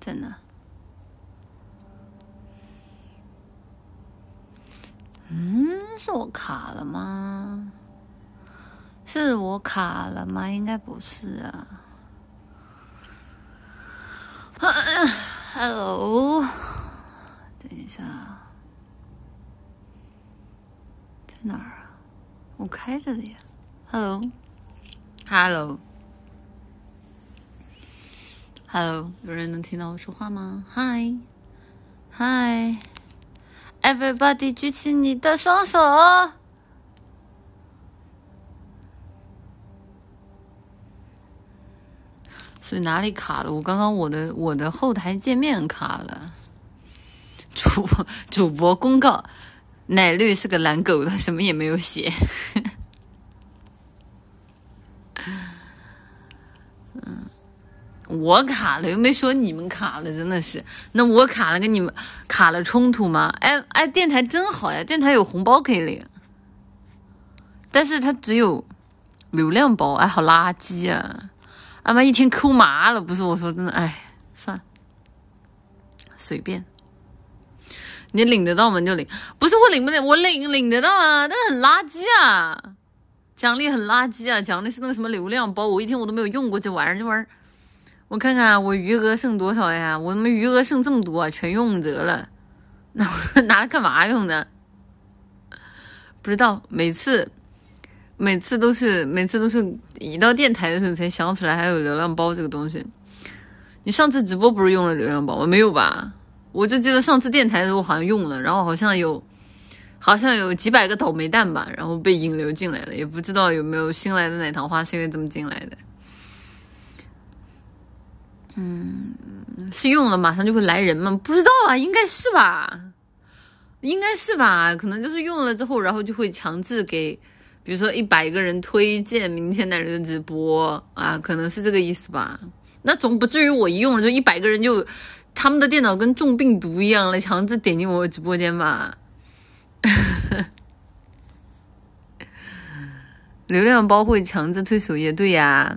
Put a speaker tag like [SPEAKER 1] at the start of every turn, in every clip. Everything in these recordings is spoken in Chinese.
[SPEAKER 1] 在哪？嗯，是我卡了吗？是我卡了吗？应该不是啊。Hello，等一下，在哪儿啊？我开着的呀。Hello，有人能听到我说话吗？Hi，Hi，Everybody，举起你的双手。所以哪里卡了？我刚刚我的我的后台界面卡了。主播主播公告：奶绿是个懒狗，他什么也没有写。我卡了又没说你们卡了，真的是。那我卡了跟你们卡了冲突吗？哎哎，电台真好呀，电台有红包可以领，但是它只有流量包，哎，好垃圾啊！他妈一天抠麻了，不是我说真的，哎，算了，随便，你领得到吗？就领，不是我领不领，我领领得到啊，但是很垃圾啊，奖励很垃圾啊，奖励是那个什么流量包，我一天我都没有用过这玩意儿，这玩意儿，我看看我余额剩多少呀？我他妈余额剩这么多啊，全用得了，那我 拿来干嘛用的？不知道，每次。每次都是每次都是一到电台的时候才想起来还有流量包这个东西。你上次直播不是用了流量包吗？没有吧？我就记得上次电台的时候好像用了，然后好像有好像有几百个倒霉蛋吧，然后被引流进来了，也不知道有没有新来的奶糖花是因为这么进来的。嗯，是用了马上就会来人吗？不知道啊，应该是吧？应该是吧？可能就是用了之后，然后就会强制给。比如说一百个人推荐明天的人的直播啊，可能是这个意思吧。那总不至于我一用了就一百个人就他们的电脑跟中病毒一样了，强制点进我直播间吧。流量包会强制推首页，对呀。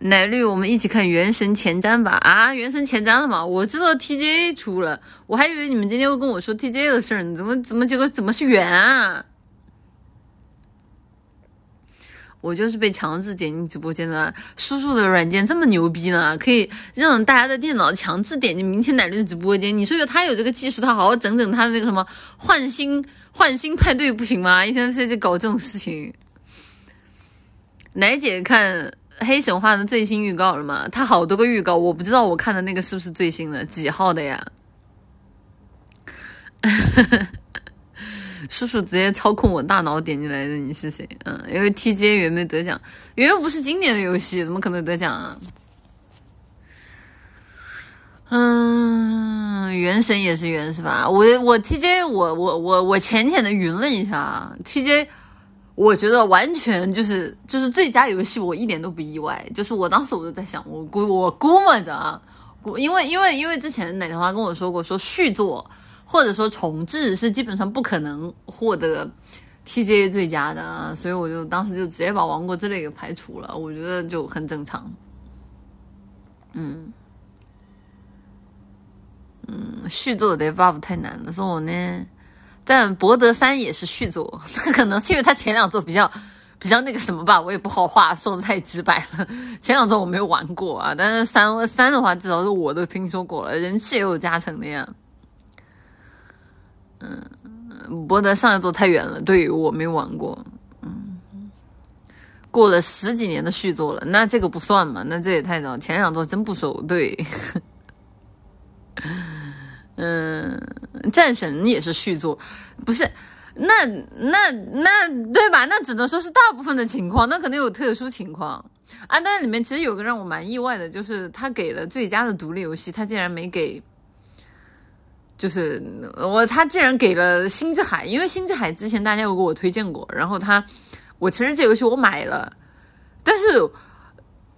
[SPEAKER 1] 奶绿，我们一起看《原神》前瞻吧。啊，《原神》前瞻了吗？我知道 TJ 出了，我还以为你们今天会跟我说 TJ 的事儿呢。怎么怎么结果怎么是原啊？我就是被强制点进直播间的。叔叔的软件这么牛逼呢，可以让大家的电脑强制点进明天奶绿的直播间。你说有他有这个技术，他好好整整他的那个什么换新换新派对不行吗？一天在这搞这种事情。奶姐看黑神话的最新预告了吗？他好多个预告，我不知道我看的那个是不是最新的，几号的呀？叔叔直接操控我大脑点进来的，你是谁？嗯，因为 TJ 原没得奖，原又不是经典的游戏，怎么可能得奖啊？嗯，原神也是原是吧？我我 TJ 我我我我浅浅的云了一下，TJ 我觉得完全就是就是最佳游戏，我一点都不意外。就是我当时我就在想，我估我估摸着啊，估因为因为因为之前奶糖花跟我说过，说续作。或者说重置是基本上不可能获得 TJ 最佳的，所以我就当时就直接把王国之泪给排除了。我觉得就很正常。嗯嗯，续作的 buff 太难了，说我呢。但博德三也是续作，那可能是因为他前两作比较比较那个什么吧，我也不好话说的太直白了。前两作我没有玩过啊，但是三三的话至少是我都听说过了，人气也有加成的呀。嗯，博德上一座太远了，对我没玩过。嗯，过了十几年的续作了，那这个不算嘛？那这也太早，前两座真不熟。对，嗯，战神也是续作，不是？那那那对吧？那只能说是大部分的情况，那肯定有特殊情况啊。但里面其实有个让我蛮意外的，就是他给了最佳的独立游戏，他竟然没给。就是我，他竟然给了《星之海》，因为《星之海》之前大家有给我推荐过，然后他，我其实这游戏我买了，但是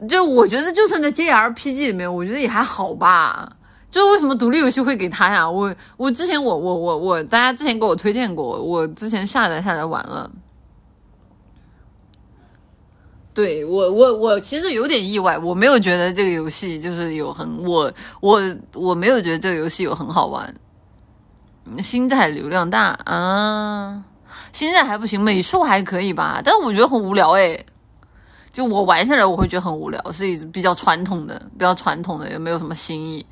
[SPEAKER 1] 就我觉得就算在 JRPG 里面，我觉得也还好吧。就为什么独立游戏会给他呀？我我之前我我我我，大家之前给我推荐过，我之前下载下来玩了。对我我我其实有点意外，我没有觉得这个游戏就是有很我我我没有觉得这个游戏有很好玩。星战流量大啊，星战还不行，美术还可以吧，但是我觉得很无聊哎。就我玩下来，我会觉得很无聊，是一比较传统的，比较传统的，也没有什么新意。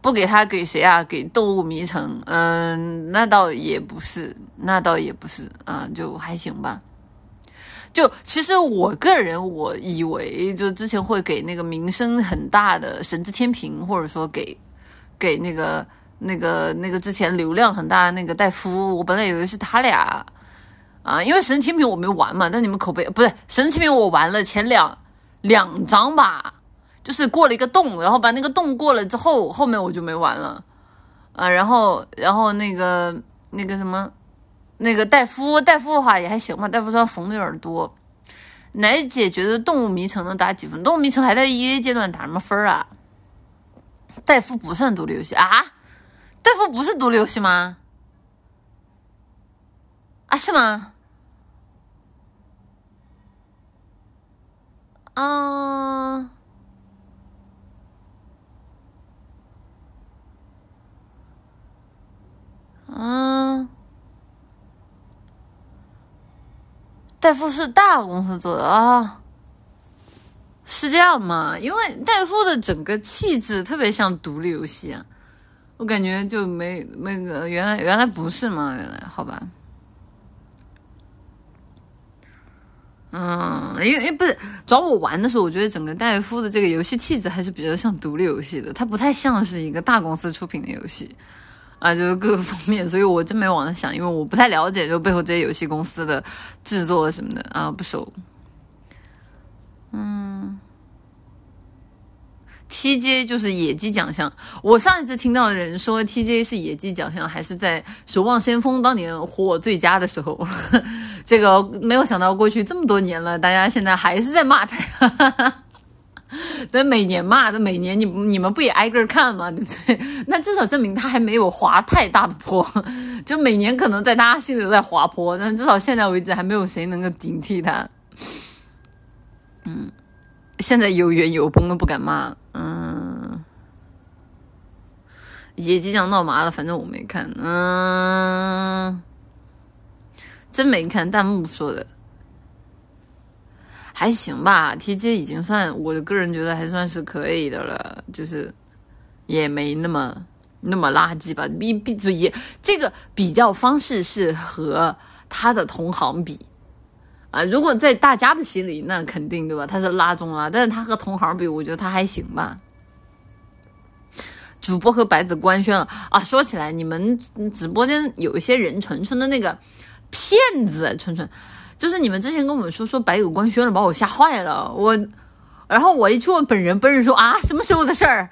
[SPEAKER 1] 不给他给谁啊？给动物迷城？嗯，那倒也不是，那倒也不是啊，就还行吧。就其实我个人我以为，就之前会给那个名声很大的神之天平，或者说给给那个那个那个之前流量很大的那个戴夫，我本来以为是他俩啊，因为神之天平我没玩嘛，但你们口碑不是神之天平我玩了前两两章吧。就是过了一个洞，然后把那个洞过了之后，后面我就没玩了，啊，然后然后那个那个什么，那个戴夫戴夫的话也还行吧，戴夫说缝的有点多。奶姐觉得动物迷城能打几分？动物迷城还在 E A 阶段打什么分啊？戴夫不算独立游戏啊？戴夫不是独立游戏吗？啊，是吗？啊。嗯，嗯戴夫是大公司做的啊，是这样吗？因为戴夫的整个气质特别像独立游戏啊，我感觉就没那个原来原来不是吗？原来好吧，嗯，因为不是主要我玩的时候，我觉得整个戴夫的这个游戏气质还是比较像独立游戏的，它不太像是一个大公司出品的游戏。啊，就是各个方面，所以我真没往那想，因为我不太了解，就背后这些游戏公司的制作什么的啊，不熟。嗯，TJ 就是野鸡奖项。我上一次听到的人说 TJ 是野鸡奖项，还是在《守望先锋》当年获最佳的时候。这个没有想到，过去这么多年了，大家现在还是在骂他。哈哈哈 但每年嘛，这每年你你们不也挨个看吗？对不对？那至少证明他还没有滑太大的坡，就每年可能在大家心里都在滑坡，但至少现在为止还没有谁能够顶替他。嗯，现在有缘有崩都不敢骂。嗯，也即将闹麻了，反正我没看。嗯，真没看，弹幕说的。还行吧，TJ 已经算我个人觉得还算是可以的了，就是也没那么那么垃圾吧。比比就也这个比较方式是和他的同行比啊，如果在大家的心里，那肯定对吧？他是拉中了，但是他和同行比，我觉得他还行吧。主播和白子官宣了啊！说起来，你们直播间有一些人纯纯的那个骗子，纯纯。就是你们之前跟我们说说白狗官宣了，把我吓坏了。我，然后我一去问本人，本人说啊，什么时候的事儿？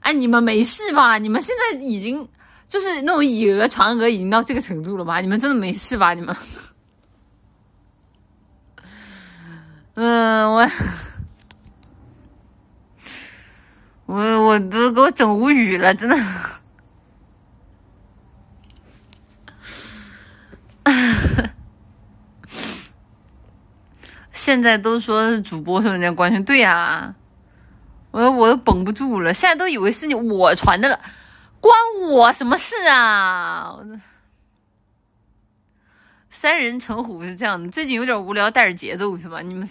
[SPEAKER 1] 哎，你们没事吧？你们现在已经就是那种以讹传讹，已经到这个程度了吧？你们真的没事吧？你们？嗯，我，我我都给我整无语了，真的。现在都说主播说人家官宣，对呀，我我都绷不住了。现在都以为是你我传的了，关我什么事啊？三人成虎是这样的，最近有点无聊，带着节奏是吧？你们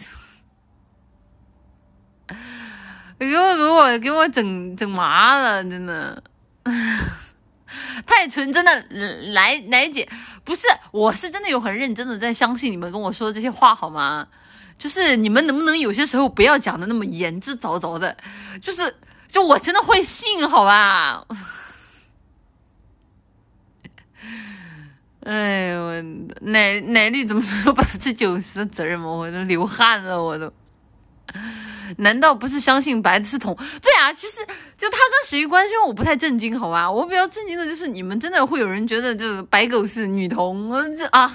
[SPEAKER 1] 给我给我给我整整麻了，真的 太纯真的来奶姐，不是，我是真的有很认真的在相信你们跟我说这些话，好吗？就是你们能不能有些时候不要讲的那么言之凿凿的，就是就我真的会信，好吧？哎呦，我奶奶绿怎么说有百分之九十的责任吗？我都流汗了，我都。难道不是相信白的是同？对啊，其实就他跟谁官宣，我不太震惊，好吧？我比较震惊的就是你们真的会有人觉得就是白狗是女同，这啊。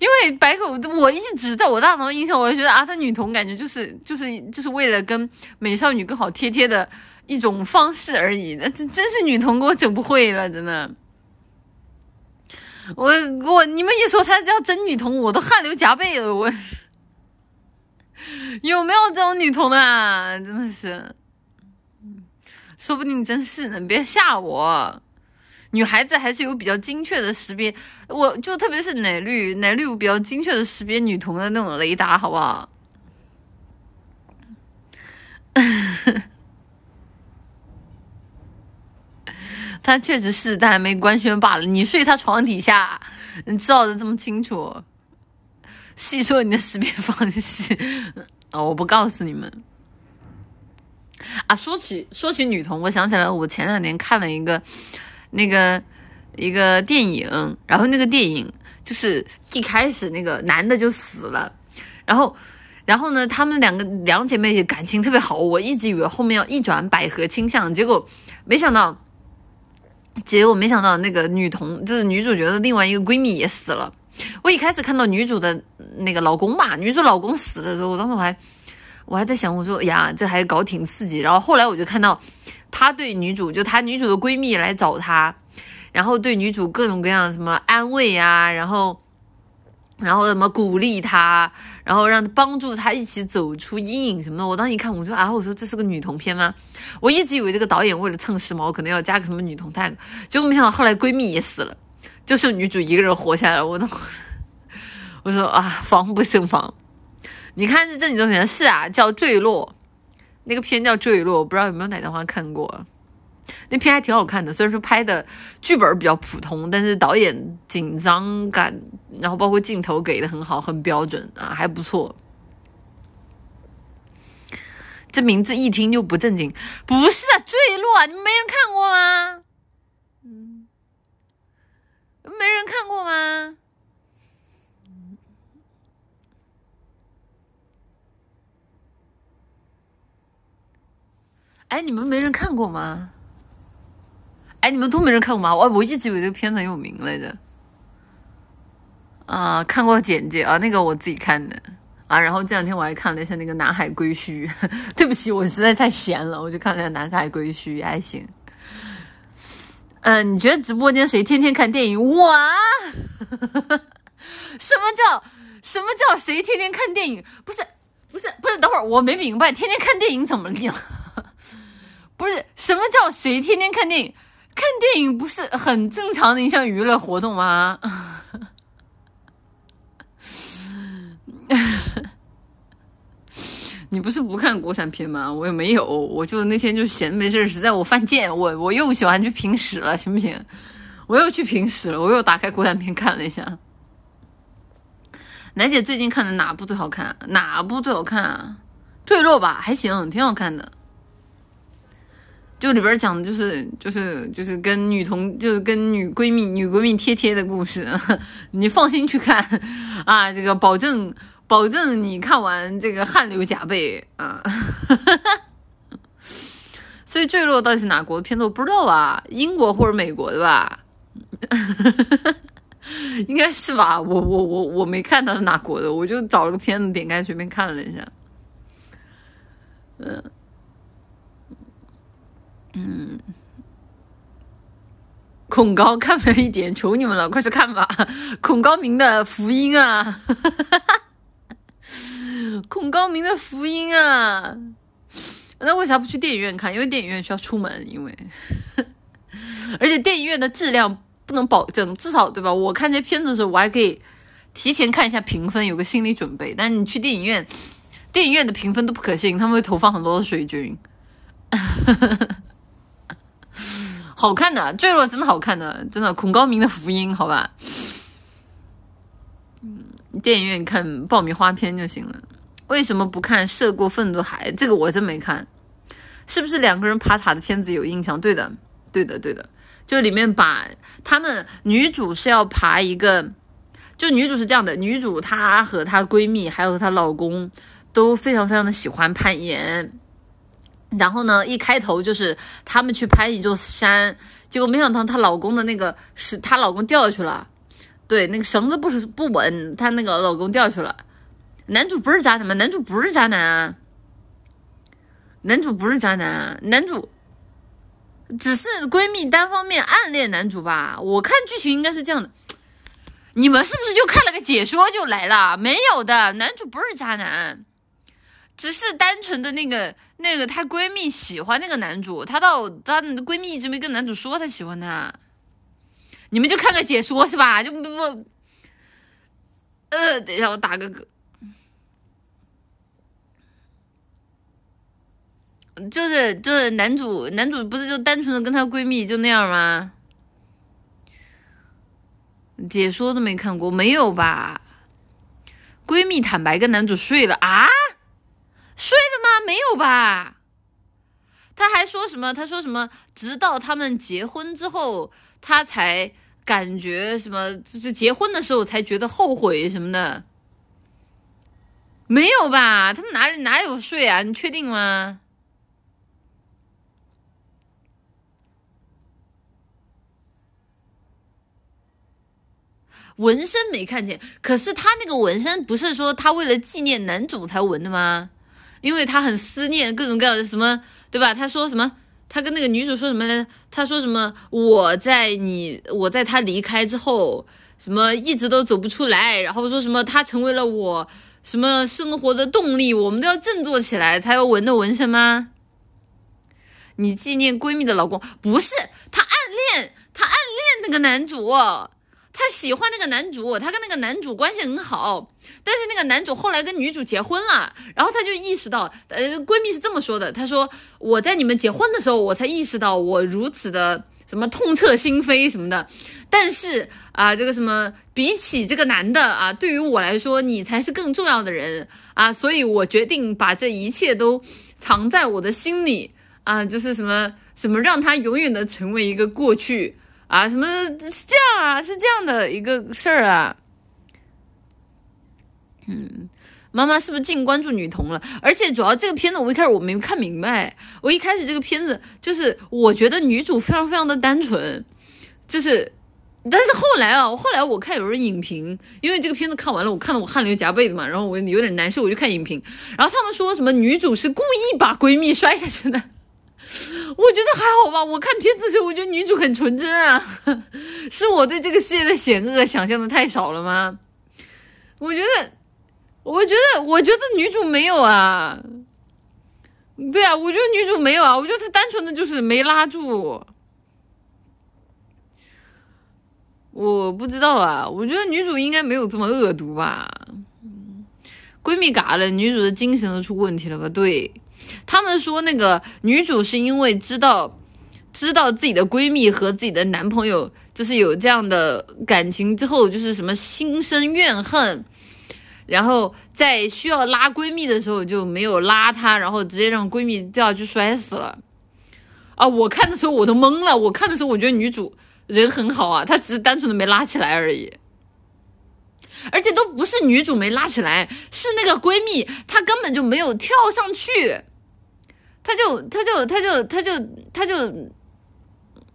[SPEAKER 1] 因为白狗，我一直在我大脑印象，我就觉得啊，她女同感觉就是就是就是为了跟美少女更好贴贴的一种方式而已。那这真是女同，给我整不会了，真的。我我你们一说她叫真女同，我都汗流浃背了。我 有没有这种女同啊？真的是，说不定真是呢，别吓我。女孩子还是有比较精确的识别，我就特别是奶绿，奶绿有比较精确的识别女童的那种雷达，好不好？他确实是，但还没官宣罢了。你睡他床底下，你知道的这么清楚？细说你的识别方式啊，我不告诉你们。啊，说起说起女童，我想起来，我前两年看了一个。那个一个电影，然后那个电影就是一开始那个男的就死了，然后，然后呢，他们两个两姐妹感情特别好，我一直以为后面要一转百合倾向，结果没想到，结果没想到那个女同就是女主角的另外一个闺蜜也死了。我一开始看到女主的那个老公嘛，女主老公死的时候，我当时我还我还在想，我说呀，这还搞挺刺激。然后后来我就看到。他对女主，就他女主的闺蜜来找他，然后对女主各种各样什么安慰啊，然后，然后什么鼓励她，然后让帮助她一起走出阴影什么的。我当时一看，我说啊，我说这是个女同片吗？我一直以为这个导演为了蹭时髦，可能要加个什么女同 tag，结果没想到后来闺蜜也死了，就剩女主一个人活下来。我都，我说啊，防不胜防。你看是正经中学是啊，叫坠落。那个片叫《坠落》，我不知道有没有奶奶花看过。那片还挺好看的，虽然说拍的剧本比较普通，但是导演紧张感，然后包括镜头给的很好，很标准啊，还不错。这名字一听就不正经，不是啊，《坠落》，你们没人看过吗？嗯，没人看过吗？哎，你们没人看过吗？哎，你们都没人看过吗？我我一直以为这个片子很有名来着。啊，看过简介啊，那个我自己看的啊。然后这两天我还看了一下那个《南海归墟》，对不起，我实在太闲了，我就看了《下《南海归墟》，还行。嗯，你觉得直播间谁天天看电影？我。什么叫什么叫谁天天看电影？不是不是不是，等会儿我没明白，天天看电影怎么了？不是什么叫谁天天看电影？看电影不是很正常的一项娱乐活动吗？你不是不看国产片吗？我也没有，我就那天就闲没事儿实在我犯贱，我我又喜欢去评史了，行不行？我又去评史了，我又打开国产片看了一下。楠姐最近看的哪部最好看？哪部最好看啊？坠落吧，还行，挺好看的。就里边讲的就是就是就是跟女同就是跟女闺蜜女闺蜜贴贴的故事，你放心去看啊，这个保证保证你看完这个汗流浃背啊。所以坠落到底是哪国的片子我不知道啊，英国或者美国的吧？应该是吧？我我我我没看它是哪国的，我就找了个片子点开随便看了一下，嗯。嗯，恐高看不了一点，求你们了，快去看吧！恐高明的福音啊，恐高明的福音啊！那为啥不去电影院看？因为电影院需要出门，因为 而且电影院的质量不能保证，至少对吧？我看这片子的时候，我还可以提前看一下评分，有个心理准备。但是你去电影院，电影院的评分都不可信，他们会投放很多的水军。好看的坠落真的好看的，真的孔高明的福音，好吧。嗯，电影院看爆米花片就行了。为什么不看《涉过愤怒海》？这个我真没看。是不是两个人爬塔的片子有印象？对的，对的，对的。就里面把他们女主是要爬一个，就女主是这样的，女主她和她闺蜜还有她老公都非常非常的喜欢攀岩。然后呢，一开头就是他们去攀一座山，结果没想到她老公的那个是她老公掉下去了，对，那个绳子不是不稳，她那个老公掉下去了。男主不是渣男吗？男主不是渣男啊，男主不是渣男，男主只是闺蜜单方面暗恋男主吧？我看剧情应该是这样的，你们是不是就看了个解说就来了？没有的，男主不是渣男。只是单纯的那个那个她闺蜜喜欢那个男主，她到她闺蜜一直没跟男主说她喜欢他，你们就看个解说是吧？就不不，呃，等一下我打个嗝。就是就是男主男主不是就单纯的跟她闺蜜就那样吗？解说都没看过，没有吧？闺蜜坦白跟男主睡了啊？睡了吗？没有吧？他还说什么？他说什么？直到他们结婚之后，他才感觉什么？就是结婚的时候才觉得后悔什么的？没有吧？他们哪里哪有睡啊？你确定吗？纹身没看见，可是他那个纹身不是说他为了纪念男主才纹的吗？因为他很思念各种各样的什么，对吧？他说什么？他跟那个女主说什么来着？他说什么？我在你，我在他离开之后，什么一直都走不出来，然后说什么他成为了我什么生活的动力，我们都要振作起来。他要纹的纹身吗？你纪念闺蜜的老公不是他暗恋，他暗恋那个男主。她喜欢那个男主，她跟那个男主关系很好，但是那个男主后来跟女主结婚了，然后她就意识到，呃，闺蜜是这么说的，她说我在你们结婚的时候，我才意识到我如此的什么痛彻心扉什么的，但是啊，这个什么比起这个男的啊，对于我来说，你才是更重要的人啊，所以我决定把这一切都藏在我的心里啊，就是什么什么让他永远的成为一个过去。啊，什么是这样啊？是这样的一个事儿啊。嗯，妈妈是不是净关注女同了？而且主要这个片子我一开始我没有看明白。我一开始这个片子就是我觉得女主非常非常的单纯，就是，但是后来啊，后来我看有人影评，因为这个片子看完了，我看的我汗流浃背的嘛，然后我有点难受，我就看影评，然后他们说什么女主是故意把闺蜜摔下去的。我觉得还好吧。我看片子的时候，我觉得女主很纯真啊。是我对这个世界的险恶想象的太少了吗？我觉得，我觉得，我觉得女主没有啊。对啊，我觉得女主没有啊。我觉得她单纯的就是没拉住。我不知道啊。我觉得女主应该没有这么恶毒吧。闺蜜嘎了，女主的精神都出问题了吧？对。他们说那个女主是因为知道，知道自己的闺蜜和自己的男朋友就是有这样的感情之后，就是什么心生怨恨，然后在需要拉闺蜜的时候就没有拉她，然后直接让闺蜜掉下去摔死了。啊！我看的时候我都懵了，我看的时候我觉得女主人很好啊，她只是单纯的没拉起来而已。而且都不是女主没拉起来，是那个闺蜜她根本就没有跳上去。他就他就他就他就他就，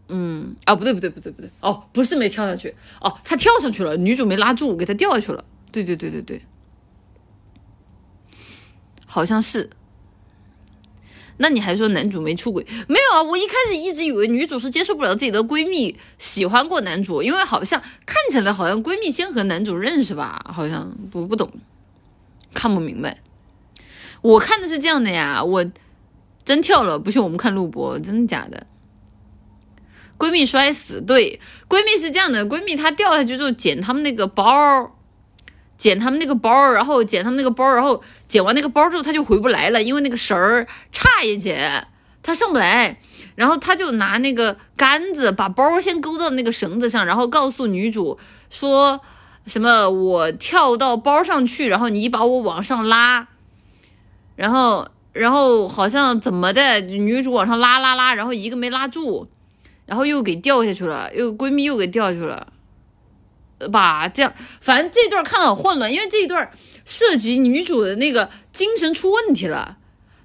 [SPEAKER 1] 嗯啊不对不对不对不对哦不是没跳下去哦他跳上去了女主没拉住给他掉下去了对对对对对，好像是。那你还说男主没出轨？没有啊，我一开始一直以为女主是接受不了自己的闺蜜喜欢过男主，因为好像看起来好像闺蜜先和男主认识吧，好像不不懂，看不明白。我看的是这样的呀，我。真跳了，不信我们看录播，真的假的？闺蜜摔死，对，闺蜜是这样的，闺蜜她掉下去之后捡他们那个包，捡他们那个包，然后捡他们那个包，然后捡完那个包之后，她就回不来了，因为那个绳儿差一截，她上不来，然后她就拿那个杆子把包先勾到那个绳子上，然后告诉女主说什么我跳到包上去，然后你把我往上拉，然后。然后好像怎么的，女主往上拉拉拉，然后一个没拉住，然后又给掉下去了，又闺蜜又给掉下去了，吧？这样，反正这段看的很混乱，因为这一段涉及女主的那个精神出问题了。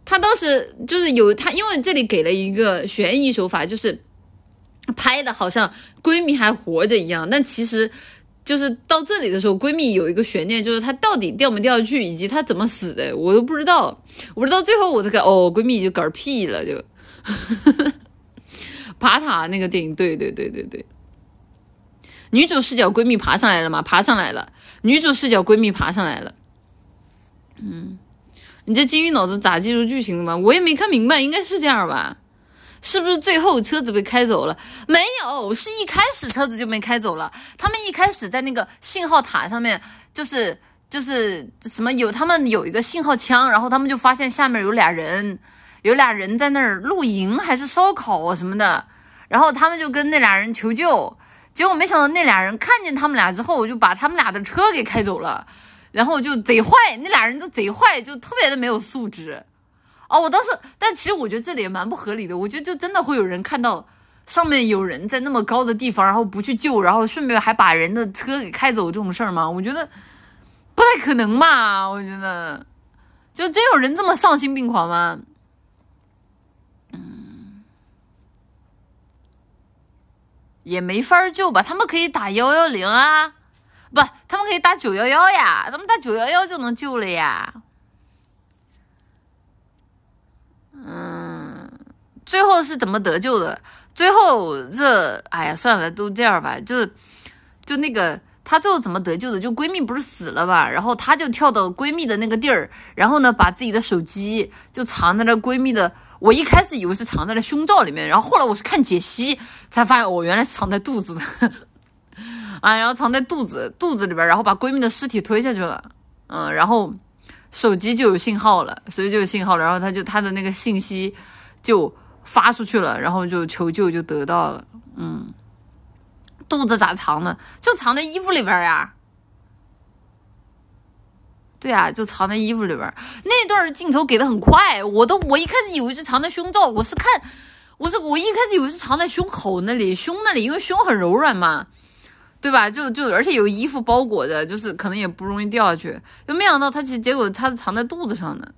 [SPEAKER 1] 她当时就是有她，因为这里给了一个悬疑手法，就是拍的好像闺蜜还活着一样，但其实。就是到这里的时候，闺蜜有一个悬念，就是她到底掉没掉下去，以及她怎么死的，我都不知道。我不知道最后我才看，哦，闺蜜就嗝屁了，就 爬塔那个电影，对对对对对。女主视角闺蜜爬上来了嘛？爬上来了。女主视角闺蜜爬上来了。嗯，你这金鱼脑子咋记住剧情的嘛？我也没看明白，应该是这样吧？是不是最后车子被开走了？没有，是一开始车子就没开走了。他们一开始在那个信号塔上面，就是就是什么有他们有一个信号枪，然后他们就发现下面有俩人，有俩人在那儿露营还是烧烤什么的，然后他们就跟那俩人求救，结果没想到那俩人看见他们俩之后，就把他们俩的车给开走了，然后就贼坏，那俩人就贼坏，就特别的没有素质。哦，我当时，但其实我觉得这里也蛮不合理的。我觉得就真的会有人看到上面有人在那么高的地方，然后不去救，然后顺便还把人的车给开走这种事儿吗？我觉得不太可能嘛。我觉得就真有人这么丧心病狂吗？嗯，也没法救吧？他们可以打幺幺零啊，不，他们可以打九幺幺呀，他们打九幺幺就能救了呀。嗯，最后是怎么得救的？最后这，哎呀，算了，都这样吧。就就那个，她最后怎么得救的？就闺蜜不是死了嘛，然后她就跳到闺蜜的那个地儿，然后呢，把自己的手机就藏在了闺蜜的。我一开始以为是藏在了胸罩里面，然后后来我是看解析才发现，哦，原来是藏在肚子的。啊，然后藏在肚子肚子里边，然后把闺蜜的尸体推下去了。嗯，然后。手机就有信号了，所以就有信号了，然后他就他的那个信息就发出去了，然后就求救就得到了。嗯，肚子咋藏的？就藏在衣服里边呀。对啊，就藏在衣服里边。那段镜头给的很快，我都我一开始以为是藏在胸罩，我是看我是我一开始以为是藏在胸口那里，胸那里，因为胸很柔软嘛。对吧？就就而且有衣服包裹着，就是可能也不容易掉下去。就没想到他其实结果他藏在肚子上的。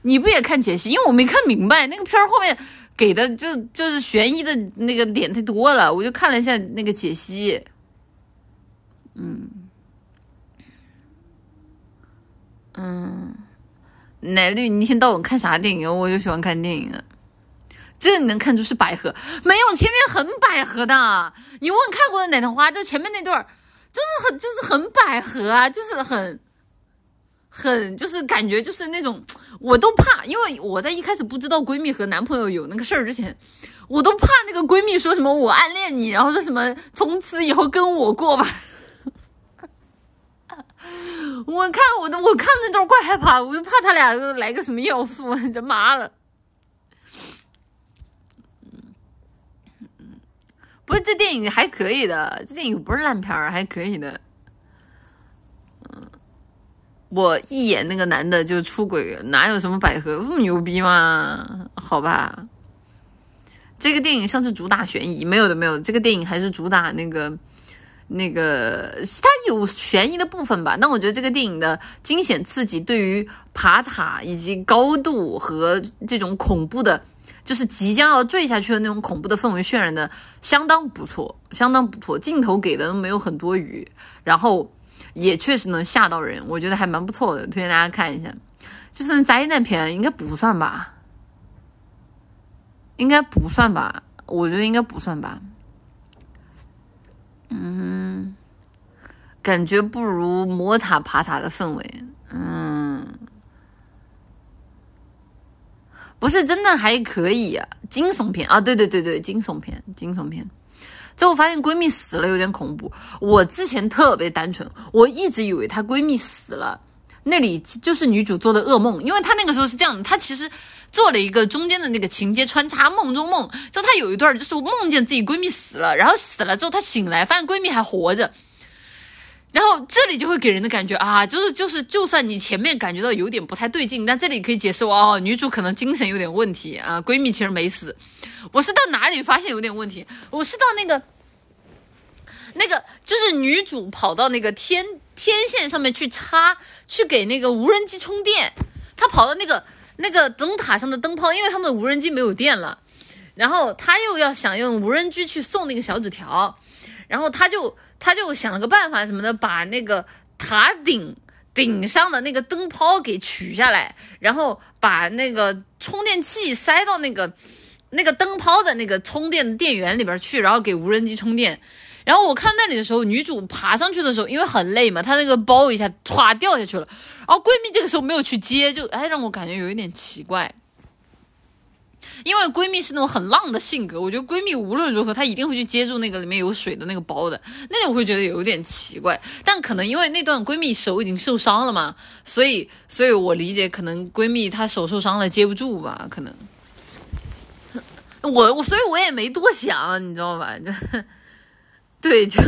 [SPEAKER 1] 你不也看解析？因为我没看明白那个片儿后面给的就就是悬疑的那个点太多了，我就看了一下那个解析。嗯嗯，奶绿，你一天到晚看啥电影？我就喜欢看电影啊。这你能看出是百合？没有，前面很百合的。你问看过的奶糖花，就前面那段就是很就是很百合啊，就是很很就是感觉就是那种，我都怕，因为我在一开始不知道闺蜜和男朋友有那个事儿之前，我都怕那个闺蜜说什么我暗恋你，然后说什么从此以后跟我过吧。我看我都我看那段怪害怕，我就怕他俩来个什么要素，这妈了。不是这电影还可以的，这电影不是烂片儿，还可以的。嗯，我一眼那个男的就出轨，哪有什么百合这么牛逼吗？好吧，这个电影像是主打悬疑，没有的没有，这个电影还是主打那个那个，它有悬疑的部分吧。那我觉得这个电影的惊险刺激，对于爬塔以及高度和这种恐怖的。就是即将要坠下去的那种恐怖的氛围渲染的相当不错，相当不错，镜头给的都没有很多余，然后也确实能吓到人，我觉得还蛮不错的，推荐大家看一下。就算灾难片应该不算吧？应该不算吧？我觉得应该不算吧。嗯，感觉不如摸塔爬塔的氛围。嗯。不是真的还可以，惊悚片啊，对对对对，惊悚片，惊悚片。最后发现闺蜜死了，有点恐怖。我之前特别单纯，我一直以为她闺蜜死了，那里就是女主做的噩梦，因为她那个时候是这样的，她其实做了一个中间的那个情节穿插，梦中梦，就她有一段就是梦见自己闺蜜死了，然后死了之后她醒来发现闺蜜还活着。然后这里就会给人的感觉啊，就是就是，就算你前面感觉到有点不太对劲，但这里可以解释哦，女主可能精神有点问题啊，闺蜜其实没死。我是到哪里发现有点问题？我是到那个那个，就是女主跑到那个天天线上面去插，去给那个无人机充电。她跑到那个那个灯塔上的灯泡，因为他们的无人机没有电了，然后她又要想用无人机去送那个小纸条，然后她就。他就想了个办法什么的，把那个塔顶顶上的那个灯泡给取下来，然后把那个充电器塞到那个那个灯泡的那个充电电源里边去，然后给无人机充电。然后我看那里的时候，女主爬上去的时候，因为很累嘛，她那个包一下唰掉下去了。然后闺蜜这个时候没有去接，就哎让我感觉有一点奇怪。因为闺蜜是那种很浪的性格，我觉得闺蜜无论如何她一定会去接住那个里面有水的那个包的，那我会觉得有点奇怪。但可能因为那段闺蜜手已经受伤了嘛，所以所以我理解可能闺蜜她手受伤了接不住吧，可能。我我所以我也没多想，你知道吧？就 对，就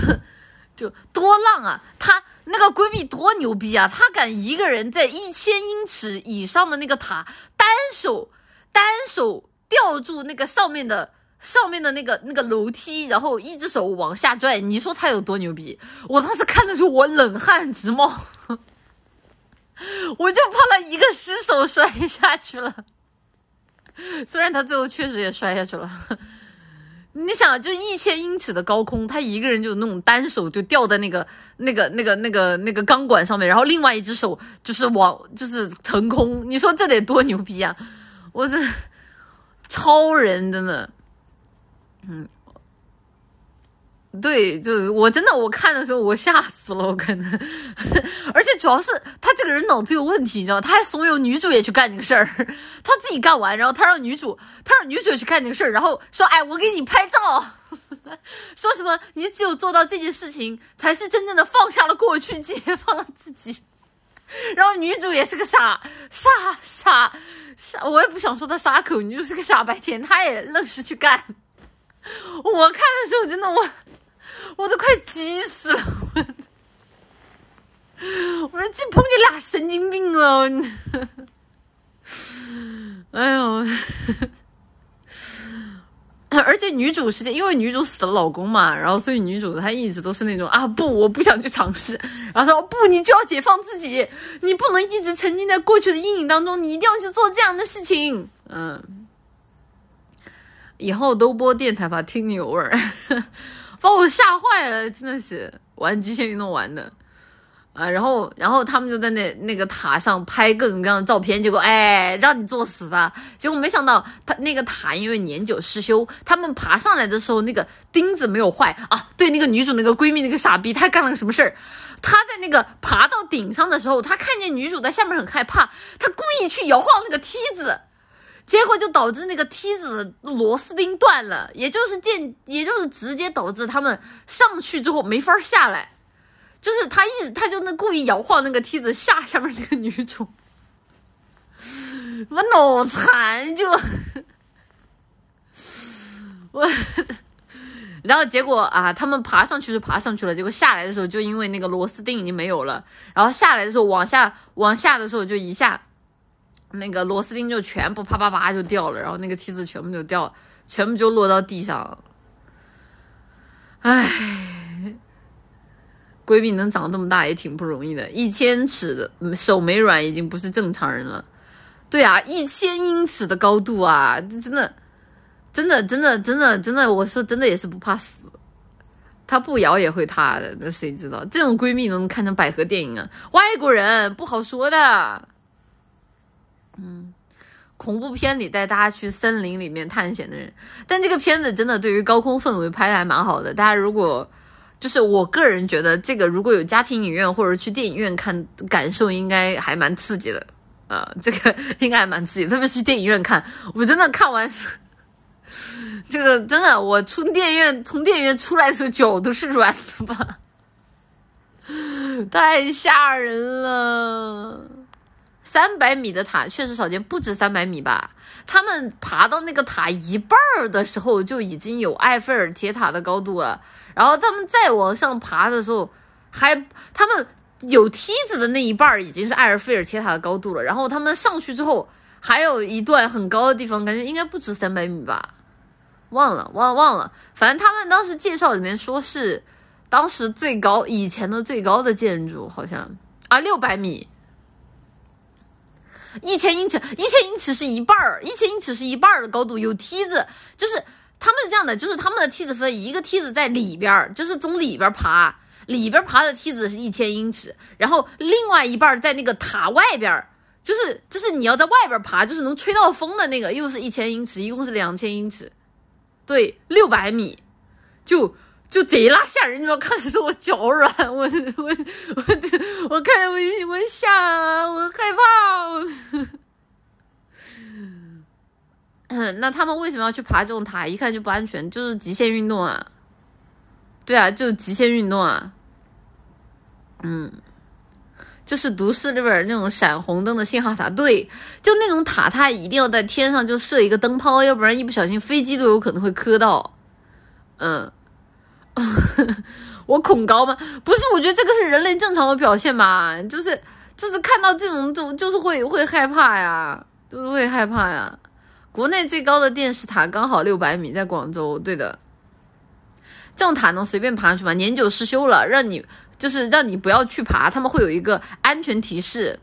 [SPEAKER 1] 就多浪啊！她那个闺蜜多牛逼啊！她敢一个人在一千英尺以上的那个塔单手单手。吊住那个上面的上面的那个那个楼梯，然后一只手往下拽，你说他有多牛逼？我当时看的时候，我冷汗直冒，我就怕他一个失手摔下去了。虽然他最后确实也摔下去了，你想，就一千英尺的高空，他一个人就那种单手就吊在那个那个那个那个那个钢管上面，然后另外一只手就是往就是腾空，你说这得多牛逼啊！我这。超人真的，嗯，对，就是我真的，我看的时候我吓死了，我可能，而且主要是他这个人脑子有问题，你知道吗？他还怂恿女主也去干这个事儿，他自己干完，然后他让女主，他让女主去干这个事儿，然后说：“哎，我给你拍照，说什么？你只有做到这件事情，才是真正的放下了过去，解放了自己。”然后女主也是个傻傻傻傻，我也不想说她傻口，女主是个傻白甜，她也愣是去干。我看的时候真的我我都快急死了，我我说这碰见俩神经病了，哎呦。而且女主是因为女主死了老公嘛，然后所以女主她一直都是那种啊不，我不想去尝试，然后说不，你就要解放自己，你不能一直沉浸在过去的阴影当中，你一定要去做这样的事情。嗯，以后都播电台吧，听你有味儿，把我吓坏了，真的是玩极限运动玩的。啊，然后，然后他们就在那那个塔上拍各种各样的照片，结果，哎，让你作死吧！结果没想到，他那个塔因为年久失修，他们爬上来的时候，那个钉子没有坏啊。对，那个女主那个闺蜜那个傻逼，她干了个什么事儿？她在那个爬到顶上的时候，她看见女主在下面很害怕，她故意去摇晃那个梯子，结果就导致那个梯子螺丝钉断了，也就是间，也就是直接导致他们上去之后没法下来。就是他一直，他就那故意摇晃那个梯子吓下面那个女主，我脑残就，我，然后结果啊，他们爬上去就爬上去了，结果下来的时候就因为那个螺丝钉已经没有了，然后下来的时候往下往下的时候就一下，那个螺丝钉就全部啪啪啪就掉了，然后那个梯子全部就掉，全部就落到地上，唉。闺蜜能长这么大也挺不容易的，一千尺的手没软已经不是正常人了。对啊，一千英尺的高度啊，这真的，真的，真的，真的，真的，我说真的也是不怕死，她不摇也会塌的。那谁知道这种闺蜜能看成百合电影啊？外国人不好说的。嗯，恐怖片里带大家去森林里面探险的人，但这个片子真的对于高空氛围拍的还蛮好的。大家如果就是我个人觉得，这个如果有家庭影院或者去电影院看，感受应该还蛮刺激的啊！这个 应该还蛮刺激，特别是电影院看，我真的看完，这个真的，我出电影院从电影院出来的时候脚都是软的吧，太吓人了！三百米的塔确实少见，不止三百米吧？他们爬到那个塔一半儿的时候，就已经有埃菲尔铁塔的高度了。然后他们再往上爬的时候，还他们有梯子的那一半已经是埃菲尔铁塔的高度了。然后他们上去之后，还有一段很高的地方，感觉应该不止三百米吧？忘了，忘忘了。反正他们当时介绍里面说是当时最高以前的最高的建筑，好像啊六百米，一千英尺，一千英尺是一半儿，一千英尺是一半儿的高度，有梯子，就是。他们是这样的，就是他们的梯子分一个梯子在里边儿，就是从里边爬，里边爬的梯子是一千英尺，然后另外一半在那个塔外边，就是就是你要在外边爬，就是能吹到风的那个，又是一千英尺，一共是两千英尺，对，六百米，就就贼拉吓人，你知道？看的时候我脚软，我我我我看我我吓，我害怕。嗯，那他们为什么要去爬这种塔？一看就不安全，就是极限运动啊。对啊，就是极限运动啊。嗯。就是都市里边那种闪红灯的信号塔，对，就那种塔，它一定要在天上就设一个灯泡，要不然一不小心飞机都有可能会磕到。嗯，我恐高吗？不是，我觉得这个是人类正常的表现吧，就是就是看到这种就就是会会害怕呀，就是会害怕呀。国内最高的电视塔刚好六百米，在广州，对的。这种塔能随便爬上去吗？年久失修了，让你。就是让你不要去爬，他们会有一个安全提示。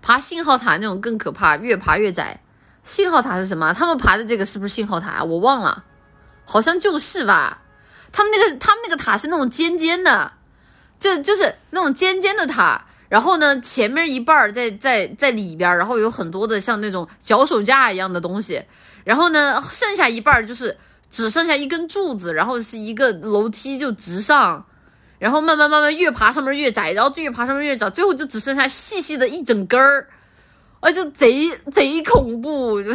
[SPEAKER 1] 爬信号塔那种更可怕，越爬越窄。信号塔是什么？他们爬的这个是不是信号塔？我忘了，好像就是吧。他们那个他们那个塔是那种尖尖的，就就是那种尖尖的塔。然后呢，前面一半在在在里边，然后有很多的像那种脚手架一样的东西。然后呢，剩下一半就是只剩下一根柱子，然后是一个楼梯就直上。然后慢慢慢慢越爬上面越窄，然后越爬上面越窄，最后就只剩下细细的一整根儿，啊，就贼贼恐怖，就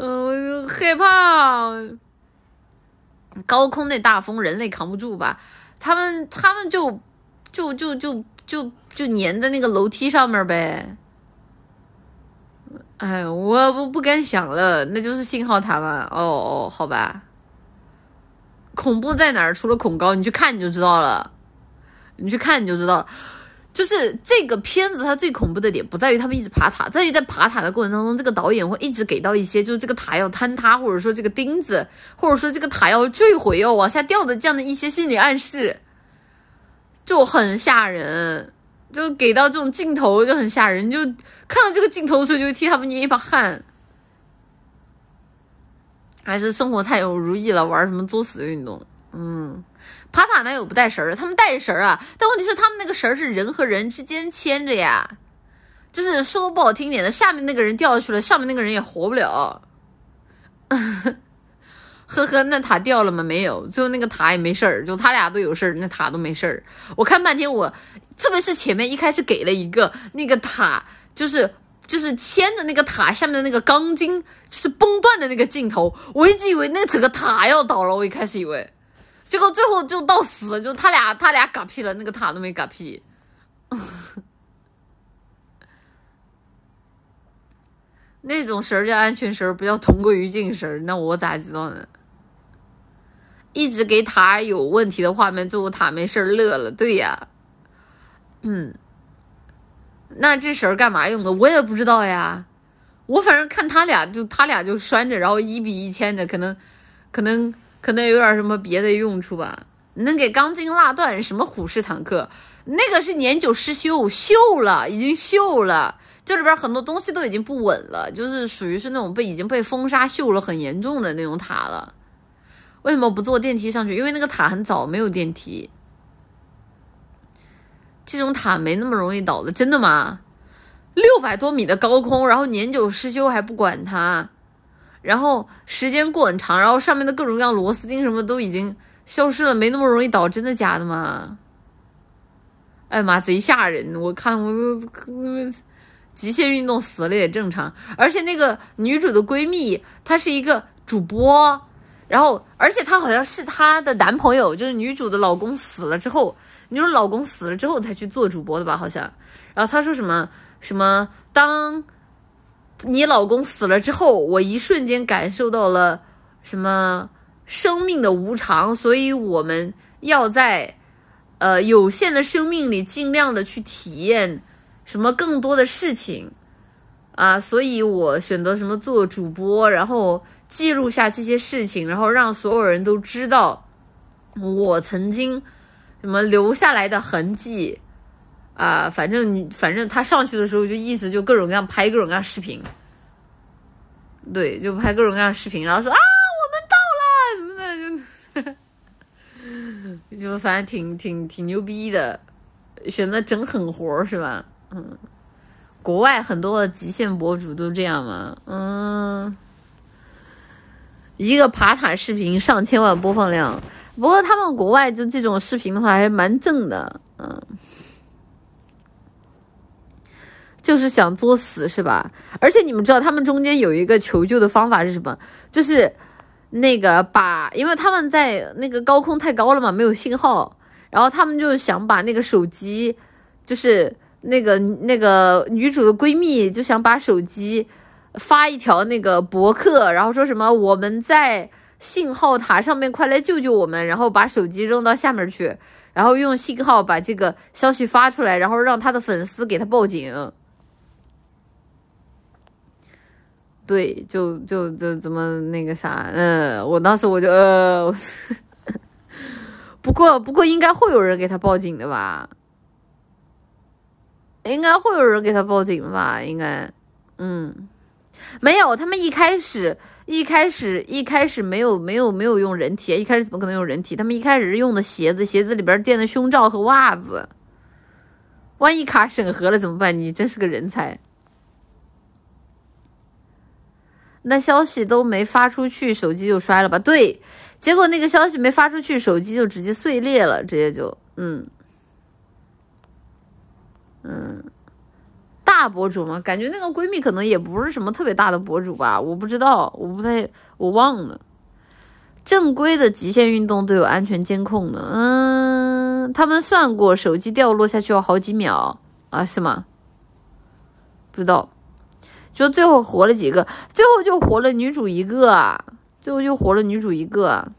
[SPEAKER 1] 嗯，害怕。高空那大风人类扛不住吧？他们他们就就就就就就粘在那个楼梯上面呗。哎，我不不敢想了，那就是信号塔嘛。哦哦，好吧。恐怖在哪儿？除了恐高，你去看你就知道了。你去看你就知道了。就是这个片子它最恐怖的点不在于他们一直爬塔，在于在爬塔的过程当中，这个导演会一直给到一些就是这个塔要坍塌，或者说这个钉子，或者说这个塔要坠毁要往下掉的这样的一些心理暗示，就很吓人。就给到这种镜头就很吓人，就看到这个镜头的时候就会替他们捏一把汗。还是生活太有如意了，玩什么作死运动？嗯，爬塔哪有不带绳儿的？他们带绳儿啊，但问题是他们那个绳儿是人和人之间牵着呀，就是说不好听点的，下面那个人掉下去了，上面那个人也活不了。呵呵，那塔掉了吗？没有，最后那个塔也没事儿，就他俩都有事儿，那塔都没事儿。我看半天，我特别是前面一开始给了一个那个塔，就是。就是牵着那个塔下面的那个钢筋是崩断的那个镜头，我一直以为那整个塔要倒了，我一开始以为，结果最后就到死，就他俩他俩嗝屁了，那个塔都没嗝屁。那种绳儿叫安全绳儿，不叫同归于尽绳儿，那我咋知道呢？一直给塔有问题的画面，最后塔没事乐了，对呀，嗯。那这绳儿干嘛用的？我也不知道呀。我反正看他俩就他俩就拴着，然后一比一牵着，可能，可能可能有点什么别的用处吧。能给钢筋拉断？什么虎式坦克？那个是年久失修，锈了，已经锈了。这里边很多东西都已经不稳了，就是属于是那种被已经被风沙锈了很严重的那种塔了。为什么不坐电梯上去？因为那个塔很早没有电梯。这种塔没那么容易倒的，真的吗？六百多米的高空，然后年久失修还不管它，然后时间过很长，然后上面的各种各样螺丝钉什么都已经消失了，没那么容易倒，真的假的吗？哎妈，贼吓人！我看我都极限运动死了也正常，而且那个女主的闺蜜她是一个主播，然后而且她好像是她的男朋友，就是女主的老公死了之后。你说老公死了之后才去做主播的吧？好像，然后她说什么什么？当你老公死了之后，我一瞬间感受到了什么生命的无常，所以我们要在呃有限的生命里尽量的去体验什么更多的事情啊！所以我选择什么做主播，然后记录下这些事情，然后让所有人都知道我曾经。什么留下来的痕迹啊？反正反正他上去的时候就一直就各种各样拍各种各样视频，对，就拍各种各样视频，然后说啊，我们到了什么的，就 就反正挺挺挺牛逼的，选择整狠活是吧？嗯，国外很多极限博主都这样嘛。嗯，一个爬塔视频上千万播放量，不过他们国外就这种视频的话还蛮正的。嗯。就是想作死是吧？而且你们知道他们中间有一个求救的方法是什么？就是那个把，因为他们在那个高空太高了嘛，没有信号，然后他们就想把那个手机，就是那个那个女主的闺蜜就想把手机发一条那个博客，然后说什么我们在信号塔上面，快来救救我们，然后把手机扔到下面去，然后用信号把这个消息发出来，然后让他的粉丝给他报警。对，就就就怎么那个啥，嗯，我当时我就呃，不过不过应该会有人给他报警的吧？应该会有人给他报警的吧？应该，嗯，没有，他们一开始一开始一开始没有没有没有用人体，一开始怎么可能用人体？他们一开始是用的鞋子，鞋子里边垫的胸罩和袜子，万一卡审核了怎么办？你真是个人才。那消息都没发出去，手机就摔了吧？对，结果那个消息没发出去，手机就直接碎裂了，直接就，嗯，嗯，大博主嘛，感觉那个闺蜜可能也不是什么特别大的博主吧，我不知道，我不太，我忘了。正规的极限运动都有安全监控的，嗯，他们算过，手机掉落下去要好几秒啊，是吗？不知道。就最后活了几个，最后就活了女主一个，最后就活了女主一个。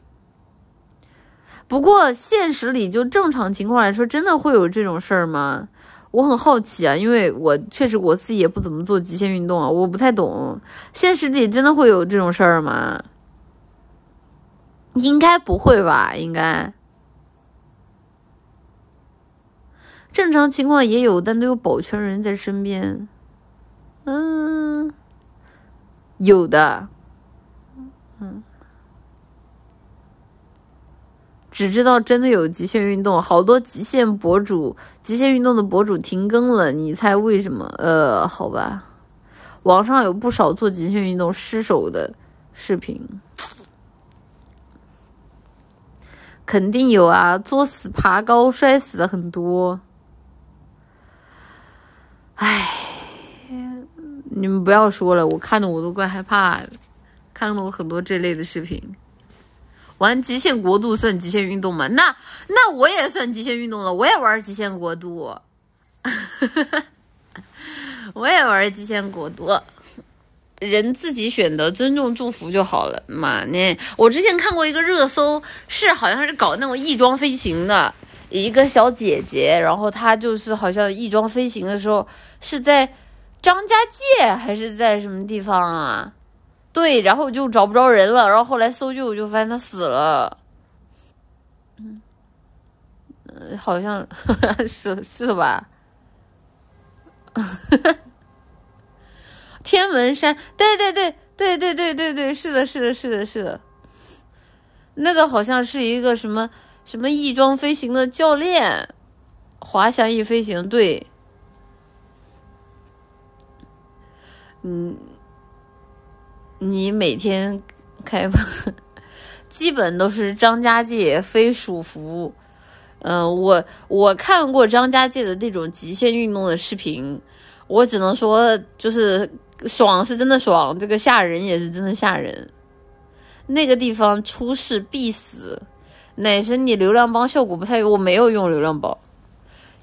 [SPEAKER 1] 不过现实里就正常情况来说，真的会有这种事儿吗？我很好奇啊，因为我确实我自己也不怎么做极限运动啊，我不太懂。现实里真的会有这种事儿吗？应该不会吧？应该正常情况也有，但都有保全人在身边。嗯，有的，嗯，只知道真的有极限运动，好多极限博主、极限运动的博主停更了，你猜为什么？呃，好吧，网上有不少做极限运动失手的视频，肯定有啊，作死爬高摔死的很多，唉。你们不要说了，我看的我都怪害怕的，看了我很多这类的视频。玩极限国度算极限运动吗？那那我也算极限运动了，我也玩极限国度，我也玩极限国度。人自己选的，尊重祝福就好了嘛。那我之前看过一个热搜，是好像是搞那种翼装飞行的一个小姐姐，然后她就是好像翼装飞行的时候是在。张家界还是在什么地方啊？对，然后就找不着人了，然后后来搜救就发现他死了。嗯，好像 是是吧？天文山，对对对对对对对对，是的，是的，是的，是的。那个好像是一个什么什么翼装飞行的教练，滑翔翼飞行，对。嗯，你每天开，基本都是张家界飞鼠服。嗯，我我看过张家界的那种极限运动的视频，我只能说就是爽是真的爽，这个吓人也是真的吓人。那个地方出事必死，乃是你流量包效果不太，我没有用流量包。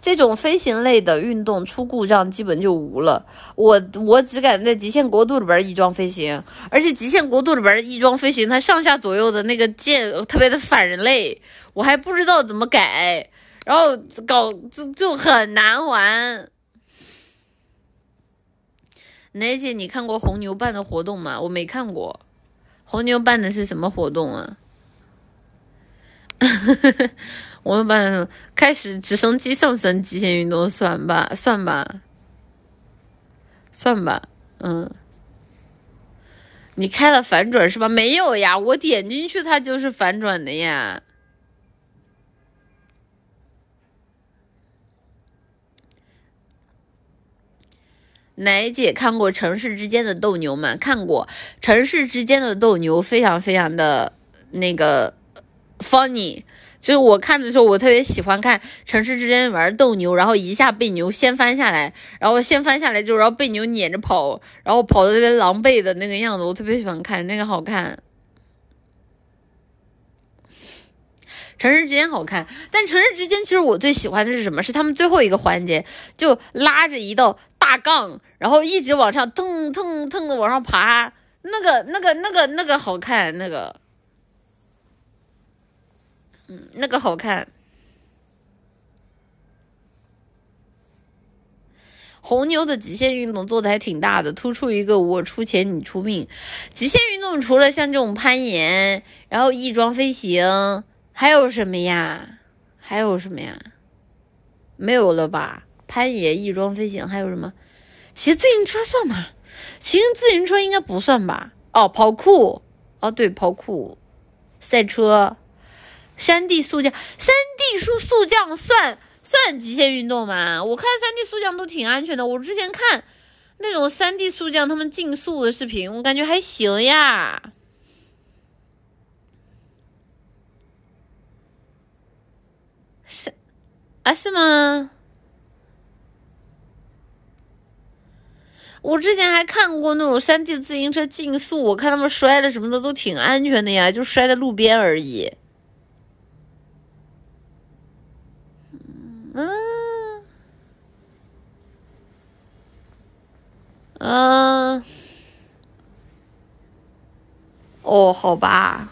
[SPEAKER 1] 这种飞行类的运动出故障基本就无了。我我只敢在极限国度里边翼装飞行，而且极限国度里边翼装飞行，它上下左右的那个键特别的反人类，我还不知道怎么改，然后搞就就很难玩。奶姐，你看过红牛办的活动吗？我没看过，红牛办的是什么活动啊？我们班开始直升机算不算极限运动算吧算吧算吧嗯。你开了反转是吧？没有呀我点进去它就是反转的呀。奶姐看过城市之间的斗牛吗？看过。城市之间的斗牛非常非常的那个 funny 就是我看的时候，我特别喜欢看城市之间玩斗牛，然后一下被牛掀翻下来，然后掀翻下来之后，然后被牛撵着跑，然后跑的特别狼狈的那个样子，我特别喜欢看那个好看。城市之间好看，但城市之间其实我最喜欢的是什么？是他们最后一个环节，就拉着一道大杠，然后一直往上腾腾腾的往上爬，那个那个那个那个好看，那个。嗯，那个好看。红牛的极限运动做的还挺大的，突出一个我出钱你出命。极限运动除了像这种攀岩，然后翼装飞行，还有什么呀？还有什么呀？没有了吧？攀岩、翼装飞行还有什么？骑自行车算吗？骑自行车应该不算吧？哦，跑酷。哦，对，跑酷，赛车。山地速降，山地速速降算算极限运动吗？我看山地速降都挺安全的。我之前看那种山地速降他们竞速的视频，我感觉还行呀。是啊，是吗？我之前还看过那种山地自行车竞速，我看他们摔了什么的都挺安全的呀，就摔在路边而已。嗯，哦，好吧，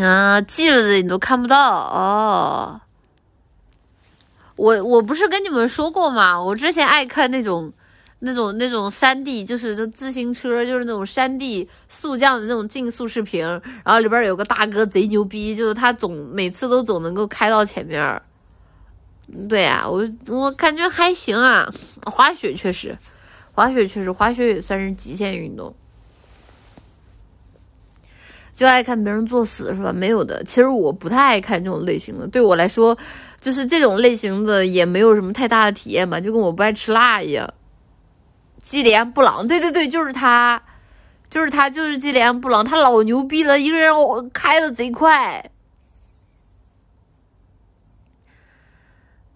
[SPEAKER 1] 啊，记了的你都看不到哦。我我不是跟你们说过吗？我之前爱看那种。那种那种山地就是自行车，就是那种山地速降的那种竞速视频，然后里边有个大哥贼牛逼，就是他总每次都总能够开到前面。对呀，我我感觉还行啊。滑雪确实，滑雪确实，滑雪也算是极限运动。就爱看别人作死是吧？没有的，其实我不太爱看这种类型的。对我来说，就是这种类型的也没有什么太大的体验吧，就跟我不爱吃辣一样。基连布朗，对对对，就是他，就是他，就是基连布朗，他老牛逼了，一个人我开的贼快。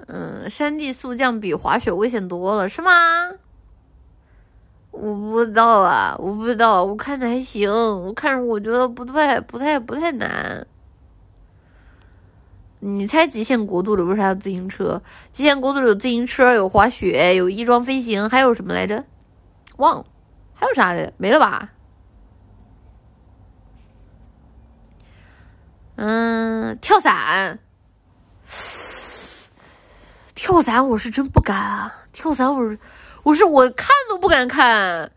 [SPEAKER 1] 嗯，山地速降比滑雪危险多了，是吗？我不知道啊，我不知道，我看着还行，我看着我觉得不太、不太、不太难。你猜极限国度里为啥有自行车？极限国度里有自行车，有滑雪，有翼装飞行，还有什么来着？忘了，还有啥的？没了吧？嗯，跳伞，跳伞我是真不敢啊！跳伞我是，我是我看都不敢看，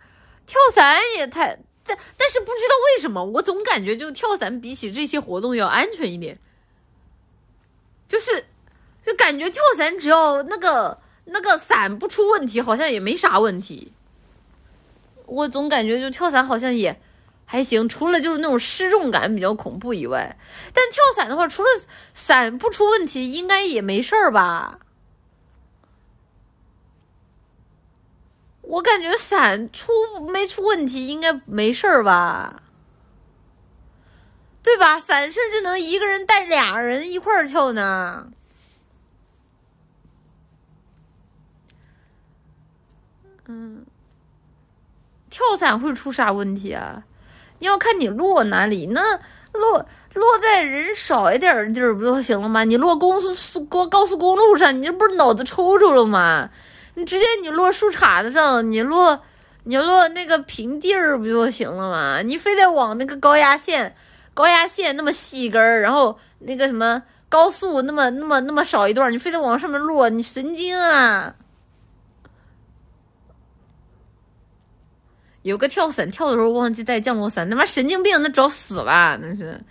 [SPEAKER 1] 跳伞也太……但但是不知道为什么，我总感觉就跳伞比起这些活动要安全一点，就是就感觉跳伞只要那个那个伞不出问题，好像也没啥问题。我总感觉就跳伞好像也还行，除了就是那种失重感比较恐怖以外，但跳伞的话，除了伞不出问题，应该也没事儿吧？我感觉伞出没出问题，应该没事儿吧？对吧？伞甚至能一个人带俩人一块儿跳呢。嗯。跳伞会出啥问题啊？你要看你落哪里，那落落在人少一点的地儿不就行了吗？你落公速高高速公路上，你这不是脑子抽抽了吗？你直接你落树杈子上，你落你落那个平地儿不就行了吗？你非得往那个高压线高压线那么细一根儿，然后那个什么高速那么那么那么少一段，你非得往上面落，你神经啊！有个跳伞跳的时候忘记带降落伞，他妈神经病，那找死吧！那是，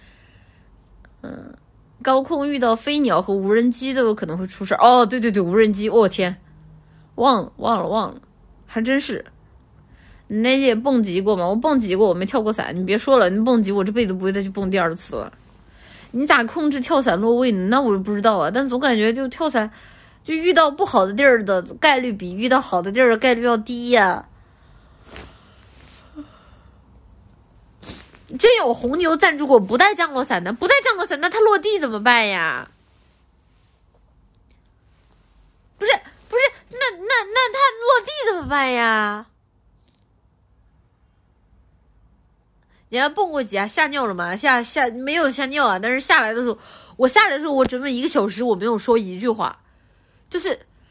[SPEAKER 1] 嗯，高空遇到飞鸟和无人机都有可能会出事哦，对对对，无人机，我天，忘了忘了忘了，还真是。你那也蹦极过吗？我蹦极过，我没跳过伞。你别说了，你蹦极，我这辈子不会再去蹦第二次了。你咋控制跳伞落位呢？那我不知道啊，但总感觉就跳伞，就遇到不好的地儿的概率比遇到好的地儿的概率要低呀。真有红牛赞助过不带降落伞的，不带降落伞，那它落地怎么办呀？不是，那那那它落地怎么办呀？你还蹦过几下吓尿了吗？吓吓没有吓尿啊，但是下来的时候，我下来的时候，我整整一个小时我没有说一句话，就是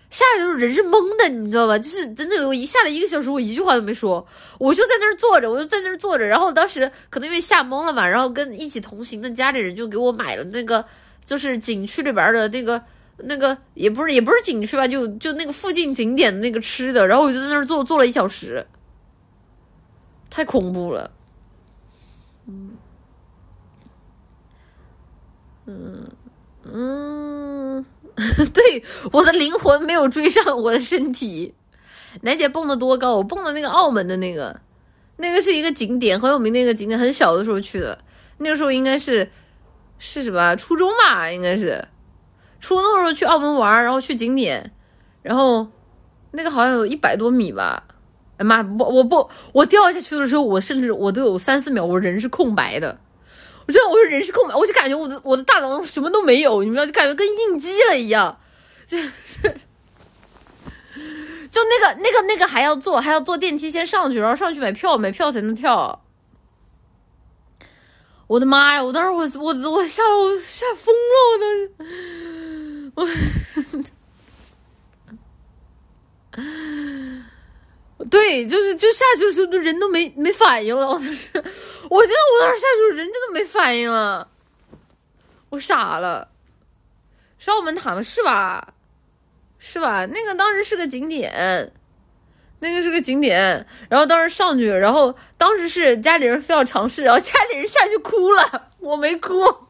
[SPEAKER 1] 下来的时候人是懵的，你知道吧？就是真的有一下来一个小时，我一句话都没说，我就在那儿坐着，我就在那儿坐着，然后当时可能因为吓懵了嘛，然后跟一起同行的家里人就给我买了那个，就是景区里边的那个那个也不是也不是景区吧，就就那个附近景点的那个吃的，然后我就在那儿坐坐了一小时，太恐怖了。嗯，嗯嗯，对，我的灵魂没有追上我的身体。楠姐蹦的多高？我蹦的那个澳门的那个，那个是一个景点，很有名的一个景点。很小的时候去的，那个时候应该是是什么初中吧？应该是初中的时候去澳门玩，然后去景点，然后那个好像有一百多米吧。哎妈，我，我不，我掉下去的时候，我甚至我都有三四秒，我人是空白的。我真的我说人是空白，我就感觉我的我的大脑什么都没有，你们知道，就感觉跟应激了一样。就就那个那个那个还要坐，还要坐电梯先上去，然后上去买票，买票才能跳。我的妈呀！我当时我我我吓我吓疯了，我当时。对，就是就下去的时候，都人都没没反应了。我当时，我记得我当时下去，人真的没反应了，我傻了。是澳门塔吗？是吧？是吧？那个当时是个景点，那个是个景点。然后当时上去，然后当时是家里人非要尝试，然后家里人下去哭了，我没哭，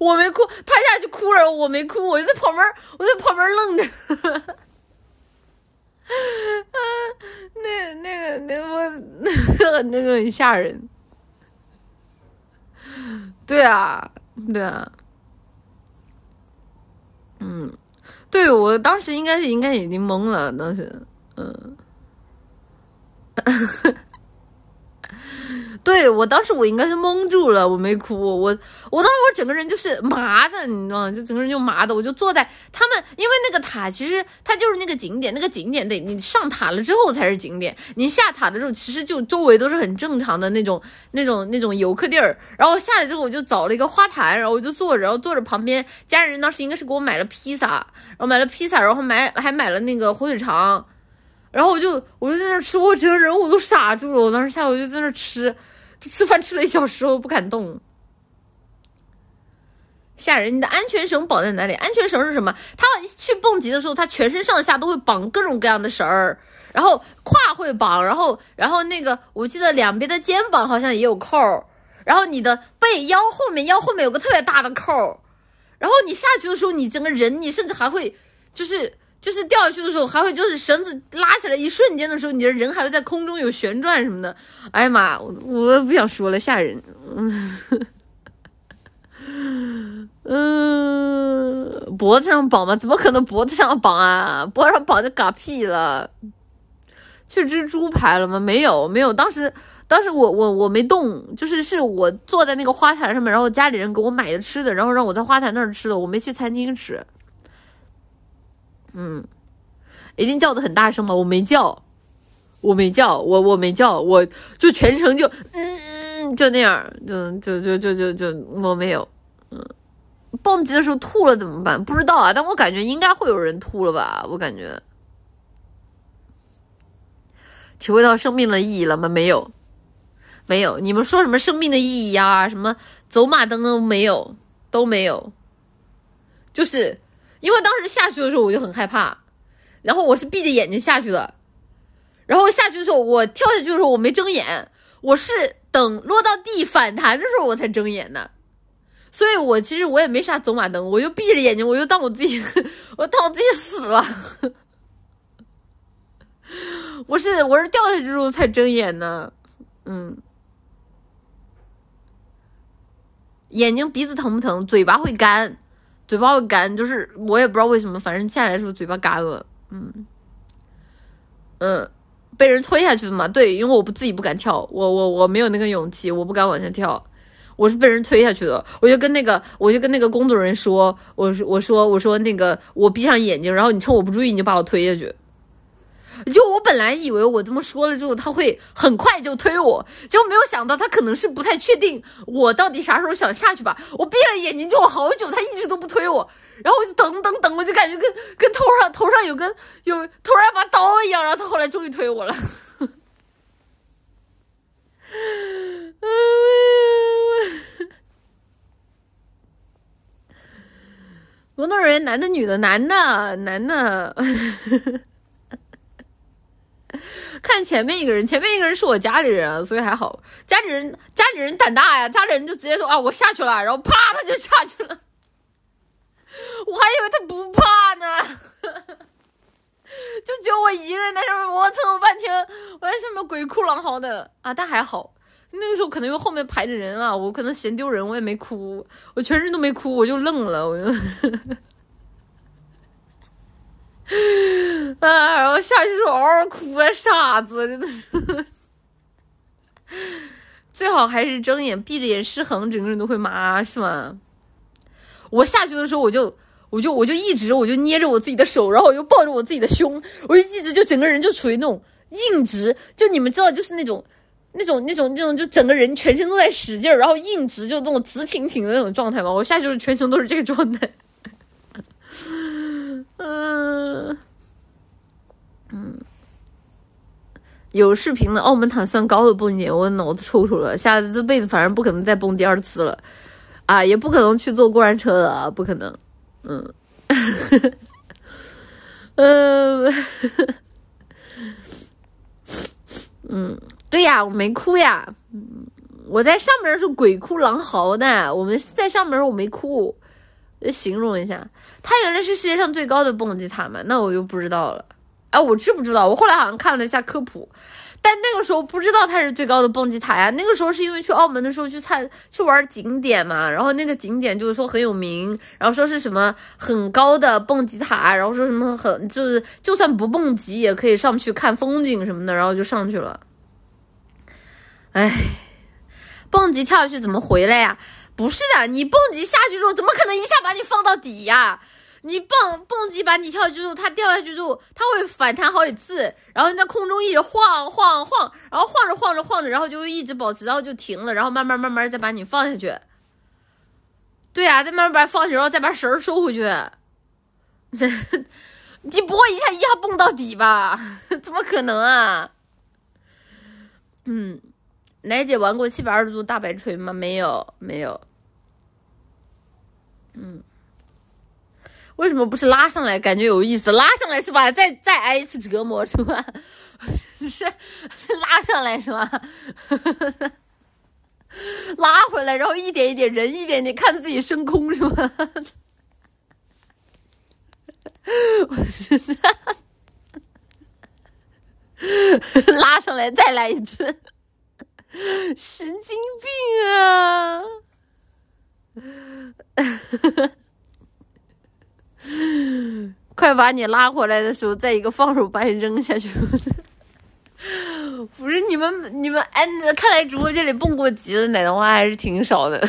[SPEAKER 1] 我没哭，他下去哭了，我没哭，我就在旁边，我在旁边愣着。啊，那那个那我那个那个很吓人，对啊，对啊，嗯，对我当时应该是应该已经懵了，当时，嗯。对我当时我应该是蒙住了，我没哭，我我当时我整个人就是麻的，你知道吗？就整个人就麻的，我就坐在他们，因为那个塔其实它就是那个景点，那个景点得你上塔了之后才是景点，你下塔的时候其实就周围都是很正常的那种那种那种游客地儿。然后下来之后我就找了一个花坛，然后我就坐着，然后坐着旁边家人当时应该是给我买了披萨，然后买了披萨，然后买还买了那个火腿肠。然后我就我就在那吃，我整个人我都傻住了。我当时下午就在那吃，吃饭吃了一小时，我不敢动，吓人！你的安全绳绑在哪里？安全绳是什么？他去蹦极的时候，他全身上下都会绑各种各样的绳儿，然后胯会绑，然后然后那个我记得两边的肩膀好像也有扣，然后你的背腰后面腰后面有个特别大的扣，然后你下去的时候，你整个人你甚至还会就是。就是掉下去的时候，还会就是绳子拉起来一瞬间的时候，你的人还会在空中有旋转什么的。哎呀妈，我我不想说了，吓人。嗯，脖子上绑吗？怎么可能脖子上绑啊？脖子上绑就嘎屁了。去蜘蛛排了吗？没有，没有。当时当时我我我没动，就是是我坐在那个花坛上面，然后家里人给我买的吃的，然后让我在花坛那儿吃的，我没去餐厅吃。嗯，一定叫的很大声吗？我没叫，我没叫，我我没叫，我就全程就嗯嗯就那样，就就就就就就我没有，嗯，蹦极的时候吐了怎么办？不知道啊，但我感觉应该会有人吐了吧？我感觉体会到生命的意义了吗？没有，没有。你们说什么生命的意义呀？什么走马灯都没有，都没有，就是。因为当时下去的时候我就很害怕，然后我是闭着眼睛下去的，然后下去的时候我跳下去的时候我没睁眼，我是等落到地反弹的时候我才睁眼的，所以我其实我也没啥走马灯，我就闭着眼睛，我就当我自己，我当我自己死了，我是我是掉下去之后才睁眼的，嗯，眼睛鼻子疼不疼？嘴巴会干。嘴巴会干，就是我也不知道为什么，反正下来的时候嘴巴干了，嗯嗯，被人推下去的嘛，对，因为我不自己不敢跳，我我我没有那个勇气，我不敢往下跳。我是被人推下去的，我就跟那个，我就跟那个工作人员说，我说，我说，我说那个，我闭上眼睛，然后你趁我不注意，你就把我推下去。就我本来以为我这么说了之后，他会很快就推我，结果没有想到他可能是不太确定我到底啥时候想下去吧。我闭了眼睛就好久，他一直都不推我，然后我就等等等，我就感觉跟跟头上头上有根有头上一把刀一样，然后他后来终于推我了。工作人员男的女的男的男的，看前面一个人，前面一个人是我家里人，所以还好。家里人家里人胆大呀，家里人就直接说啊我下去了，然后啪他就下去了。我还以为他不怕呢，就只有我一个人在上面磨蹭了半天，我在上面鬼哭狼嚎的啊，但还好。那个时候可能因为后面排着人啊，我可能嫌丢人，我也没哭，我全身都没哭，我就愣了，我就，啊，然后下去的时候嗷嗷哭啊，傻子，真的是，最好还是睁眼闭着眼失衡，整个人都会麻，是吗？我下去的时候，我就，我就，我就一直，我就捏着我自己的手，然后我又抱着我自己的胸，我就一直就整个人就处于那种硬直，就你们知道，就是那种。那种、那种、那种，就整个人全身都在使劲，然后硬直，就那种直挺挺的那种状态嘛。我下去就是全程都是这个状态。嗯嗯，有视频的澳门塔算高的蹦极，我脑子抽抽了，下这辈子反正不可能再蹦第二次了啊，也不可能去坐过山车了，不可能。嗯，嗯，嗯。对呀，我没哭呀，我在上面是鬼哭狼嚎的。我们在上面我没哭，形容一下，它原来是世界上最高的蹦极塔嘛？那我就不知道了。哎，我知不知道？我后来好像看了一下科普，但那个时候不知道它是最高的蹦极塔呀。那个时候是因为去澳门的时候去参去玩景点嘛，然后那个景点就是说很有名，然后说是什么很高的蹦极塔，然后说什么很就是就算不蹦极也可以上去看风景什么的，然后就上去了。哎，蹦极跳下去怎么回来呀？不是的，你蹦极下去之后，怎么可能一下把你放到底呀？你蹦蹦极把你跳下去之后，它掉下去之后，它会反弹好几次，然后你在空中一直晃晃晃，然后晃着晃着晃着，然后就一直保持，然后就停了，然后慢慢慢慢再把你放下去。对呀，再慢慢把放下去，然后再把绳收回去。你不会一下一下蹦到底吧？怎么可能啊？嗯。奶姐玩过七百二十度大摆锤吗？没有，没有。嗯，为什么不是拉上来？感觉有意思，拉上来是吧？再再挨一次折磨是吧？是 拉上来是吧？拉回来，然后一点一点，人一点点看着自己升空是吧？我 是拉上来再来一次。神经病啊！快把你拉回来的时候，再一个放手把你扔下去。不是你们，你们哎，看来直播间里蹦过极的奶的话还是挺少的。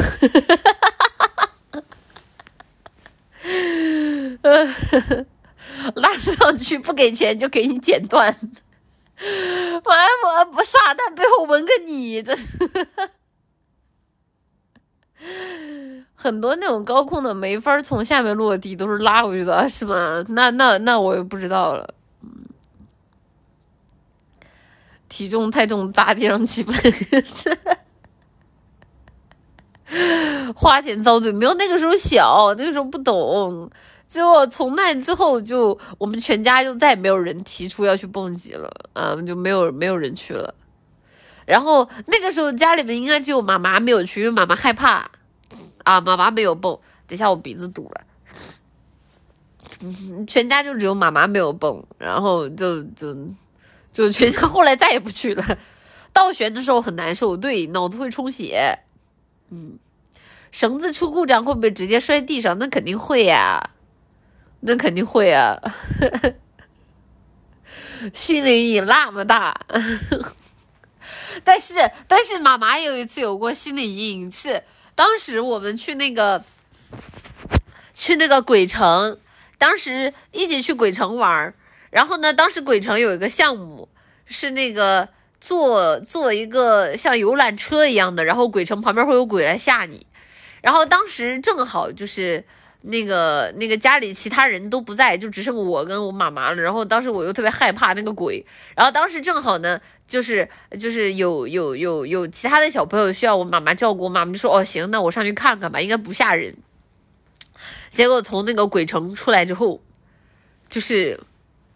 [SPEAKER 1] 拉上去不给钱就给你剪断。完我不撒旦背后纹个你，这很多那种高空的没法从下面落地，都是拉回去的，是吗？那那那我也不知道了。体重太重，砸地上去吧。花钱遭罪，没有那个时候小，那个时候不懂。就从那之后，就我们全家就再也没有人提出要去蹦极了，啊，就没有没有人去了。然后那个时候家里面应该只有妈妈没有去，因为妈妈害怕，啊，妈妈没有蹦。等下我鼻子堵了，全家就只有妈妈没有蹦，然后就就就全家 后来再也不去了。倒悬的时候很难受，对，脑子会充血，嗯。绳子出故障会不会直接摔地上？那肯定会呀，那肯定会啊。心理阴影那么大，但是但是妈妈有一次有过心理阴影，是当时我们去那个去那个鬼城，当时一起去鬼城玩儿然后呢，当时鬼城有一个项目是那个坐坐一个像游览车一样的，然后鬼城旁边会有鬼来吓你，然后当时正好就是。那个那个家里其他人都不在，就只剩我跟我妈妈了。然后当时我又特别害怕那个鬼。然后当时正好呢，就是就是有有有有其他的小朋友需要我妈妈照顾，妈妈就说：“哦，行，那我上去看看吧，应该不吓人。”结果从那个鬼城出来之后，就是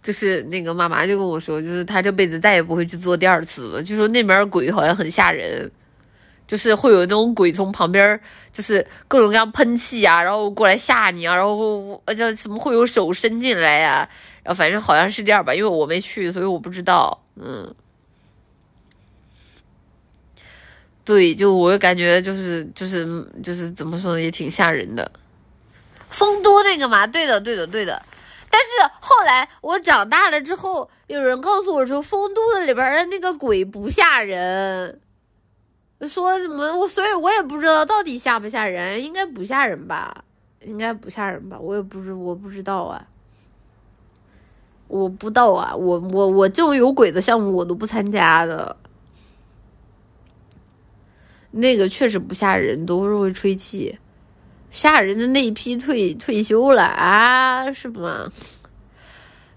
[SPEAKER 1] 就是那个妈妈就跟我说，就是她这辈子再也不会去做第二次了，就说那边鬼好像很吓人。就是会有那种鬼从旁边，就是各种各样喷气啊，然后过来吓你啊，然后呃叫什么会有手伸进来呀，然后反正好像是这样吧，因为我没去，所以我不知道。嗯，对，就我感觉就是就是就是怎么说呢，也挺吓人的。丰都那个嘛，对的对的对的。但是后来我长大了之后，有人告诉我说，丰都的里边的那个鬼不吓人。说什么我，所以我也不知道到底吓不吓人，应该不吓人吧？应该不吓人吧？我也不知我不知道啊，我不知道啊，我我我这种有鬼的项目我都不参加的，那个确实不吓人，都是会吹气，吓人的那一批退退休了啊，是吗？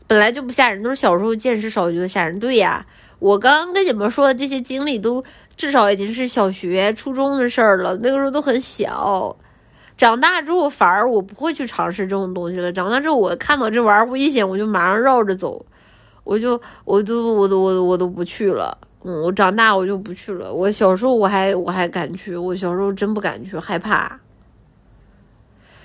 [SPEAKER 1] 本来就不吓人，都是小时候见识少觉得吓人。对呀，我刚刚跟你们说的这些经历都。至少已经是小学、初中的事儿了，那个时候都很小。长大之后，反而我不会去尝试这种东西了。长大之后，我看到这玩意儿危险，我就马上绕着走，我就，我都，我都，我我都不去了。嗯，我长大我就不去了。我小时候我还我还敢去，我小时候真不敢去，害怕。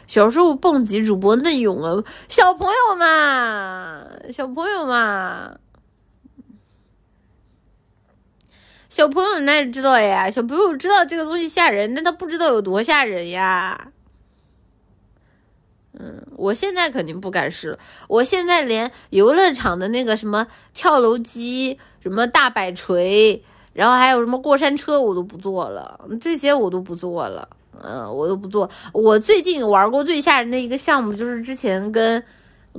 [SPEAKER 1] 小时候蹦极主播嫩勇啊，小朋友嘛，小朋友嘛。小朋友哪里知道呀？小朋友知道这个东西吓人，但他不知道有多吓人呀。嗯，我现在肯定不敢试了。我现在连游乐场的那个什么跳楼机、什么大摆锤，然后还有什么过山车，我都不坐了。这些我都不做了。嗯，我都不做。我最近玩过最吓人的一个项目，就是之前跟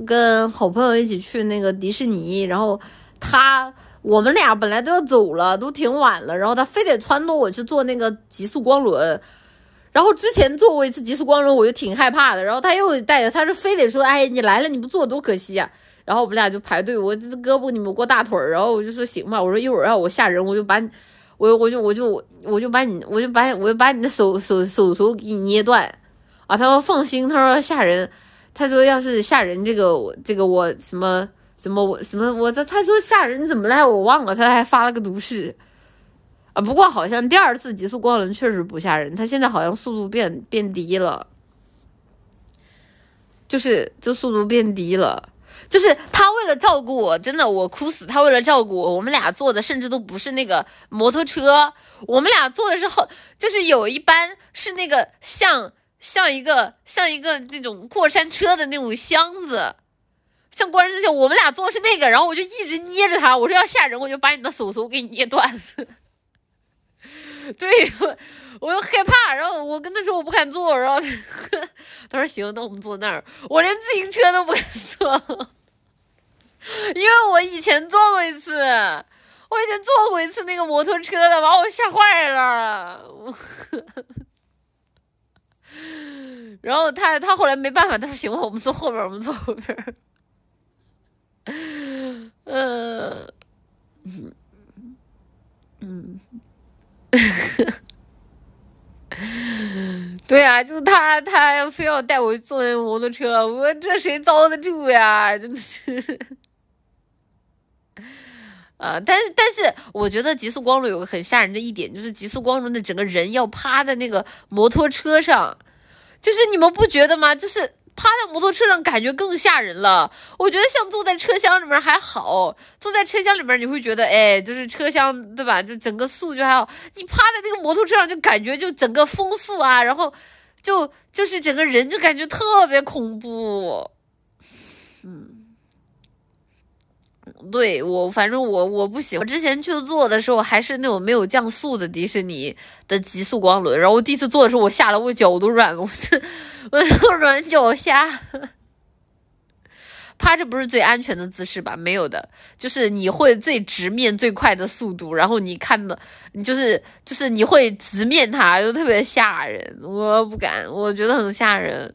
[SPEAKER 1] 跟好朋友一起去那个迪士尼，然后他。我们俩本来都要走了，都挺晚了，然后他非得撺掇我去坐那个极速光轮，然后之前坐过一次极速光轮，我就挺害怕的，然后他又带着，他是非得说，哎，你来了你不坐多可惜啊，然后我们俩就排队，我这胳膊你们过大腿儿，然后我就说行吧，我说一会儿让我吓人，我就把你，我我就我就我就把你，我就把我就把你的手手手手给你捏断，啊，他说放心，他说吓人，他说要是吓人这个这个我什么。什么我什么我他他说吓人怎么了？我忘了，他还发了个毒誓啊。不过好像第二次极速光轮确实不吓人，他现在好像速度变变低了，就是这速度变低了。就是他为了照顾我，真的我哭死。他为了照顾我，我们俩坐的甚至都不是那个摩托车，我们俩坐的是后，就是有一班是那个像像一个像一个那种过山车的那种箱子。像过山车，我们俩坐的是那个，然后我就一直捏着他，我说要吓人，我就把你的手手给你捏断了。对，我又害怕，然后我跟他说我不敢坐，然后 他说行，那我们坐那儿。我连自行车都不敢坐，因为我以前坐过一次，我以前坐过一次那个摩托车的，把我吓坏了。然后他他后来没办法，他说行吧，我们坐后边，我们坐后边。嗯嗯嗯，对啊，就是他，他非要带我坐那摩托车，我这谁遭得住呀？真的是，啊，但是但是，我觉得极速光轮有个很吓人的一点，就是极速光轮的整个人要趴在那个摩托车上，就是你们不觉得吗？就是。趴在摩托车上感觉更吓人了。我觉得像坐在车厢里面还好，坐在车厢里面你会觉得，哎，就是车厢对吧？就整个速就还好。你趴在那个摩托车上就感觉就整个风速啊，然后就就是整个人就感觉特别恐怖。嗯，对我反正我我不喜欢。之前去坐的时候还是那种没有降速的迪士尼的极速光轮，然后我第一次坐的时候我下来我脚都软了，我是我软脚虾。趴着不是最安全的姿势吧？没有的，就是你会最直面最快的速度，然后你看的，你就是就是你会直面它，就特别吓人。我不敢，我觉得很吓人。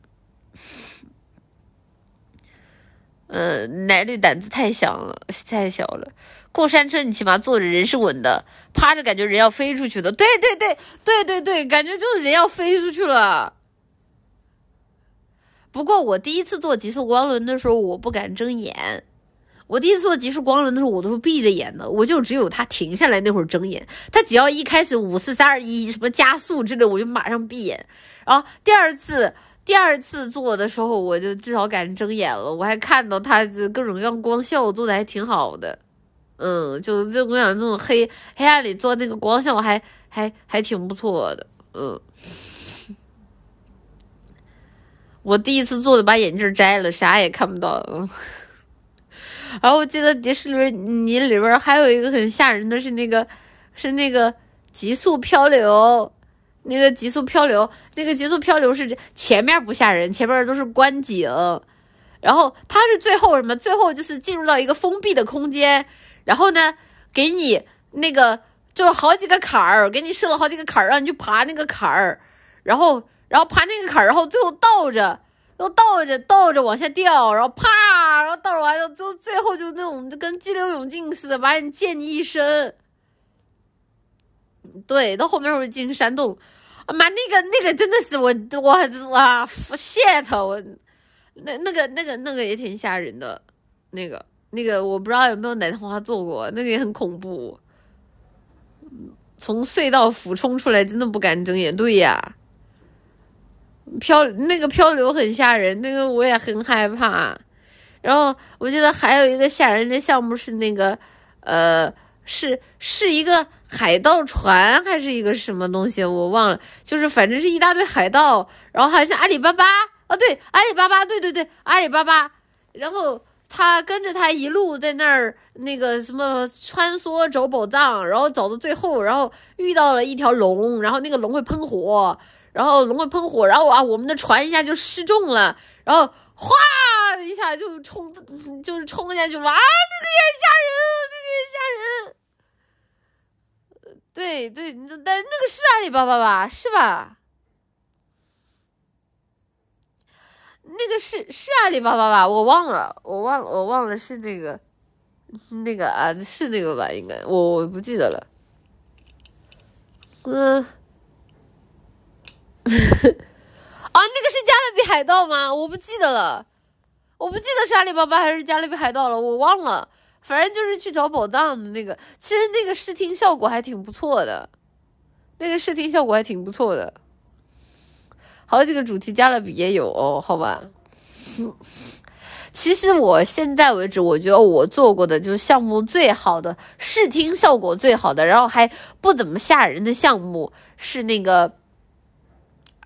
[SPEAKER 1] 嗯，奶绿胆子太小了，太小了。过山车你起码坐着人是稳的，趴着感觉人要飞出去的。对对对对对对，感觉就是人要飞出去了。不过我第一次坐极速光轮的时候，我不敢睁眼。我第一次坐极速光轮的时候，我都是闭着眼的，我就只有它停下来那会儿睁眼。它只要一开始五四三二一什么加速之类，我就马上闭眼。然后第二次第二次做的时候，我就至少敢睁眼了。我还看到它这各种各样光效做的还挺好的。嗯，就就我想这种黑黑暗里做那个光效还还还挺不错的。嗯。我第一次做的把眼镜摘了，啥也看不到。然后我记得迪士尼里边还有一个很吓人的是那个，是那个极速漂流，那个极速漂流，那个极速漂流是前面不吓人，前面都是观景，然后它是最后什么？最后就是进入到一个封闭的空间，然后呢，给你那个就好几个坎儿，给你设了好几个坎儿，让你去爬那个坎儿，然后。然后爬那个坎儿，然后最后倒着，又倒着倒着往下掉，然后啪，然后倒着完了，最最后就那种就跟激流勇进似的，把你溅你一身。对，到后面会进山洞，啊妈，那个那个真的是我我哇，shit，我那那个那个那个也挺吓人的，那个那个我不知道有没有奶糖花做过，那个也很恐怖，从隧道俯冲出来，真的不敢睁眼。对呀。漂那个漂流很吓人，那个我也很害怕。然后我记得还有一个吓人的项目是那个，呃，是是一个海盗船还是一个什么东西，我忘了。就是反正是一大堆海盗，然后好像阿里巴巴啊，对，阿里巴巴，对对对，阿里巴巴。然后他跟着他一路在那儿那个什么穿梭找宝藏，然后找到最后，然后遇到了一条龙，然后那个龙会喷火。然后龙会喷火，然后啊，我们的船一下就失重了，然后哗一下就冲，就是冲下去，哇，那个也吓人，那个也吓人。对对，但那个是阿里巴巴吧？是吧？那个是是阿里巴巴吧？我忘了，我忘了，我忘了是那个，那个啊，是那个吧？应该我我不记得了。嗯。啊，那个是加勒比海盗吗？我不记得了，我不记得是阿里巴巴还是加勒比海盗了，我忘了。反正就是去找宝藏的那个，其实那个视听效果还挺不错的，那个视听效果还挺不错的。好几个主题加勒比也有哦，好吧。其实我现在为止，我觉得我做过的就是项目最好的，视听效果最好的，然后还不怎么吓人的项目是那个。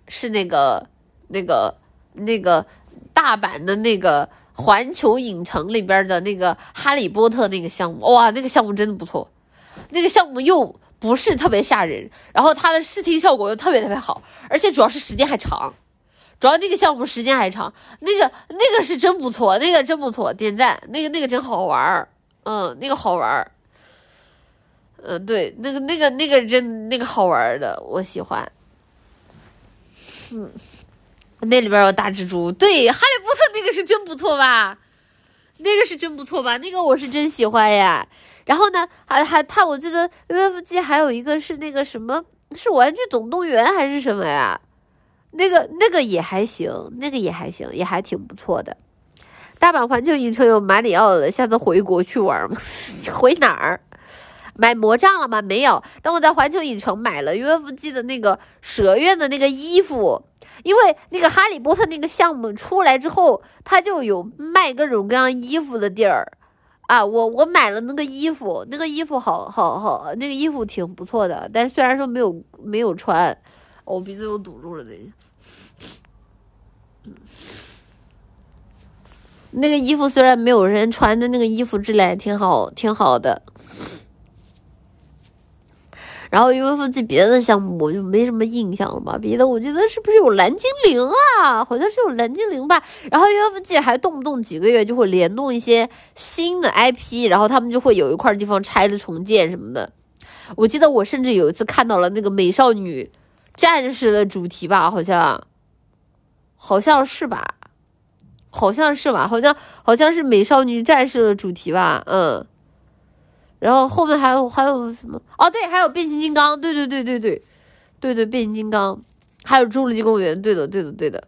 [SPEAKER 1] 是那个、那个、那个大阪的那个环球影城里边的那个哈利波特那个项目，哇，那个项目真的不错。那个项目又不是特别吓人，然后它的视听效果又特别特别好，而且主要是时间还长。主要那个项目时间还长，那个那个是真不错，那个真不错，点赞。那个那个真好玩儿，嗯，那个好玩儿。嗯，对，那个那个那个真那个好玩的，我喜欢。嗯，那里边有大蜘蛛，对，哈利波特那个是真不错吧？那个是真不错吧？那个我是真喜欢呀。然后呢，还还他，我记得 UFG 还有一个是那个什么，是玩具总动员还是什么呀？那个那个也还行，那个也还行，也还挺不错的。大阪环球影城有马里奥了，下次回国去玩吗？回哪儿？买魔杖了吗？没有。但我在环球影城买了 UFG 的那个蛇院的那个衣服，因为那个哈利波特那个项目出来之后，它就有卖各种各样衣服的地儿啊。我我买了那个衣服，那个衣服好好好，那个衣服挺不错的。但是虽然说没有没有穿，
[SPEAKER 2] 我鼻子又堵住了，等一下。那个衣服虽然没有人穿的，那个衣服质量也挺好，挺好的。然后 UFG 别的项目我就没什么印象了吧？别的我记得是不是有蓝精灵啊？好像是有蓝精灵吧。然后 UFG 还动不动几个月就会联动一些新的 IP，然后他们就会有一块地方拆了重建什么的。我记得我甚至有一次看到了那个美少女战士的主题吧，好像，好像是吧，好像是吧，好像好像是美少女战士的主题吧，嗯。然后后面还有还有什么？哦，对，还有变形金刚，对对对对对，对对变形金刚，还有侏罗纪公园，对的对的对的。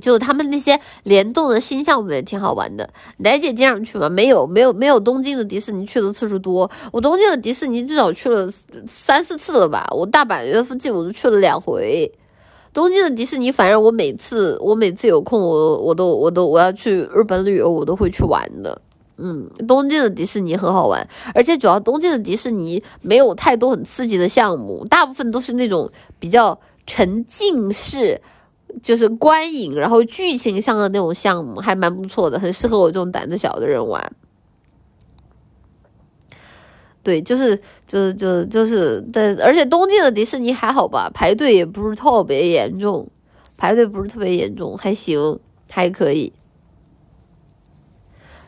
[SPEAKER 2] 就他们那些联动的新项目也挺好玩的。奶姐经常去吗？没有，没有，没有东京的迪士尼去的次数多。我东京的迪士尼至少去了三四次了吧？我大阪、约附近我都去了两回。东京的迪士尼，反正我每次我每次有空，我我都我都我要去日本旅游，我都会去玩的。嗯，东京的迪士尼很好玩，而且主要东京的迪士尼没有太多很刺激的项目，大部分都是那种比较沉浸式。就是观影，然后剧情上的那种项目还蛮不错的，很适合我这种胆子小的人玩。对，就是就是就就是在，而且东京的迪士尼还好吧，排队也不是特别严重，排队不是特别严重，还行，还可以。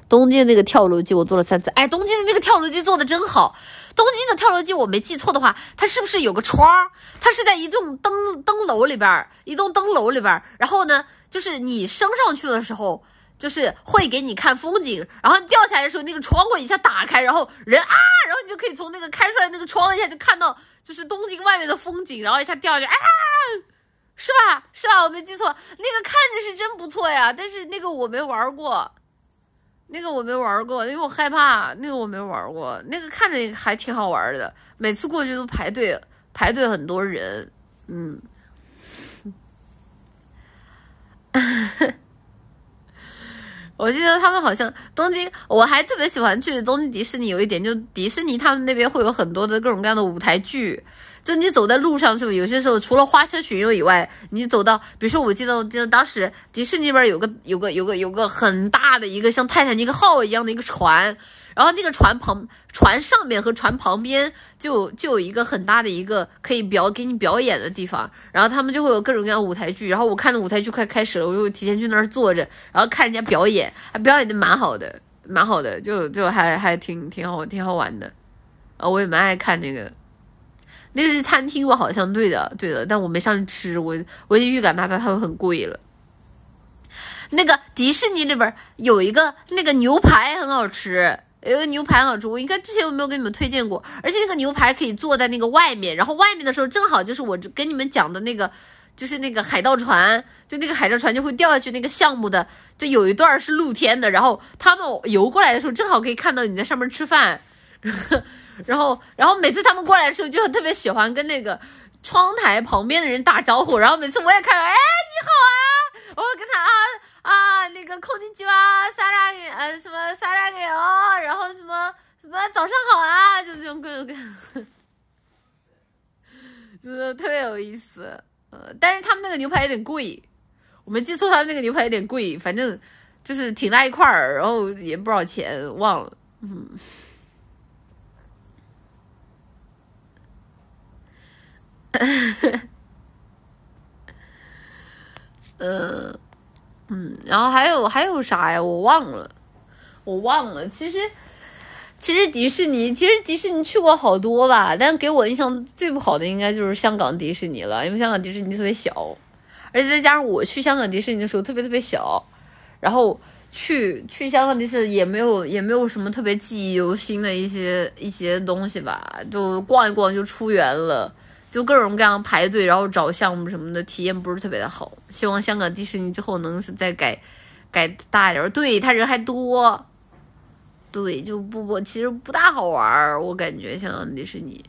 [SPEAKER 2] 东京那个跳楼机我做了三次，哎，东京的那个跳楼机做的真好。东京的跳楼机我没记错的话，它是不是有个窗？它是在一栋灯灯楼里边儿，一栋灯楼里边儿。然后呢，就是你升上去的时候，就是会给你看风景，然后掉下来的时候，那个窗户一下打开，然后人啊，然后你就可以从那个开出来那个窗一下就看到，就是东京外面的风景，然后一下掉下去，啊，是吧？是吧？我没记错，那个看着是真不错呀，但是那个我没玩过。那个我没玩过，因为我害怕。那个我没玩过，那个看着还挺好玩的。每次过去都排队，排队很多人。嗯，我记得他们好像东京，我还特别喜欢去东京迪士尼。有一点，就迪士尼他们那边会有很多的各种各样的舞台剧。就你走在路上，是不有些时候除了花车巡游以外，你走到，比如说，我记得，我记得当时迪士尼那边有个有个有个有个很大的一个像泰坦尼克号一样的一个船，然后那个船旁船上面和船旁边就就有一个很大的一个可以表给你表演的地方，然后他们就会有各种各样舞台剧，然后我看的舞台剧快开始了，我就提前去那儿坐着，然后看人家表演，还表演的蛮好的，蛮好的，就就还还挺挺好挺好玩的，啊，我也蛮爱看那个。那是餐厅吧？好像对的，对的，但我没上去吃，我我已经预感它它它会很贵了。那个迪士尼里边有一个那个牛排很好吃，有个牛排好吃，我应该之前有没有给你们推荐过？而且那个牛排可以坐在那个外面，然后外面的时候正好就是我跟你们讲的那个，就是那个海盗船，就那个海盗船就会掉下去那个项目的，就有一段是露天的，然后他们游过来的时候正好可以看到你在上面吃饭。然后，然后每次他们过来的时候，就特别喜欢跟那个窗台旁边的人打招呼。然后每次我也看到，哎，你好啊！我跟他啊啊，那个空军机哇，撒拉给呃什么撒拉给哦，然后什么什么早上好啊，就这种各种各样，就是特别有意思。呃，但是他们那个牛排有点贵，我没记错，他们那个牛排有点贵，反正就是挺大一块儿，然后也不少钱，忘了，嗯。嗯 嗯，然后还有还有啥呀？我忘了，我忘了。其实其实迪士尼，其实迪士尼去过好多吧，但给我印象最不好的应该就是香港迪士尼了，因为香港迪士尼特别小，而且再加上我去香港迪士尼的时候特别特别小，然后去去香港迪士尼也没有也没有什么特别记忆犹新的一些一些东西吧，就逛一逛就出园了。就各种各样排队，然后找项目什么的，体验不是特别的好。希望香港迪士尼之后能是再改改大一点。对他人还多，对就不不其实不大好玩儿，我感觉香港迪士尼。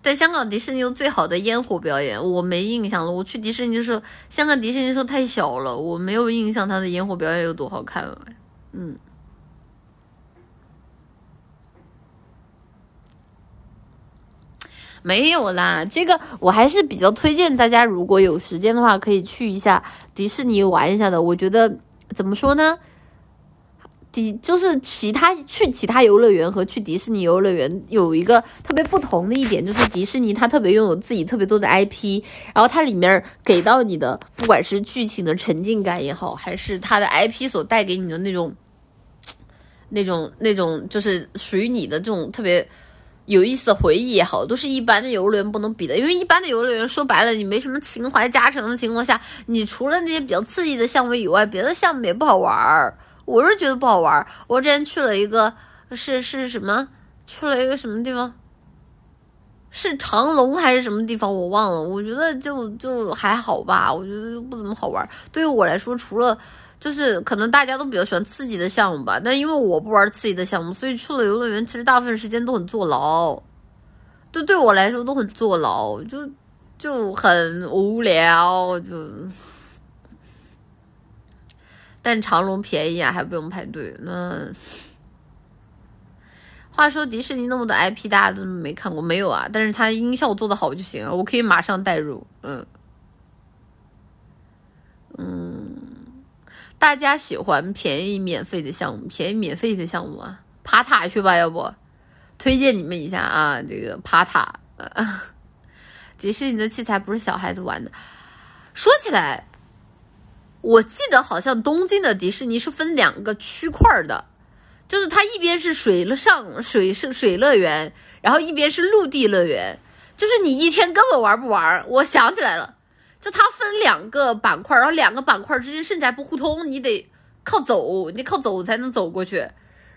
[SPEAKER 2] 但香港迪士尼有最好的烟火表演，我没印象了。我去迪士尼的时候，香港迪士尼的时候太小了，我没有印象它的烟火表演有多好看了。嗯。没有啦，这个我还是比较推荐大家，如果有时间的话，可以去一下迪士尼玩一下的。我觉得怎么说呢？迪就是其他去其他游乐园和去迪士尼游乐园有一个特别不同的一点，就是迪士尼它特别拥有自己特别多的 IP，然后它里面给到你的，不管是剧情的沉浸感也好，还是它的 IP 所带给你的那种。那种那种就是属于你的这种特别有意思的回忆也好，都是一般的游乐园不能比的。因为一般的游乐园说白了，你没什么情怀加成的情况下，你除了那些比较刺激的项目以外，别的项目也不好玩儿。我是觉得不好玩儿。我之前去了一个，是是什么？去了一个什么地方？是长隆还是什么地方？我忘了。我觉得就就还好吧。我觉得不怎么好玩儿。对于我来说，除了就是可能大家都比较喜欢刺激的项目吧，但因为我不玩刺激的项目，所以去了游乐园，其实大部分时间都很坐牢，就对我来说都很坐牢，就就很无聊，就。但长隆便宜啊，还不用排队。那话说迪士尼那么多 IP，大家都没看过没有啊？但是它音效做的好就行，我可以马上带入。嗯嗯。大家喜欢便宜免费的项目，便宜免费的项目啊，爬塔去吧，要不推荐你们一下啊，这个爬塔。迪士尼的器材不是小孩子玩的。说起来，我记得好像东京的迪士尼是分两个区块的，就是它一边是水上水是水乐园，然后一边是陆地乐园，就是你一天根本玩不玩。我想起来了。就它分两个板块，然后两个板块之间甚至还不互通，你得靠走，你靠走才能走过去。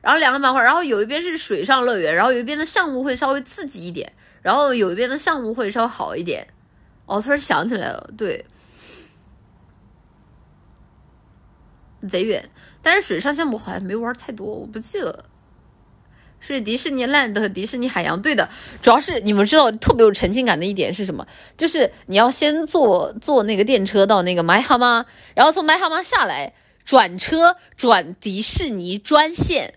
[SPEAKER 2] 然后两个板块，然后有一边是水上乐园，然后有一边的项目会稍微刺激一点，然后有一边的项目会稍微好一点。哦，突然想起来了，对，贼远，但是水上项目好像没玩太多，我不记得。是迪士尼 Land 和迪士尼海洋，对的，主要是你们知道特别有沉浸感的一点是什么？就是你要先坐坐那个电车到那个麦哈吗？然后从麦哈吗下来，转车转迪士尼专线，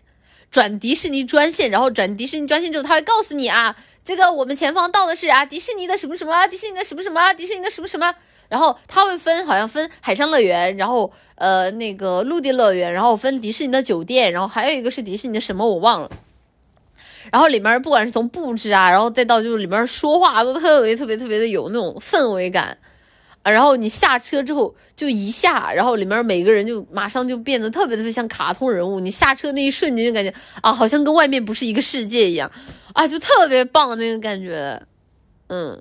[SPEAKER 2] 转迪士尼专线，然后转迪士尼专线之后，他会告诉你啊，这个我们前方到的是啊迪士尼的什么什么啊，迪士尼的什么什么啊，迪士尼的什么什么，然后他会分好像分海上乐园，然后呃那个陆地乐园，然后分迪士尼的酒店，然后还有一个是迪士尼的什么我忘了。然后里面不管是从布置啊，然后再到就是里面说话都特别特别特别的有那种氛围感啊。然后你下车之后就一下，然后里面每个人就马上就变得特别特别像卡通人物。你下车那一瞬间就感觉啊，好像跟外面不是一个世界一样啊，就特别棒那个感觉。嗯，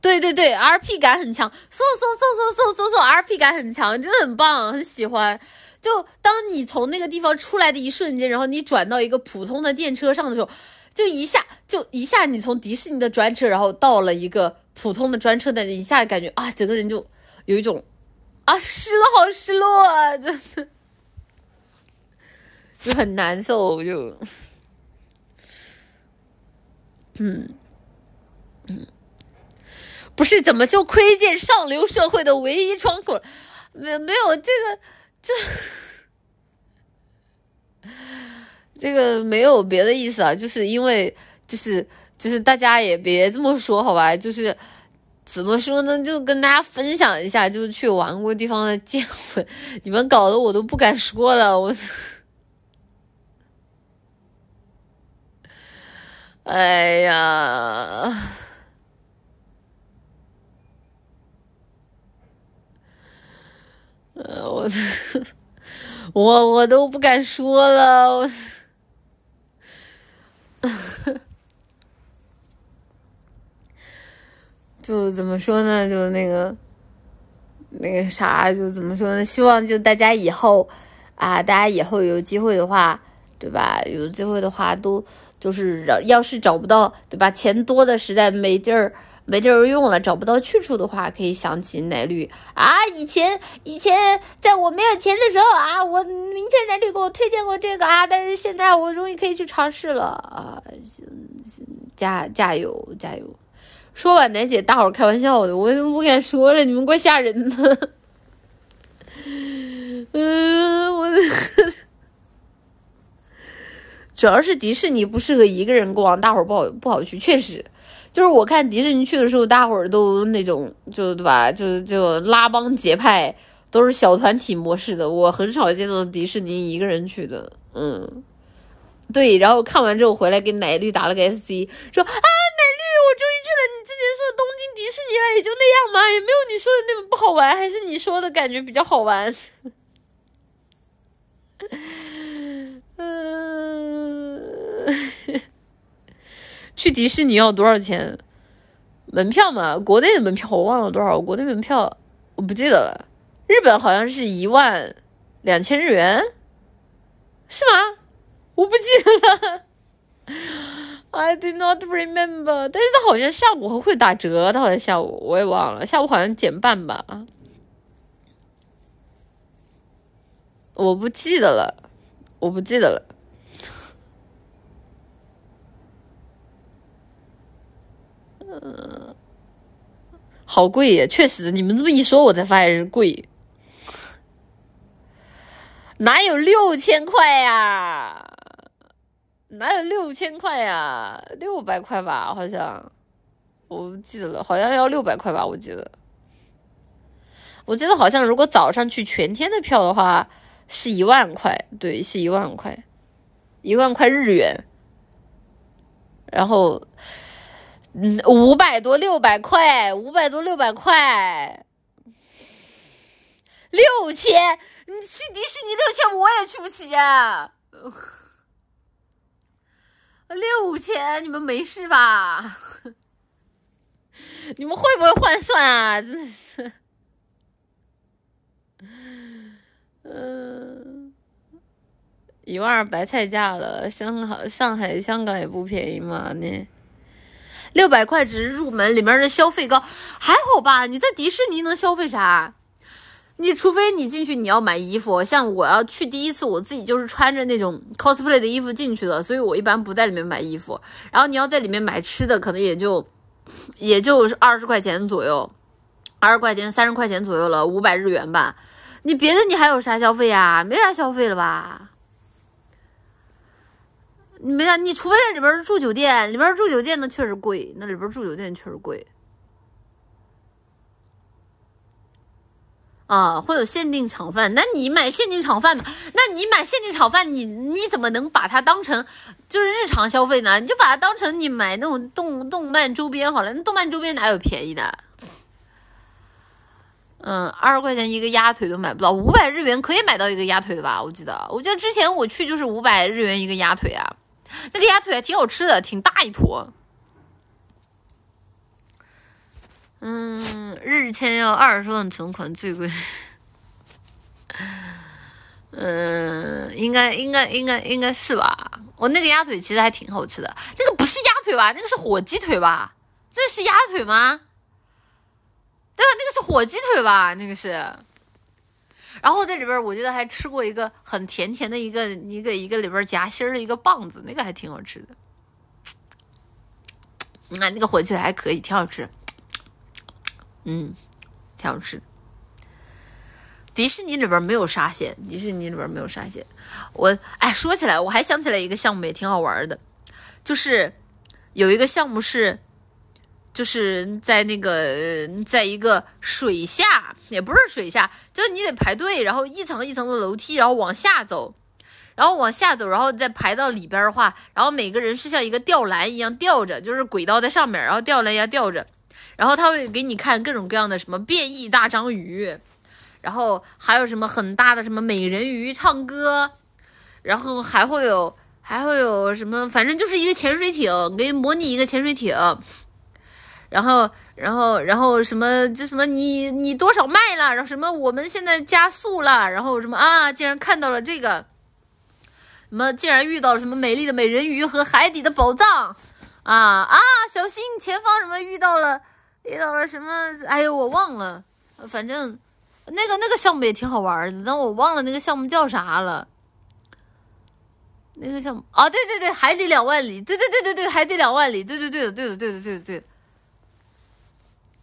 [SPEAKER 2] 对对对，RP 感很强，嗖嗖嗖嗖嗖嗖嗖，RP 感很强，真的很棒，很喜欢。就当你从那个地方出来的一瞬间，然后你转到一个普通的电车上的时候，就一下就一下你从迪士尼的专车，然后到了一个普通的专车的，一下感觉啊，整个人就有一种啊失落，好失落啊，真的就很难受，就嗯嗯，不是怎么就窥见上流社会的唯一窗口？没没有这个。这 这个没有别的意思啊，就是因为就是就是大家也别这么说好吧，就是怎么说呢，就跟大家分享一下，就是去玩过地方的见闻，你们搞得我都不敢说了，我，哎呀。呃，我 我我都不敢说了，就怎么说呢？就那个那个啥，就怎么说呢？希望就大家以后啊，大家以后有机会的话，对吧？有机会的话，都就是要是找不到，对吧？钱多的实在没地儿。没地儿用了，找不到去处的话，可以想起奶绿啊！以前以前在我没有钱的时候啊，我明天奶绿给我推荐过这个啊，但是现在我终于可以去尝试了啊！加加油加油！说完奶姐，大伙儿开玩笑的，我都不敢说了，你们怪吓人的。嗯，我 主要是迪士尼不适合一个人逛，大伙儿不好不好去。确实，就是我看迪士尼去的时候，大伙儿都那种就对吧，就就拉帮结派，都是小团体模式的。我很少见到迪士尼一个人去的，嗯。对，然后看完之后回来给奶绿打了个 SC，说啊，奶绿，我终于去了。你之前说东京迪士尼了，也就那样嘛，也没有你说的那么不好玩，还是你说的感觉比较好玩。嗯，去迪士尼要多少钱？门票嘛，国内的门票我忘了多少，国内门票我不记得了。日本好像是一万两千日元，是吗？我不记得了，I did not remember。但是它好像下午会打折，它好像下午我也忘了，下午好像减半吧。我不记得了，我不记得了。嗯，好贵呀，确实，你们这么一说，我才发现是贵。哪有六千块呀？哪有六千块呀？六百块吧，好像，我不记得了，好像要六百块吧，我记得。我记得好像如果早上去全天的票的话，是一万块，对，是一万块，一万块日元。然后，嗯五百多六百块，五百多六百块，六千，你去迪士尼六千，我也去不起呀。六千，你们没事吧？你们会不会换算啊？真的是，嗯，一万二白菜价了。香港、上海、香港也不便宜嘛，那六百块只是入门，里面的消费高，还好吧？你在迪士尼能消费啥？你除非你进去你要买衣服，像我要去第一次，我自己就是穿着那种 cosplay 的衣服进去的，所以我一般不在里面买衣服。然后你要在里面买吃的，可能也就也就是二十块钱左右，二十块钱、三十块钱左右了，五百日元吧。你别的你还有啥消费呀？没啥消费了吧？没啥，你除非在里边住酒店，里边住酒店那确实贵，那里边住酒店确实贵。啊，会有限定炒饭，那你买限定炒饭，那你买限定炒饭，你你怎么能把它当成就是日常消费呢？你就把它当成你买那种动动漫周边好了，那动漫周边哪有便宜的？嗯，二十块钱一个鸭腿都买不到，五百日元可以买到一个鸭腿的吧？我记得，我记得之前我去就是五百日元一个鸭腿啊，那个鸭腿还挺好吃的，挺大一坨。嗯，日签要二十万存款最贵。嗯，应该应该应该应该是吧？我那个鸭腿其实还挺好吃的，那个不是鸭腿吧？那个是火鸡腿吧？那是鸭腿吗？对吧？那个是火鸡腿吧？那个是。然后在里边，我记得还吃过一个很甜甜的一个一个一个里边夹心的一个棒子，那个还挺好吃的。那，那个火鸡腿还可以，挺好吃。嗯，挺好吃的。迪士尼里边没有沙县，迪士尼里边没有沙县。我哎，说起来，我还想起来一个项目也挺好玩的，就是有一个项目是，就是在那个在一个水下，也不是水下，就是你得排队，然后一层一层的楼梯，然后往下走，然后往下走，然后再排到里边的话，然后每个人是像一个吊篮一样吊着，就是轨道在上面，然后吊篮要吊着。然后他会给你看各种各样的什么变异大章鱼，然后还有什么很大的什么美人鱼唱歌，然后还会有还会有什么，反正就是一个潜水艇，给你模拟一个潜水艇，然后然后然后什么就什么你你多少迈了，然后什么我们现在加速了，然后什么啊，竟然看到了这个，什么竟然遇到了什么美丽的美人鱼和海底的宝藏，啊啊，小心前方什么遇到了。遇到了什么？哎呦，我忘了。反正那个那个项目也挺好玩的，但我忘了那个项目叫啥了。那个项目啊，对对对，海底两万里，对对对对对，海底两万里，对对对的，对的对的对的对的。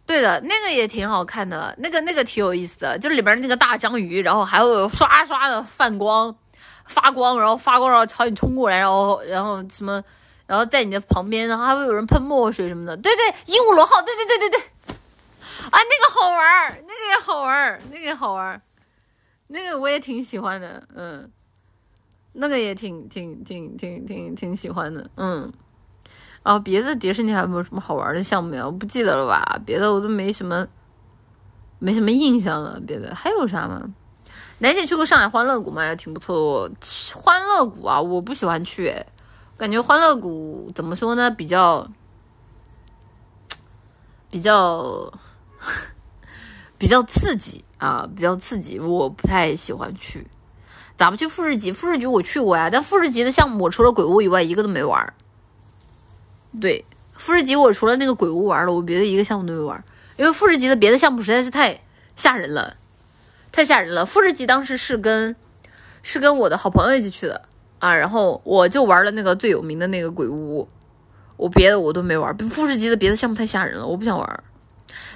[SPEAKER 2] 对的，那个也挺好看的，那个那个挺有意思的，就是里边那个大章鱼，然后还有刷刷的泛光，发光，然后发光然后朝你冲过来，然后然后什么，然后在你的旁边，然后还会有人喷墨水什么的。对对，鹦鹉螺号，对对对对对，啊，那个好玩儿，那个也好玩儿，那个也好玩儿，那个我也挺喜欢的，嗯，那个也挺挺挺挺挺挺喜欢的，嗯。啊别的迪士尼还有没有什么好玩的项目呀？我不记得了吧，别的我都没什么，没什么印象了。别的还有啥吗？南姐去过上海欢乐谷吗？也挺不错的。欢乐谷啊，我不喜欢去，感觉欢乐谷怎么说呢？比较比较 比较刺激啊，比较刺激，我不太喜欢去。咋不去富士急？富士急我去过呀，但富士急的项目我除了鬼屋以外一个都没玩。对，富士急我除了那个鬼屋玩了，我别的一个项目都没玩，因为富士急的别的项目实在是太吓人了，太吓人了。富士急当时是跟是跟我的好朋友一起去的啊，然后我就玩了那个最有名的那个鬼屋，我别的我都没玩。富士急的别的项目太吓人了，我不想玩。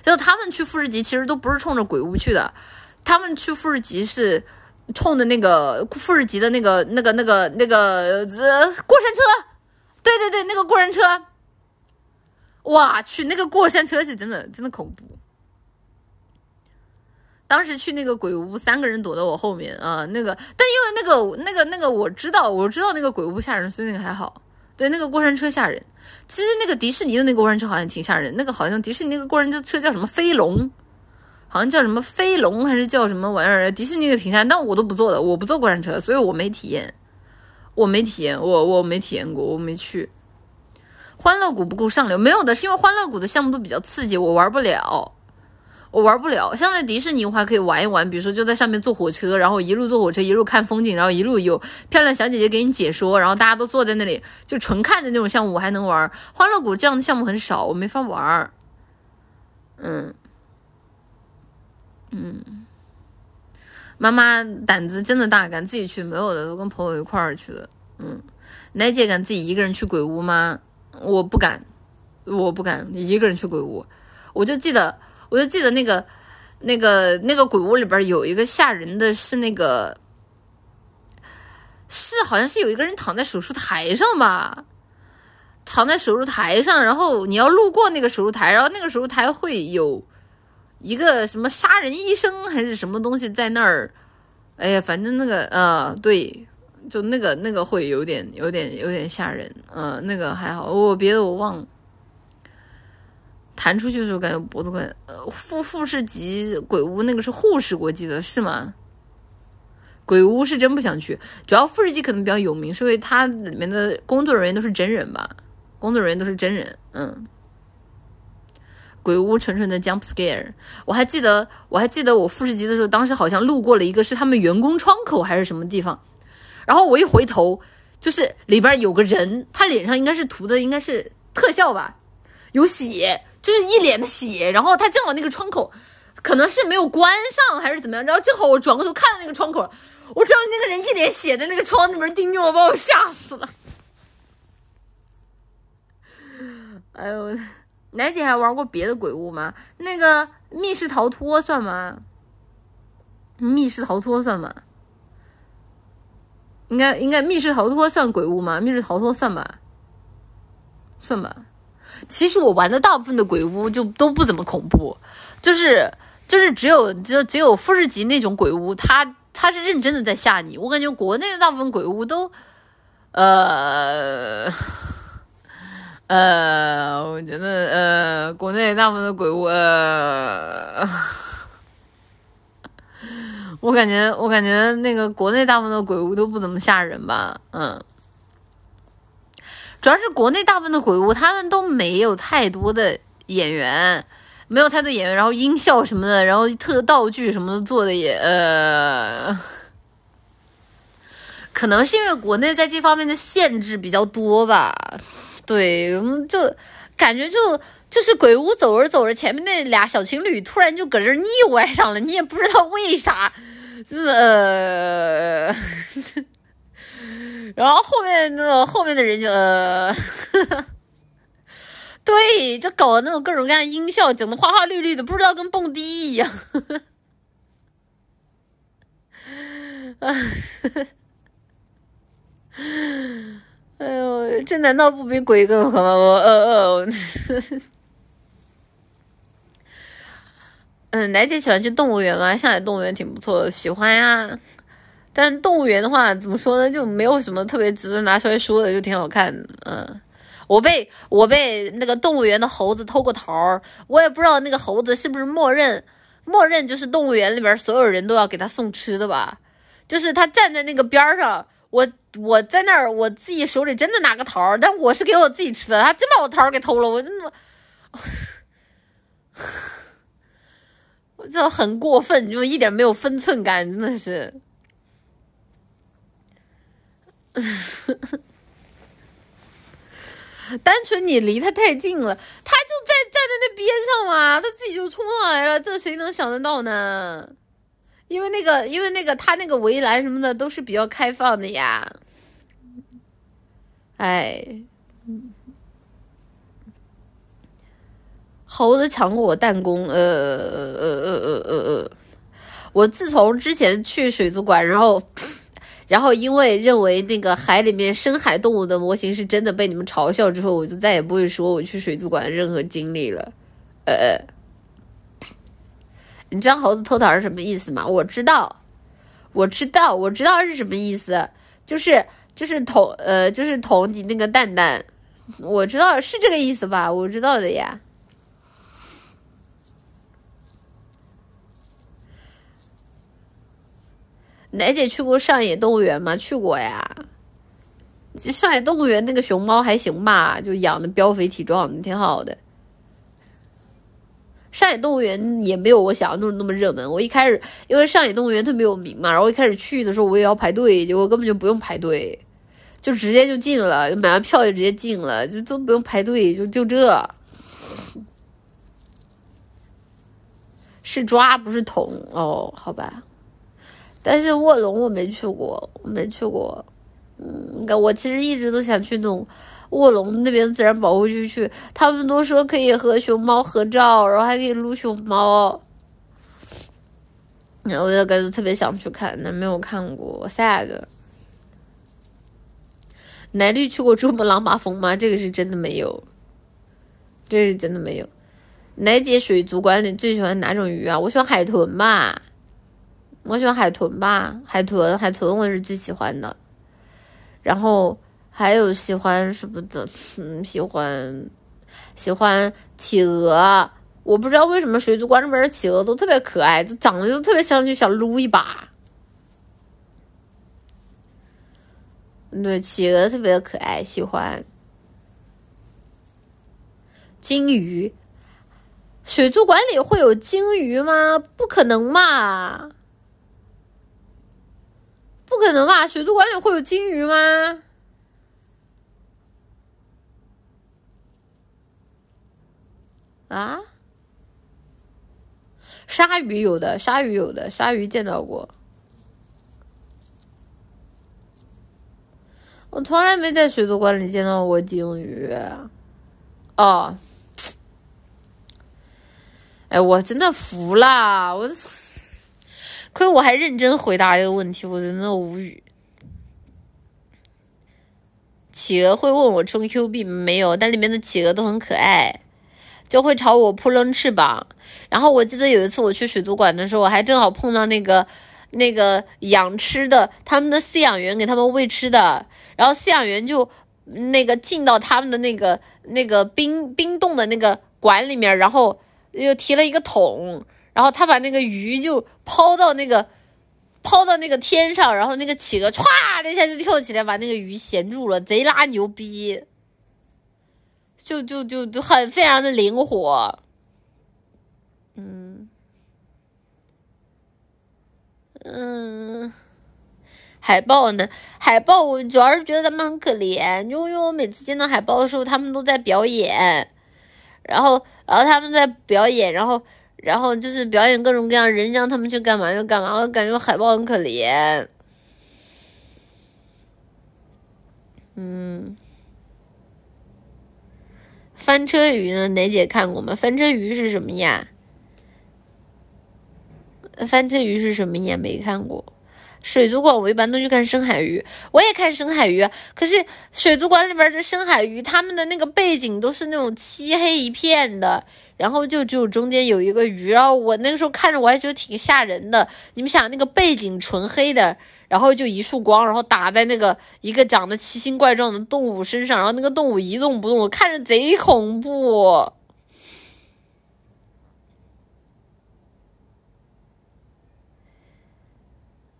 [SPEAKER 2] 就他们去富士急其实都不是冲着鬼屋去的，他们去富士急是冲着那个富士急的那个那个那个那个呃过山车。对对对，那个过山车，哇去，那个过山车是真的真的恐怖。当时去那个鬼屋，三个人躲在我后面啊，那个，但因为那个那个那个我知道，我知道那个鬼屋吓人，所以那个还好。对，那个过山车吓人。其实那个迪士尼的那个过山车好像挺吓人，那个好像迪士尼那个过山车叫什么飞龙，好像叫什么飞龙还是叫什么玩意儿？迪士尼的挺吓，但我都不坐的，我不坐过山车，所以我没体验。我没体验，我我没体验过，我没去。欢乐谷不够上流，没有的是因为欢乐谷的项目都比较刺激，我玩不了，我玩不了。像在迪士尼，我还可以玩一玩，比如说就在上面坐火车，然后一路坐火车一路看风景，然后一路有漂亮小姐姐给你解说，然后大家都坐在那里就纯看的那种项目，我还能玩。欢乐谷这样的项目很少，我没法玩。嗯，嗯。妈妈胆子真的大，敢自己去，没有的都跟朋友一块儿去的。嗯，奶姐敢自己一个人去鬼屋吗？我不敢，我不敢一个人去鬼屋。我就记得，我就记得那个、那个、那个鬼屋里边有一个吓人的，是那个，是好像是有一个人躺在手术台上吧，躺在手术台上，然后你要路过那个手术台，然后那个手术台会有。一个什么杀人医生还是什么东西在那儿？哎呀，反正那个呃，对，就那个那个会有点有点有点吓人，嗯，那个还好，我别的我忘了。弹出去的时候感觉脖子快，呃，富富士急鬼屋那个是护士，我记得是吗？鬼屋是真不想去，主要富士急可能比较有名，是因为它里面的工作人员都是真人吧？工作人员都是真人，嗯。鬼屋纯纯的 jump scare，我还记得，我还记得我复试级的时候，当时好像路过了一个是他们员工窗口还是什么地方，然后我一回头，就是里边有个人，他脸上应该是涂的应该是特效吧，有血，就是一脸的血，然后他正好那个窗口可能是没有关上还是怎么样，然后正好我转过头看到那个窗口，我知道那个人一脸血在那个窗那边盯着我，把我吓死了，哎呦。奶姐还玩过别的鬼屋吗？那个密室逃脱算吗？密室逃脱算吗？应该应该密室逃脱算鬼屋吗？密室逃脱算吧，算吧。其实我玩的大部分的鬼屋就都不怎么恐怖，就是就是只有只只有富士急那种鬼屋，他他是认真的在吓你。我感觉国内的大部分鬼屋都，呃。呃，我觉得呃，国内大部分的鬼屋，呃，我感觉我感觉那个国内大部分的鬼屋都不怎么吓人吧，嗯，主要是国内大部分的鬼屋他们都没有太多的演员，没有太多演员，然后音效什么的，然后特道具什么的做的也呃，可能是因为国内在这方面的限制比较多吧。对，就感觉就就是鬼屋走着走着，前面那俩小情侣突然就搁这腻歪上了，你也不知道为啥，是呃，然后后面那后面的人就呃，对，就搞那种各种各样的音效，整的花花绿绿的，不知道跟蹦迪一样，啊。哎呦，这难道不比鬼更好吗？我？呃呃。嗯，奶姐喜欢去动物园吗？上海动物园挺不错的，喜欢呀。但动物园的话，怎么说呢？就没有什么特别值得拿出来说的，就挺好看的。嗯，我被我被那个动物园的猴子偷过桃儿，我也不知道那个猴子是不是默认默认就是动物园里边所有人都要给他送吃的吧？就是他站在那个边上，我我在那儿，我自己手里真的拿个桃儿，但我是给我自己吃的，他真把我桃儿给偷了，我真的，我我这很过分，就一点没有分寸感，真的是。单纯你离他太近了，他就在站在那边上嘛，他自己就冲上来了，这谁能想得到呢？因为那个，因为那个，他那个围栏什么的都是比较开放的呀。哎，猴子抢过我弹弓，呃呃呃呃呃呃呃，我自从之前去水族馆，然后。然后，因为认为那个海里面深海动物的模型是真的被你们嘲笑之后，我就再也不会说我去水族馆的任何经历了。呃，你知道猴子偷桃是什么意思吗？我知道，我知道，我知道是什么意思，就是就是捅呃，就是捅你那个蛋蛋，我知道是这个意思吧？我知道的呀。奶姐去过上野动物园吗？去过呀。上野动物园那个熊猫还行吧，就养的膘肥体壮的，挺好的。上野动物园也没有我想象中那么热门。我一开始因为上野动物园特别有名嘛，然后一开始去的时候我也要排队，结果根本就不用排队，就直接就进了，买完票就直接进了，就都不用排队，就就这。是抓不是捅哦，好吧。但是卧龙我没去过，我没去过。嗯，我其实一直都想去那种卧龙那边自然保护区去，他们都说可以和熊猫合照，然后还可以撸熊猫。然后我就感觉特别想去看，但没有看过，sad。奶绿去过珠穆朗玛峰吗？这个是真的没有，这是真的没有。奶姐水族馆里最喜欢哪种鱼啊？我喜欢海豚吧。我喜欢海豚吧，海豚，海豚我是最喜欢的。然后还有喜欢什么的，嗯，喜欢喜欢企鹅。我不知道为什么水族馆里面的企鹅都特别可爱，就长得就特别像，就想撸一把。对，企鹅特别的可爱，喜欢。金鱼，水族馆里会有金鱼吗？不可能嘛！不可能吧？水族馆里会有金鱼吗？啊？鲨鱼有的，鲨鱼有的，鲨鱼见到过。我从来没在水族馆里见到过鲸鱼。哦，哎，我真的服了，我。亏我还认真回答这个问题，我真的无语。企鹅会问我充 Q 币没有？但里面的企鹅都很可爱，就会朝我扑棱翅膀。然后我记得有一次我去水族馆的时候，我还正好碰到那个那个养吃的，他们的饲养员给他们喂吃的，然后饲养员就那个进到他们的那个那个冰冰冻的那个馆里面，然后又提了一个桶。然后他把那个鱼就抛到那个，抛到那个天上，然后那个企鹅歘的一下就跳起来，把那个鱼衔住了，贼拉牛逼，就就就就很非常的灵活，嗯嗯，海豹呢？海豹我主要是觉得他们很可怜，因为我每次见到海豹的时候，他们都在表演，然后然后他们在表演，然后。然后就是表演各种各样人让他们去干嘛就干嘛，我感觉海豹很可怜。嗯，翻车鱼呢？奶姐看过吗？翻车鱼是什么呀？翻车鱼是什么呀？没看过。水族馆我一般都去看深海鱼，我也看深海鱼。可是水族馆里边的深海鱼，他们的那个背景都是那种漆黑一片的，然后就只有中间有一个鱼。然后我那个时候看着我还觉得挺吓人的。你们想，那个背景纯黑的，然后就一束光，然后打在那个一个长得奇形怪状的动物身上，然后那个动物一动不动，看着贼恐怖。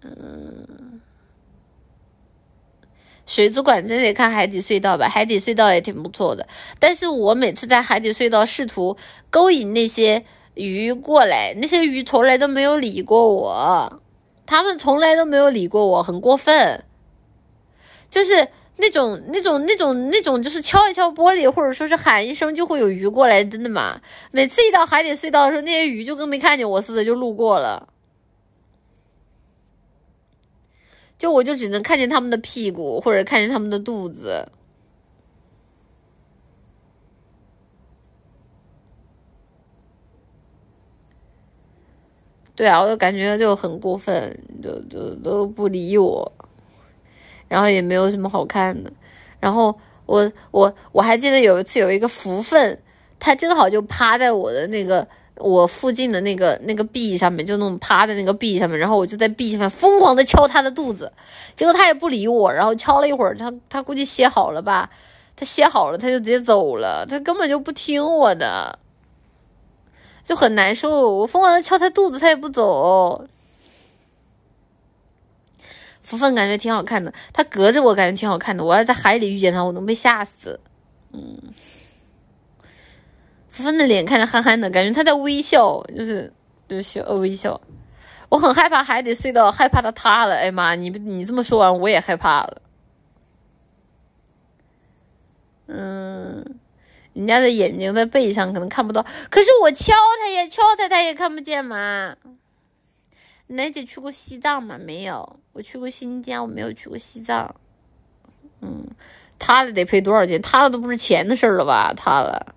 [SPEAKER 2] 嗯，水族馆真得看海底隧道吧，海底隧道也挺不错的。但是我每次在海底隧道试图勾引那些鱼过来，那些鱼从来都没有理过我，他们从来都没有理过我，很过分。就是那种那种那种那种，就是敲一敲玻璃，或者说是喊一声，就会有鱼过来，真的吗？每次一到海底隧道的时候，那些鱼就跟没看见我似的，就路过了。就我就只能看见他们的屁股，或者看见他们的肚子。对啊，我就感觉就很过分，就就都不理我，然后也没有什么好看的。然后我我我还记得有一次有一个福分，他正好就趴在我的那个。我附近的那个那个壁上面，就那种趴在那个壁上面，然后我就在壁上面疯狂的敲他的肚子，结果他也不理我，然后敲了一会儿，他他估计歇好了吧，他歇好了，他就直接走了，他根本就不听我的，就很难受。我疯狂的敲他肚子，他也不走。福分感觉挺好看的，他隔着我感觉挺好看的，我要在海里遇见他，我能被吓死。嗯。福分的脸看着憨憨的，感觉他在微笑，就是就是笑微笑。我很害怕海底隧道，害怕它塌了。哎妈，你你这么说完，我也害怕了。嗯，人家的眼睛在背上，可能看不到。可是我敲他也敲他，他也看不见嘛。奶姐去过西藏吗？没有，我去过新疆，我没有去过西藏。嗯，塌了得赔多少钱？塌了都不是钱的事儿了吧？塌了。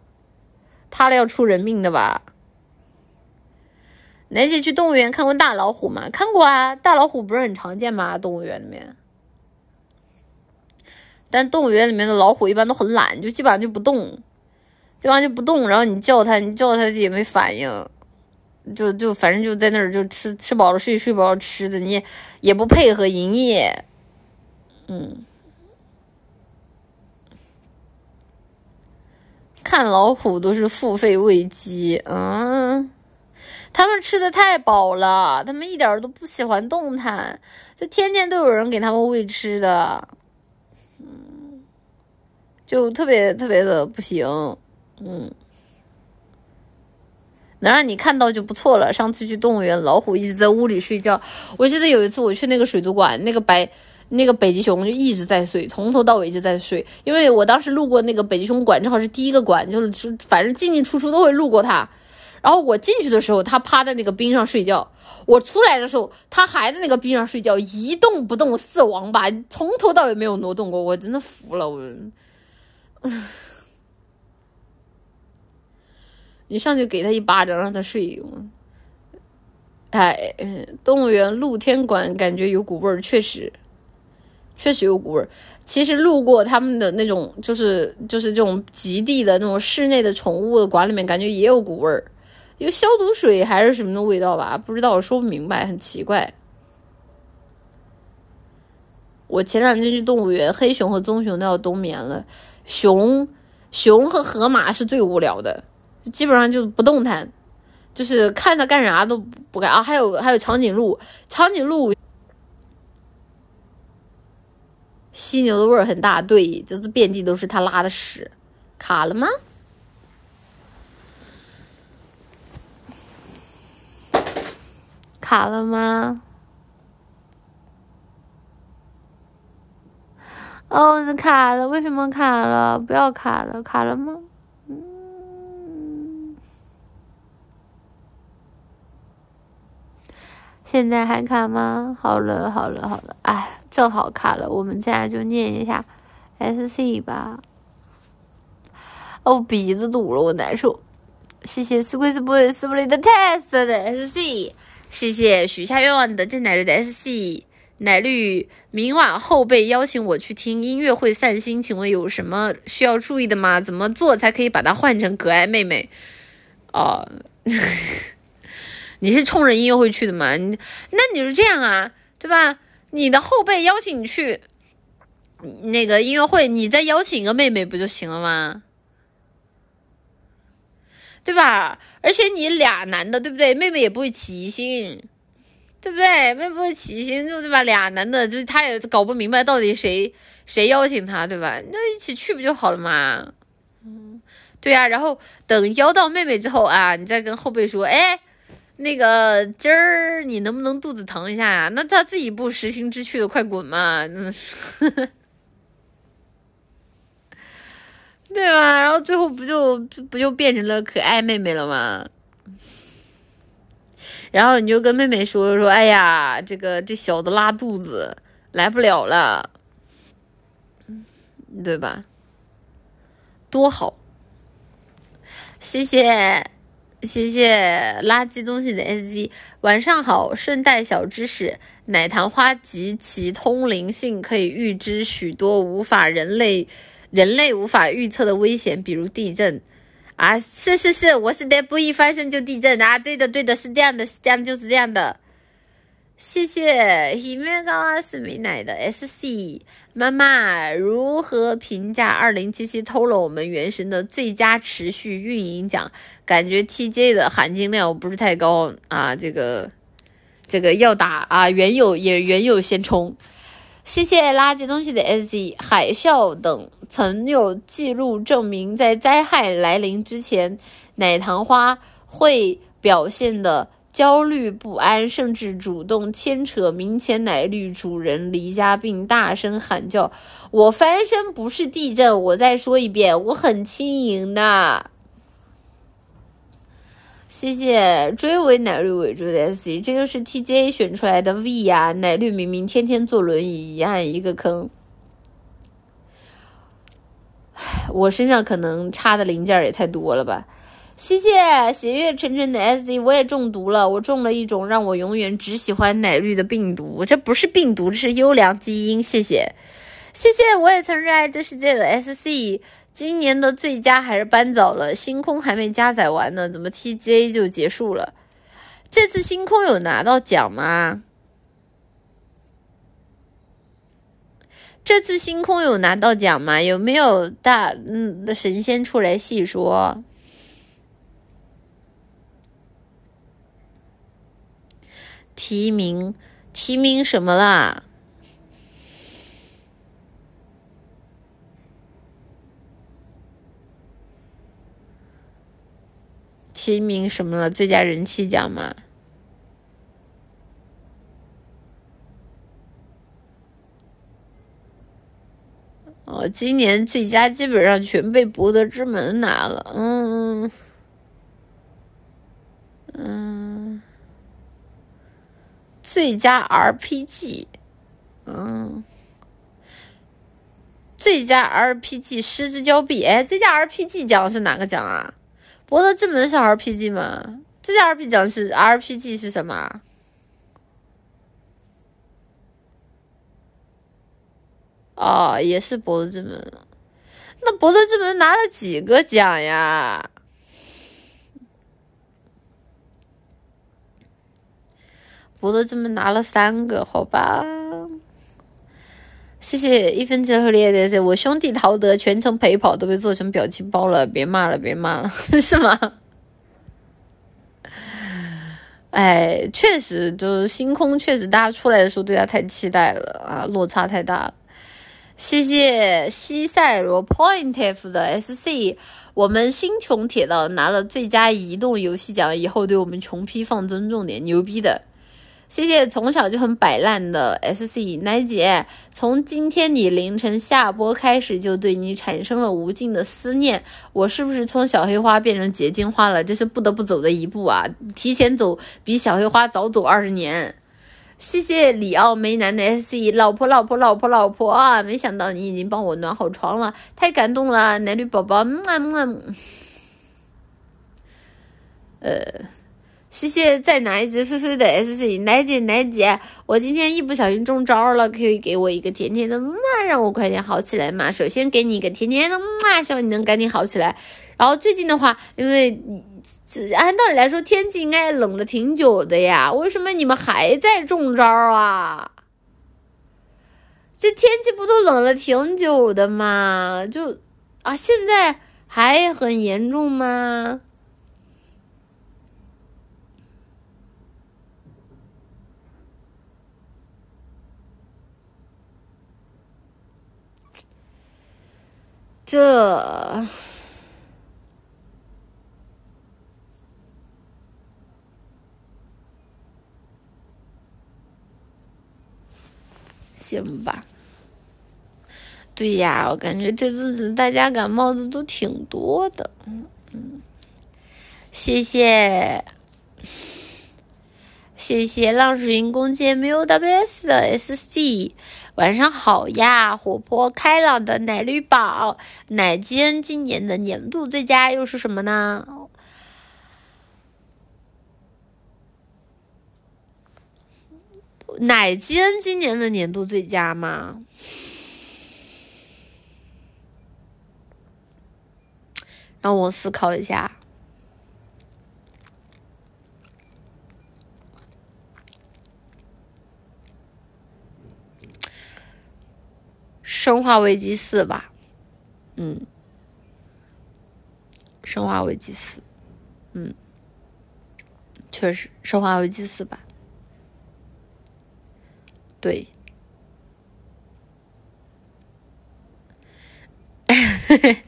[SPEAKER 2] 塌了要出人命的吧？楠姐去动物园看过大老虎吗？看过啊，大老虎不是很常见吗？动物园里面，但动物园里面的老虎一般都很懒，就基本上就不动，基本上就不动。然后你叫它，你叫它也没反应，就就反正就在那儿就吃吃饱了睡，睡饱了吃的，你也不配合营业，嗯。看老虎都是付费喂鸡，嗯，他们吃的太饱了，他们一点都不喜欢动弹，就天天都有人给他们喂吃的，嗯，就特别特别的不行，嗯，能让你看到就不错了。上次去动物园，老虎一直在屋里睡觉。我记得有一次我去那个水族馆，那个白。那个北极熊就一直在睡，从头到尾一直在睡。因为我当时路过那个北极熊馆，正好是第一个馆，就是反正进进出出都会路过它。然后我进去的时候，它趴在那个冰上睡觉；我出来的时候，它还在那个冰上睡觉，一动不动，似王八，从头到尾没有挪动过。我真的服了我。你上去给他一巴掌，让他睡。哎，动物园露天馆感觉有股味儿，确实。确实有股味儿。其实路过他们的那种，就是就是这种极地的那种室内的宠物的馆里面，感觉也有股味儿，有消毒水还是什么的味道吧？不知道，我说不明白，很奇怪。我前两天去动物园，黑熊和棕熊都要冬眠了，熊熊和河马是最无聊的，基本上就不动弹，就是看它干啥都不干啊。还有还有长颈鹿，长颈鹿。犀牛的味儿很大，对，就是遍地都是它拉的屎。卡了吗？卡了吗？哦，卡了，为什么卡了？不要卡了，卡了吗？嗯，现在还卡吗？好了，好了，好了，哎。正好卡了，我们现在就念一下 S C 吧。哦，鼻子堵了，我难受。谢谢 Squeeze Boy 斯布雷的 Test 的 S C，谢谢许下愿望的正奶绿的 S C，奶绿，明晚后辈邀请我去听音乐会散心，请问有什么需要注意的吗？怎么做才可以把它换成可爱妹妹？哦，你是冲着音乐会去的吗？你那你就这样啊，对吧？你的后辈邀请你去那个音乐会，你再邀请一个妹妹不就行了吗？对吧？而且你俩男的，对不对？妹妹也不会起疑心，对不对？妹妹不会起疑心，就对吧？俩男的，就是他也搞不明白到底谁谁邀请他，对吧？那一起去不就好了嘛？嗯，对呀。然后等邀到妹妹之后啊，你再跟后辈说，哎，那个今儿你能不能肚子疼一下呀？那他自己不实行知趣的，快滚嘛！嗯。对吧？然后最后不就不就变成了可爱妹妹了吗？然后你就跟妹妹说说，哎呀，这个这小子拉肚子来不了了，对吧？多好！谢谢谢谢垃圾东西的 S Z，晚上好。顺带小知识：奶糖花及其通灵性可以预知许多无法人类。人类无法预测的危险，比如地震，啊，是是是，我是得不一翻身就地震啊，对的对的，是这样的，是这样就是这样的。谢谢黑面高阿斯米奶的 S C 妈妈，如何评价二零七七偷了我们原神的最佳持续运营奖？感觉 T J 的含金量不是太高啊，这个这个要打啊，原有也原有先冲。谢谢垃圾东西的 S C 海啸等。曾有记录证明，在灾害来临之前，奶糖花会表现的焦虑不安，甚至主动牵扯明前奶绿主人离家，并大声喊叫：“我翻身不是地震！”我再说一遍，我很轻盈的。谢谢追尾奶绿尾追的 S C，这就是 T J 选出来的 V 呀！奶绿明明天天坐轮椅，一按一个坑。我身上可能差的零件也太多了吧？谢谢血月沉沉的 S Z，我也中毒了，我中了一种让我永远只喜欢奶绿的病毒。这不是病毒，这是优良基因。谢谢，谢谢，我也曾热爱这世界的 S C。今年的最佳还是搬走了，星空还没加载完呢，怎么 T J 就结束了？这次星空有拿到奖吗？这次星空有拿到奖吗？有没有大嗯的神仙出来细说？提名提名什么啦？提名什么了？最佳人气奖吗？哦，今年最佳基本上全被《博德之门》拿了，嗯嗯，最佳 RPG，嗯，最佳 RPG 失之交臂，哎，最佳 RPG 奖是哪个奖啊？《博德之门》是 RPG 吗？最佳 RPG 奖是 RPG 是什么？哦，也是博德之门，那博德之门拿了几个奖呀？博德之门拿了三个，好吧。谢谢一分钱和烈烈的，我兄弟陶德全程陪跑都被做成表情包了，别骂了，别骂了，是吗？哎，确实，就是星空，确实大家出来的时候对他太期待了啊，落差太大了。谢谢西塞罗 Pointf 的 SC，我们星穹铁道拿了最佳移动游戏奖，以后对我们穷批放尊重点，牛逼的。谢谢从小就很摆烂的 SC 奶姐，从今天你凌晨下播开始，就对你产生了无尽的思念。我是不是从小黑花变成结晶花了？这是不得不走的一步啊！提前走比小黑花早走二十年。谢谢里奥梅南的 S C，老婆老婆老婆老婆啊！没想到你已经帮我暖好床了，太感动了，奶绿宝宝，么么。呃，谢谢再拿一只菲菲的 S C 奶姐奶姐，我今天一不小心中招了，可以给我一个甜甜的嘛，让我快点好起来嘛。首先给你一个甜甜的嘛，希望你能赶紧好起来。然后最近的话，因为按道理来说天气应该冷了挺久的呀，为什么你们还在中招啊？这天气不都冷了挺久的嘛？就啊，现在还很严重吗？这行吧。对呀，我感觉这阵子大家感冒的都挺多的。嗯嗯，谢谢谢谢浪水云弓箭没有 WS 的 SC。晚上好呀，活泼开朗的奶绿宝，奶坚今年的年度最佳又是什么呢？奶坚今年的年度最佳吗？让我思考一下。生化危机四吧，嗯，生化危机四，嗯，确实生化危机四吧，对，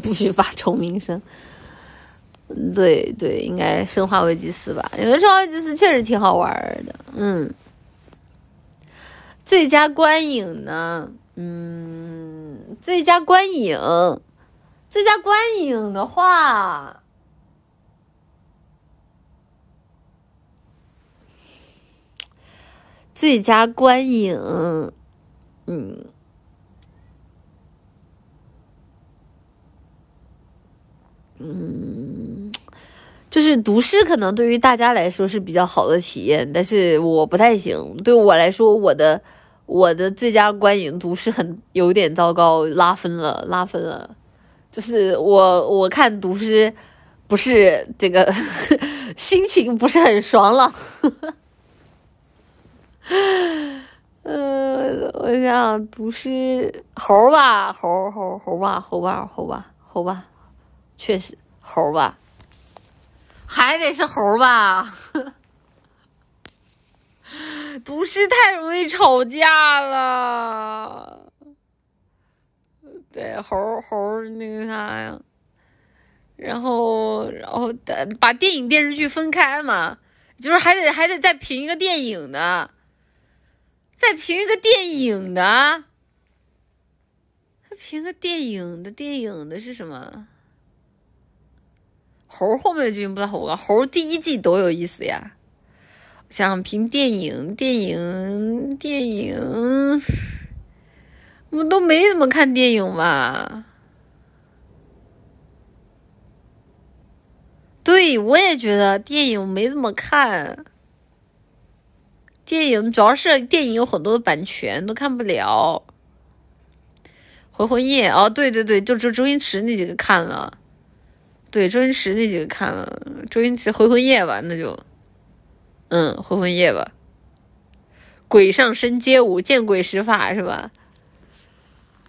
[SPEAKER 2] 不许发虫鸣声，对对，应该生化危机四吧，因为生化危机四确实挺好玩的，嗯。最佳观影呢？嗯，最佳观影，最佳观影的话，最佳观影，嗯，嗯，就是读诗，可能对于大家来说是比较好的体验，但是我不太行。对我来说，我的。我的最佳观影读是很有点糟糕，拉分了，拉分了。就是我我看读诗，不是这个 心情不是很爽朗。嗯，我想读诗猴吧，猴猴猴吧，猴吧，猴吧，猴吧，确实猴吧，还得是猴吧。不是太容易吵架了，对，猴猴那个啥呀，然后然后把电影电视剧分开嘛，就是还得还得再评一个电影的，再评一个电影的，再评个电影的，电影的是什么？猴后面的剧情不太好看，猴第一季多有意思呀。想评电影，电影，电影，我都没怎么看电影吧？对，我也觉得电影没怎么看。电影主要是电影有很多版权都看不了。回魂夜哦，对对对，就周周星驰那几个看了。对，周星驰那几个看了，周星驰回魂夜吧，那就。嗯，回魂夜吧，鬼上身街舞，见鬼使法是吧？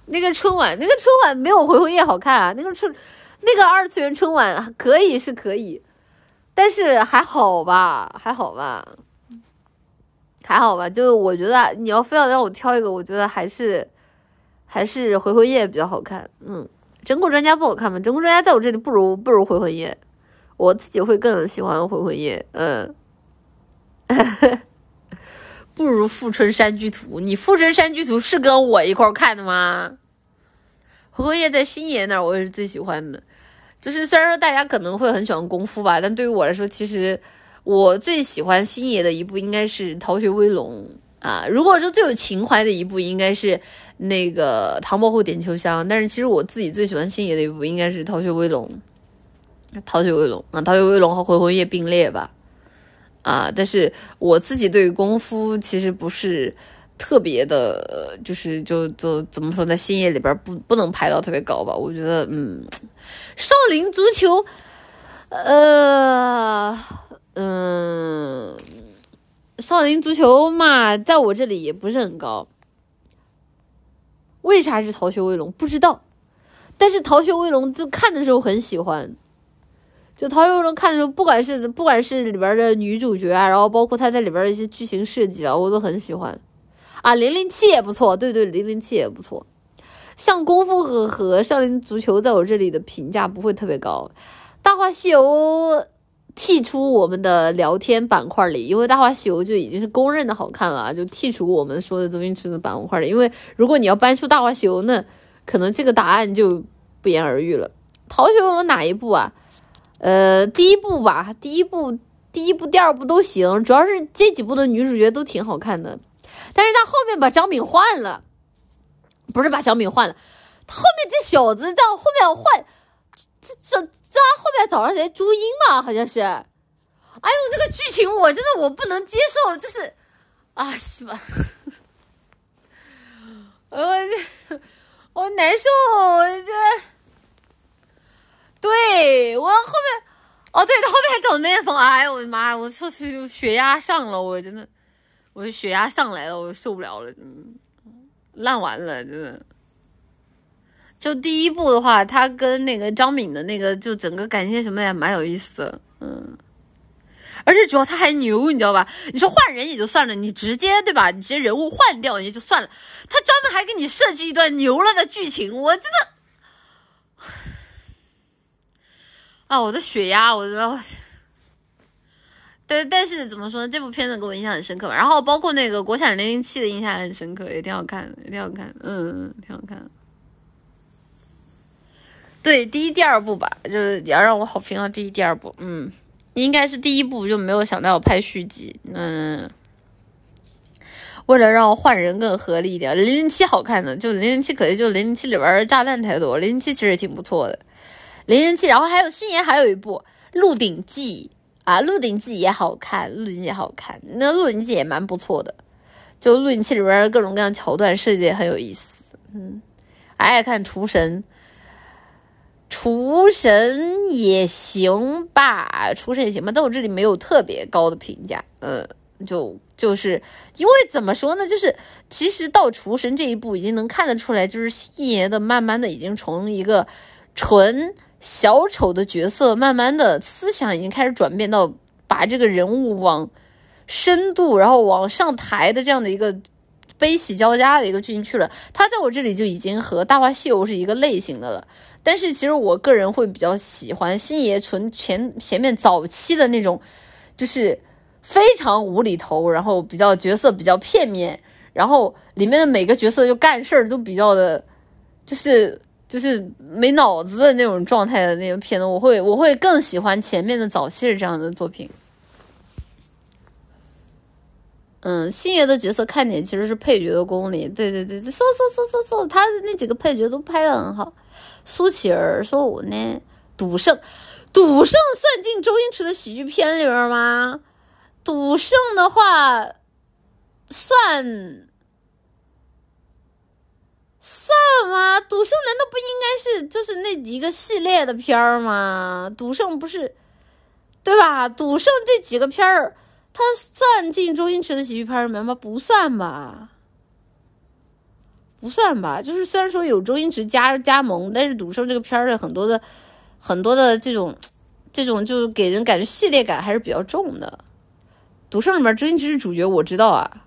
[SPEAKER 2] 那个春晚，那个春晚没有回魂夜好看啊。那个春，那个二次元春晚可以是可以，但是还好吧，还好吧，还好吧。就我觉得你要非要让我挑一个，我觉得还是还是回魂夜比较好看。嗯，整蛊专家不好看吗？整蛊专家在我这里不如不如回魂夜，我自己会更喜欢回魂夜。嗯。不如《富春山居图》，你《富春山居图》是跟我一块看的吗？回魂夜在星爷那儿，我也是最喜欢的。就是虽然说大家可能会很喜欢功夫吧，但对于我来说，其实我最喜欢星爷的一部应该是《逃学威龙》啊。如果说最有情怀的一部，应该是那个《唐伯虎点秋香》。但是其实我自己最喜欢星爷的一部应该是《逃学威龙》。《逃学威龙》啊，《逃学威龙》和《回魂夜》并列吧。啊，但是我自己对于功夫其实不是特别的，就是就就怎么说，在星爷里边不不能排到特别高吧？我觉得，嗯，少林足球，呃，嗯，少林足球嘛，在我这里也不是很高。为啥是逃学威龙？不知道，但是逃学威龙就看的时候很喜欢。就《逃学威龙》看的时候，不管是不管是里边的女主角啊，然后包括他在里边的一些剧情设计啊，我都很喜欢。啊，零零七也不错，对对，零零七也不错。像功夫和和少林足球，在我这里的评价不会特别高。大话西游剔出我们的聊天板块里，因为大话西游就已经是公认的好看了，就剔除我们说的周星驰的板块里。因为如果你要搬出大话西游，那可能这个答案就不言而喻了。逃学威龙哪一部啊？呃，第一部吧，第一部、第一部、第二部都行，主要是这几部的女主角都挺好看的。但是他后面把张敏换了，不是把张敏换了，后面这小子到后面换，这这这后面找了谁？朱茵嘛，好像是。哎呦，那个剧情我真的我不能接受，就是啊，是吧？我 我难受，我这。对我后面，哦，对他后面还找那风，哎我的妈呀！我测试血压上了，我真的，我的血压上来了，我受不了了，嗯，烂完了，真的。就第一部的话，他跟那个张敏的那个，就整个感情什么也蛮有意思的，嗯。而且主要他还牛，你知道吧？你说换人也就算了，你直接对吧？你直接人物换掉也就算了，他专门还给你设计一段牛了的剧情，我真的。啊，我的血压，我知道。但但是怎么说呢？这部片子给我印象很深刻吧。然后包括那个国产零零七的印象也很深刻，也挺好看的，也挺好看。嗯嗯，挺好看。对，第一、第二部吧，就是要让我好评啊第一、第二部。嗯，应该是第一部就没有想到要拍续集。嗯，为了让换人更合理一点，零零七好看的，就零零七可惜就零零七里边炸弹太多。零零七其实也挺不错的。零零七，然后还有星爷还有一部《鹿鼎记》啊，《鹿鼎记》也好看，《鹿鼎记》也好看，那《鹿鼎记》也蛮不错的，就《鹿鼎记》里边各种各样桥段设计很有意思。嗯，爱看《厨神》，《厨神》也行吧，《厨神》也行吧，在我这里没有特别高的评价。嗯，就就是因为怎么说呢，就是其实到《厨神》这一步已经能看得出来，就是星爷的慢慢的已经从一个纯。小丑的角色，慢慢的思想已经开始转变到把这个人物往深度，然后往上抬的这样的一个悲喜交加的一个剧情去了。他在我这里就已经和《大话西游》是一个类型的了。但是其实我个人会比较喜欢星爷纯前前面早期的那种，就是非常无厘头，然后比较角色比较片面，然后里面的每个角色就干事儿都比较的，就是。就是没脑子的那种状态的那个片子，我会我会更喜欢前面的早期的这样的作品。嗯，星爷的角色看点其实是配角的功力，对对对，嗖嗖嗖嗖嗖，他的那几个配角都拍的很好。苏乞儿说：“我呢，赌圣，赌圣算进周星驰的喜剧片里边吗？赌圣的话，算。”算吗？赌圣难道不应该是就是那几个系列的片儿吗？赌圣不是，对吧？赌圣这几个片儿，它算进周星驰的喜剧片里面吗？不算吧，不算吧。就是虽然说有周星驰加加盟，但是赌圣这个片儿的很多的很多的这种这种，就给人感觉系列感还是比较重的。赌圣里面周星驰是主角，我知道啊。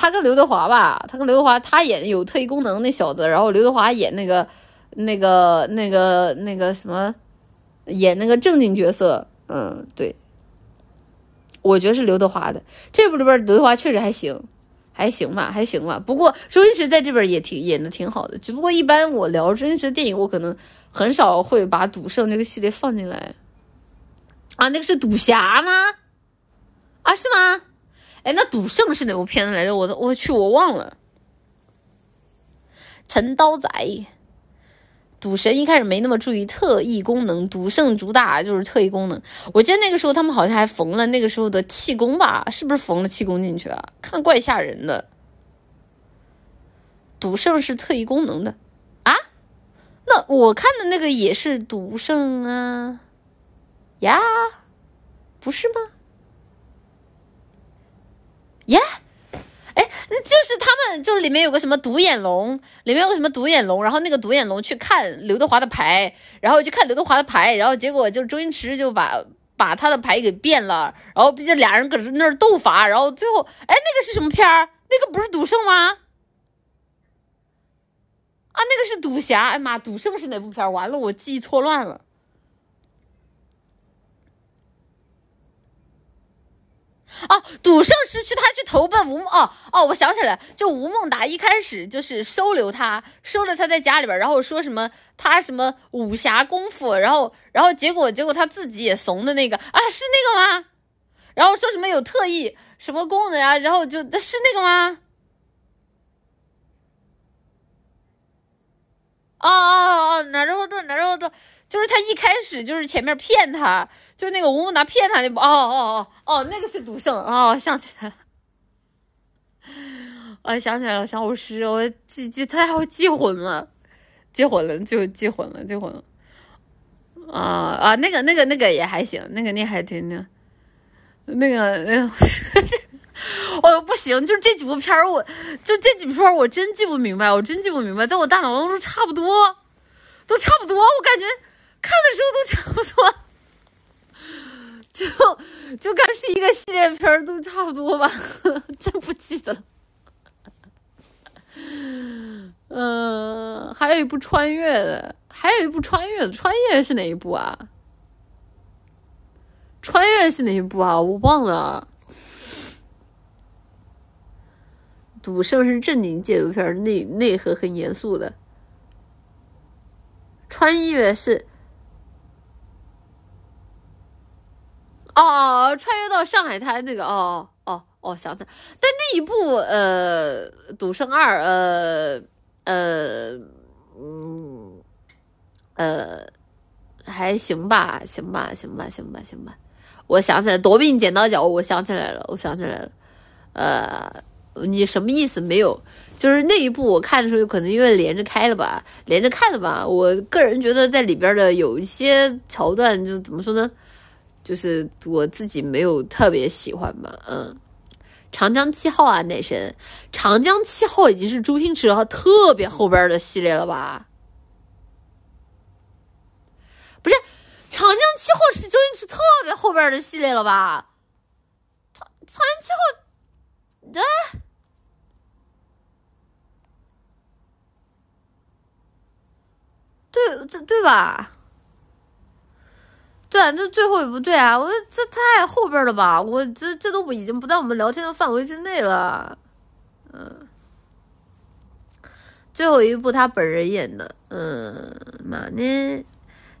[SPEAKER 2] 他跟刘德华吧，他跟刘德华，他演有特异功能那小子，然后刘德华演那个、那个、那个、那个什么，演那个正经角色。嗯，对，我觉得是刘德华的这部里边，刘德华确实还行，还行吧，还行吧。不过周星驰在这边也挺演的挺好的，只不过一般我聊周星驰电影，我可能很少会把赌圣这个系列放进来。啊，那个是赌侠吗？啊，是吗？哎，那赌圣是哪部片子来着？我我去，我忘了。陈刀仔，赌神一开始没那么注意特异功能，赌圣主打就是特异功能。我记得那个时候他们好像还缝了那个时候的气功吧？是不是缝了气功进去啊？看怪吓人的。赌圣是特异功能的啊？那我看的那个也是赌圣啊？呀，不是吗？耶？哎，就是他们，就里面有个什么独眼龙，里面有个什么独眼龙，然后那个独眼龙去看刘德华的牌，然后去看刘德华的牌，然后结果就周星驰就把把他的牌给变了，然后毕竟俩人搁那儿斗法，然后最后，哎，那个是什么片儿？那个不是赌圣吗？啊，那个是赌侠，哎妈，赌圣是哪部片？完了，我记忆错乱了。哦，赌圣失去他去投奔吴梦哦哦，我想起来，就吴孟达一开始就是收留他，收了他在家里边，然后说什么他什么武侠功夫，然后然后结果结果他自己也怂的那个啊，是那个吗？然后说什么有特异什么功能啊，然后就是那个吗？哦哦哦，哪肉多哪肉多。就是他一开始就是前面骗他，就那个吴孟达骗他那部，哦哦哦哦，那个是赌圣哦，想起来了，我 想起来了，想我师，我记记他还会记混了，记混了就记混了，记混了，啊啊，那个那个那个也还行，那个那还挺那，那个那，我 不行，就这几部片儿，我就这几部片儿，我真记不明白，我真记不明白，在我大脑当中差不多，都差不多，我感觉。看的时候都差不多，就就看是一个系列片都差不多吧，真不记得了。嗯，还有一部穿越的，还有一部穿越的，穿越是哪一部啊？穿越是哪一部啊？我忘了。赌圣是正经戒毒片，内内核很严肃的。穿越是。哦，穿越到上海滩那个，哦哦哦，想起来，但那一部呃，《赌圣二》呃呃嗯呃还行吧，行吧，行吧，行吧，行吧，我想起来，夺命剪刀脚，我想起来了，我想起来了，呃，你什么意思？没有，就是那一部我看的时候，有可能因为连着开的吧，连着看的吧。我个人觉得在里边的有一些桥段，就怎么说呢？就是我自己没有特别喜欢吧，嗯，长江七号啊，奶神，长江七号已经是周星驰和特别后边的系列了吧？不是，长江七号是周星驰特别后边的系列了吧？长长江七号，对，对，这对吧？对啊，那最后一部对啊，我这太后边了吧？我这这都不已经不在我们聊天的范围之内了。嗯，最后一部他本人演的，嗯，嘛呢？《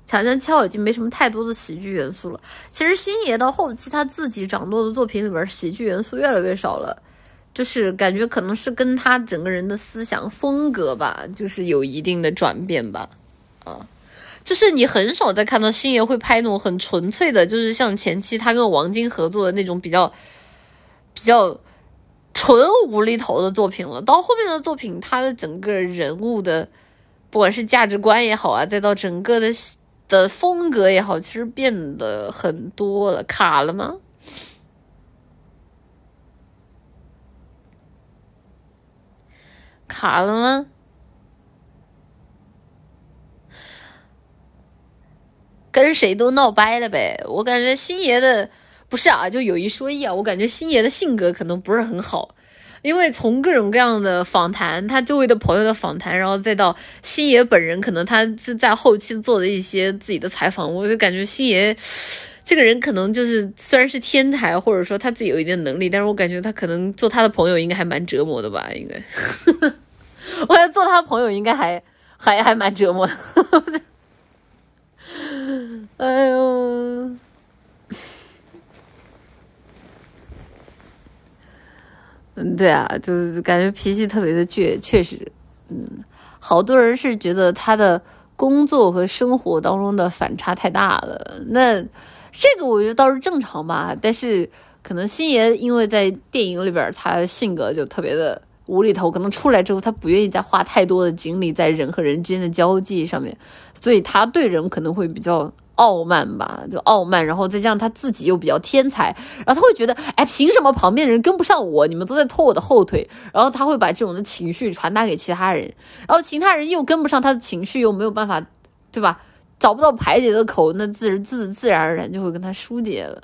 [SPEAKER 2] 长江七号》已经没什么太多的喜剧元素了。其实星爷到后期他自己掌舵的作品里边，喜剧元素越来越少了，就是感觉可能是跟他整个人的思想风格吧，就是有一定的转变吧，啊。就是你很少再看到星爷会拍那种很纯粹的，就是像前期他跟王晶合作的那种比较比较纯无厘头的作品了。到后面的作品，他的整个人物的，不管是价值观也好啊，再到整个的的风格也好，其实变得很多了。卡了吗？卡了吗？跟谁都闹掰了呗，我感觉星爷的不是啊，就有一说一啊，我感觉星爷的性格可能不是很好，因为从各种各样的访谈，他周围的朋友的访谈，然后再到星爷本人，可能他是在后期做的一些自己的采访，我就感觉星爷这个人可能就是虽然是天才，或者说他自己有一定能力，但是我感觉他可能做他的朋友应该还蛮折磨的吧，应该，我觉做他的朋友应该还还还蛮折磨的。哎呦，嗯，对啊，就是感觉脾气特别的倔，确实，嗯，好多人是觉得他的工作和生活当中的反差太大了。那这个我觉得倒是正常吧，但是可能星爷因为在电影里边他性格就特别的无厘头，可能出来之后他不愿意再花太多的精力在人和人之间的交际上面，所以他对人可能会比较。傲慢吧，就傲慢，然后再加上他自己又比较天才，然后他会觉得，哎，凭什么旁边的人跟不上我？你们都在拖我的后腿，然后他会把这种的情绪传达给其他人，然后其他人又跟不上他的情绪，又没有办法，对吧？找不到排解的口，那自自自然而然就会跟他疏解了。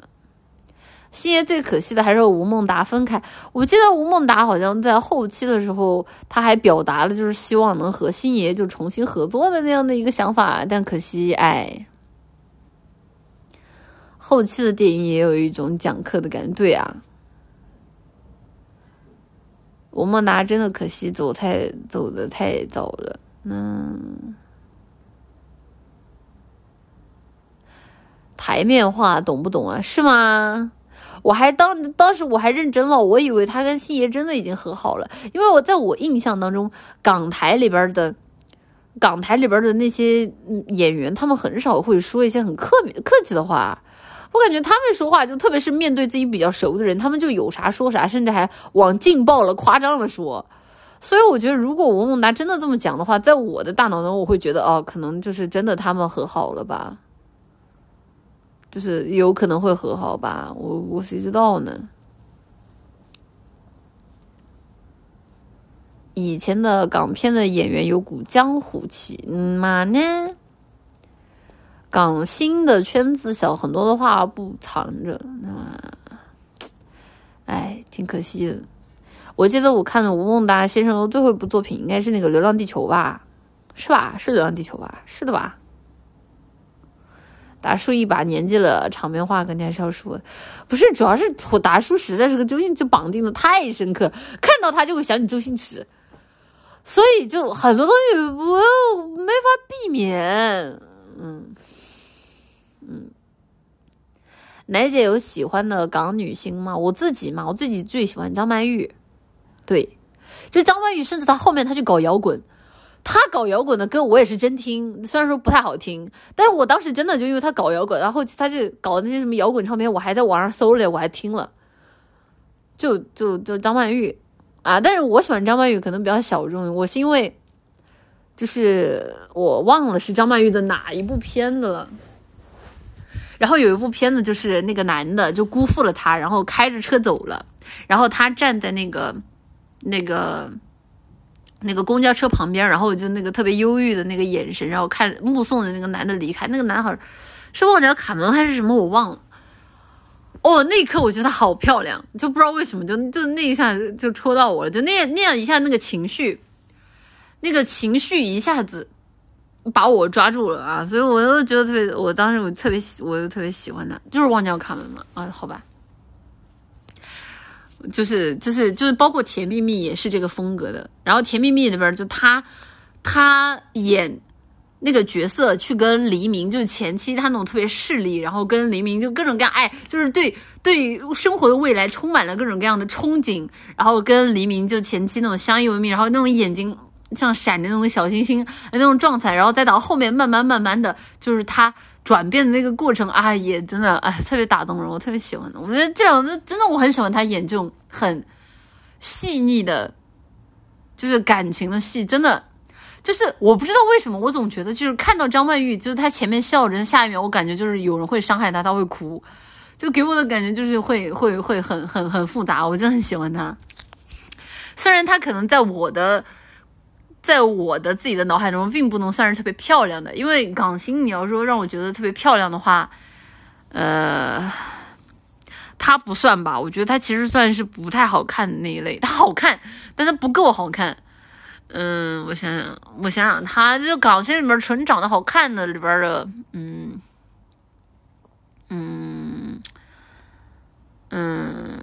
[SPEAKER 2] 星爷最可惜的还是和吴孟达分开，我记得吴孟达好像在后期的时候，他还表达了就是希望能和星爷就重新合作的那样的一个想法，但可惜，哎。后期的电影也有一种讲课的感觉，对啊，吴孟达真的可惜走太走的太早了。那台面话懂不懂啊？是吗？我还当当时我还认真了，我以为他跟星爷真的已经和好了，因为我在我印象当中，港台里边的港台里边的那些演员，他们很少会说一些很客客气的话。我感觉他们说话就特别是面对自己比较熟的人，他们就有啥说啥，甚至还往劲爆了、夸张了说。所以我觉得，如果吴孟达真的这么讲的话，在我的大脑中，我会觉得哦，可能就是真的他们和好了吧，就是有可能会和好吧。我我谁知道呢？以前的港片的演员有股江湖气，嗯嘛呢？港星的圈子小，很多的话不藏着，那，哎，挺可惜的。我记得我看的吴孟达先生的最后一部作品应该是那个《流浪地球》吧？是吧？是《流浪地球》吧？是的吧？达叔一把年纪了，场面话肯定还是要说。不是，主要是我达叔实在是跟周星驰绑定的太深刻，看到他就会想起周星驰，所以就很多东西我没法避免，嗯。嗯，奶姐有喜欢的港女星吗？我自己嘛，我自己最喜欢张曼玉。对，就张曼玉，甚至她后面她去搞摇滚，他搞摇滚的歌我也是真听，虽然说不太好听，但是我当时真的就因为他搞摇滚，然后他就搞那些什么摇滚唱片，我还在网上搜了，我还听了。就就就张曼玉啊，但是我喜欢张曼玉可能比较小众，我是因为就是我忘了是张曼玉的哪一部片子了。然后有一部片子，就是那个男的就辜负了她，然后开着车走了，然后她站在那个、那个、那个公交车旁边，然后我就那个特别忧郁的那个眼神，然后看目送着那个男的离开。那个男孩是忘记了卡门还是什么，我忘了。哦，那一刻我觉得好漂亮，就不知道为什么，就就那一下就戳到我了，就那那样一下那个情绪，那个情绪一下子。把我抓住了啊！所以我都觉得特别，我当时我特别喜，我就特别喜欢他，就是忘掉卡门嘛啊，好吧，就是就是就是包括甜蜜蜜也是这个风格的。然后甜蜜蜜里边就他他演那个角色去跟黎明，就是前期他那种特别势利，然后跟黎明就各种各样哎，就是对对生活的未来充满了各种各样的憧憬，然后跟黎明就前期那种相依为命，然后那种眼睛。像闪着那种小星星那种状态，然后再到后面慢慢慢慢的就是他转变的那个过程啊，也真的哎特别打动人，我特别喜欢的。我觉得这样子真的我很喜欢他演这种很细腻的，就是感情的戏，真的就是我不知道为什么，我总觉得就是看到张曼玉，就是她前面笑着，下一秒我感觉就是有人会伤害她，她会哭，就给我的感觉就是会会会很很很复杂，我真的很喜欢她。虽然她可能在我的。在我的自己的脑海中，并不能算是特别漂亮的，因为港星，你要说让我觉得特别漂亮的话，呃，她不算吧？我觉得她其实算是不太好看的那一类。她好看，但她不够好看。嗯，我想想，我想想，她就港星里面纯长得好看的里边的，嗯，嗯，嗯。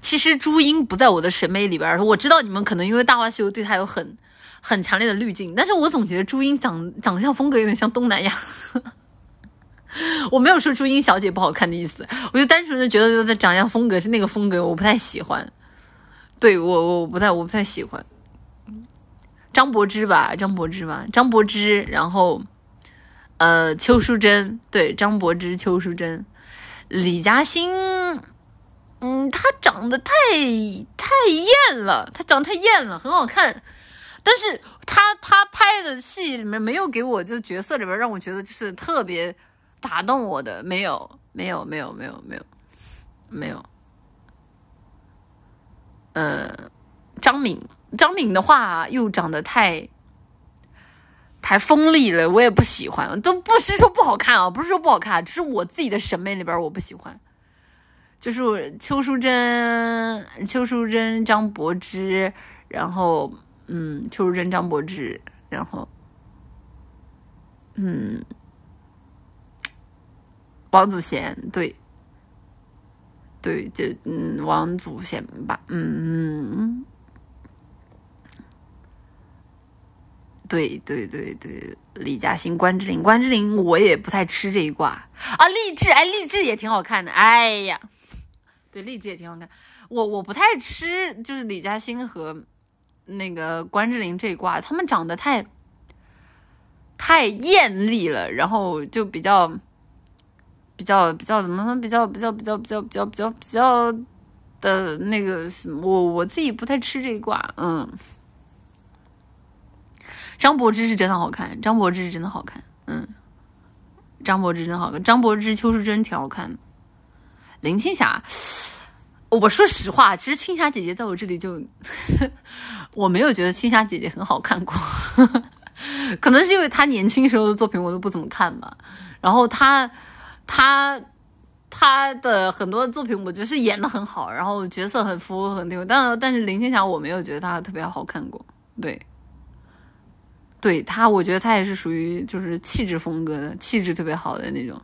[SPEAKER 2] 其实朱茵不在我的审美里边，我知道你们可能因为《大话西游》对她有很很强烈的滤镜，但是我总觉得朱茵长长相风格有点像东南亚。我没有说朱茵小姐不好看的意思，我就单纯的觉得就在长相风格是那个风格，我不太喜欢。对我我不太我不太喜欢。
[SPEAKER 1] 张柏芝吧，张柏芝吧，张柏芝，然后呃邱淑贞，对，张柏芝、邱淑贞，李嘉欣，嗯，他长得太太艳了，他长得太艳了，很好看，但是他他拍的戏里面没有给我就角色里边让我觉得就是特别打动我的，没有，没有，没有，没有，没有，没有。呃，张敏，张敏的话又长得太太锋利了，我也不喜欢。都不是说不好看啊，不是说不好看，只是我自己的审美里边我不喜欢。就是邱淑贞、邱淑贞、张柏芝，然后嗯，邱淑贞、张柏芝，然后嗯，王祖贤，对。对，就嗯，王祖贤吧，嗯，对对对对，李嘉欣、关之琳，关之琳我也不太吃这一挂啊。励志，哎，励志也挺好看的，哎呀，对，励志也挺好看。我我不太吃，就是李嘉欣和那个关之琳这一挂，他们长得太太艳丽了，然后就比较。比较比较怎么说？比较比较比较比较比较比较比较的那个？我我自己不太吃这一挂。嗯，张柏芝是真的好看，张柏芝是真的好看。嗯，张柏芝真好看，张柏芝、邱淑贞挺好看的。林青霞，我说实话，其实青霞姐姐在我这里就 我没有觉得青霞姐姐很好看过，可能是因为她年轻时候的作品我都不怎么看吧。然后她。他他的很多作品，我觉得是演的很好，然后角色很符合很那个，但但是林青霞我没有觉得她特别好看过，对，对她，我觉得她也是属于就是气质风格的，气质特别好的那种。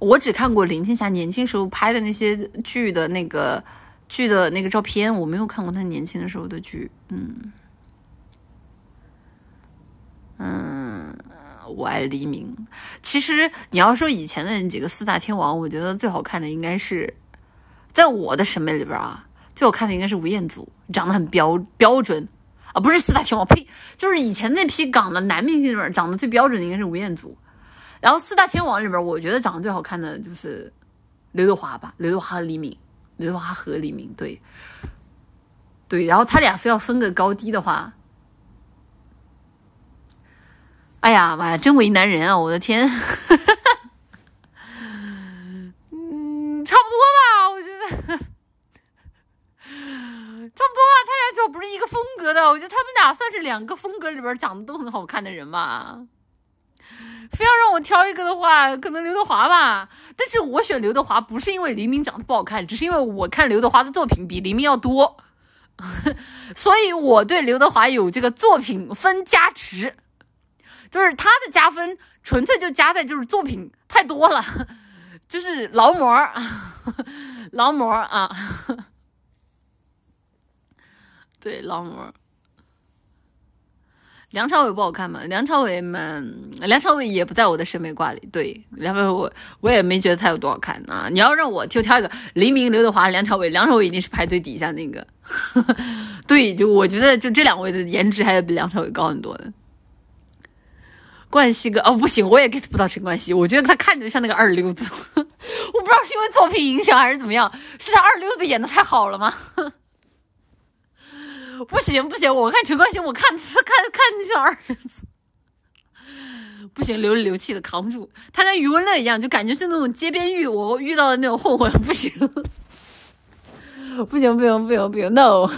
[SPEAKER 1] 我只看过林青霞年轻时候拍的那些剧的那个剧的那个照片，我没有看过她年轻的时候的剧，嗯。嗯，我爱黎明。其实你要说以前的那几个四大天王，我觉得最好看的应该是，在我的审美里边啊，最好看的应该是吴彦祖，长得很标标准啊，不是四大天王，呸，就是以前那批港的男明星里边长得最标准的应该是吴彦祖。然后四大天王里边，我觉得长得最好看的就是刘德华吧，刘德华和黎明，刘德华和黎明，对，对，然后他俩非要分个高低的话。哎呀妈呀，真为难人啊！我的天，嗯，差不多吧，我觉得，差不多吧。他俩就不是一个风格的，我觉得他们俩算是两个风格里边长得都很好看的人吧。非要让我挑一个的话，可能刘德华吧。但是我选刘德华不是因为黎明长得不好看，只是因为我看刘德华的作品比黎明要多，所以我对刘德华有这个作品分加持。就是他的加分，纯粹就加在就是作品太多了，就是劳模，劳模啊，对劳模。梁朝伟不好看吗？梁朝伟嘛，梁朝伟也不在我的审美挂里。对，梁朝伟我我也没觉得他有多好看啊。你要让我就挑一个，黎明、刘德华、梁朝伟，梁朝伟一定是排最底下那个。对，就我觉得就这两位的颜值还是比梁朝伟高很多的。冠希哥哦，不行，我也 get 不到陈冠希。我觉得他看着像那个二流子，我不知道是因为作品影响还是怎么样，是他二流子演的太好了吗？不行不行，我看陈冠希，我看看看像二流子，不行，流里流气的扛不住。他跟余文乐一样，就感觉是那种街边遇我遇到的那种混混，不行，不行不行不行不行，no。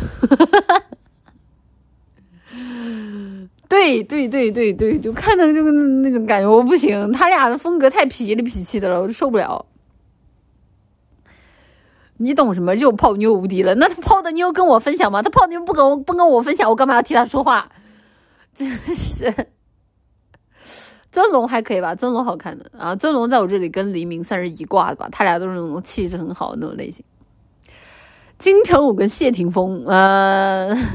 [SPEAKER 1] 对对对对对，就看着就那种感觉，我不行，他俩的风格太痞里痞气的了，我就受不了。你懂什么？就泡妞无敌了，那他泡的妞跟我分享吗？他泡妞不跟我不跟我分享，我干嘛要替他说话？真是。尊龙还可以吧？尊龙好看的啊，尊龙在我这里跟黎明算是一挂的吧，他俩都是那种气质很好的那种类型。金城武跟谢霆锋，呃。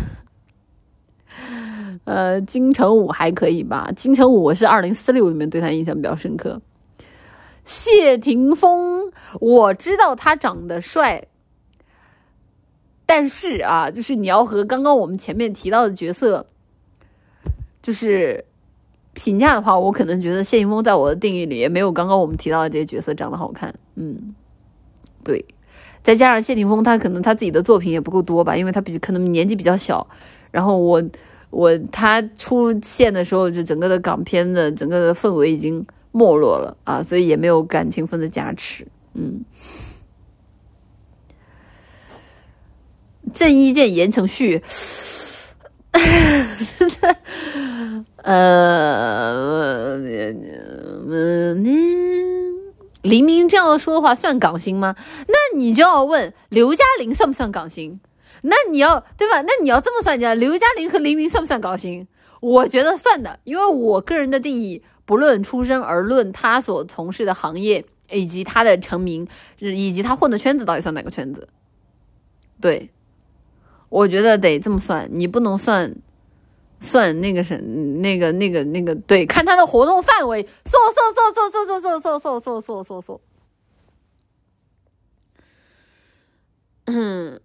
[SPEAKER 1] 呃，金城武还可以吧？金城武我是二零四六里面对他印象比较深刻。谢霆锋，我知道他长得帅，但是啊，就是你要和刚刚我们前面提到的角色，就是评价的话，我可能觉得谢霆锋在我的定义里也没有刚刚我们提到的这些角色长得好看。嗯，对，再加上谢霆锋他可能他自己的作品也不够多吧，因为他比可能年纪比较小。然后我我他出现的时候，就整个的港片的整个的氛围已经没落了啊，所以也没有感情分的加持。嗯。郑伊健、言承旭，呃，黎明这样说的话算港星吗？那你就要问刘嘉玲算不算港星？那你要对吧？那你要这么算讲，刘嘉玲和黎明算不算港星？我觉得算的，因为我个人的定义，不论出身而论他所从事的行业，以及他的成名，以及他混的圈子到底算哪个圈子？对。我觉得得这么算，你不能算算那个什那个那个那个对，看他的活动范围，嗖嗖嗖嗖嗖嗖嗖嗖嗖嗖嗖嗖嗖。嗯，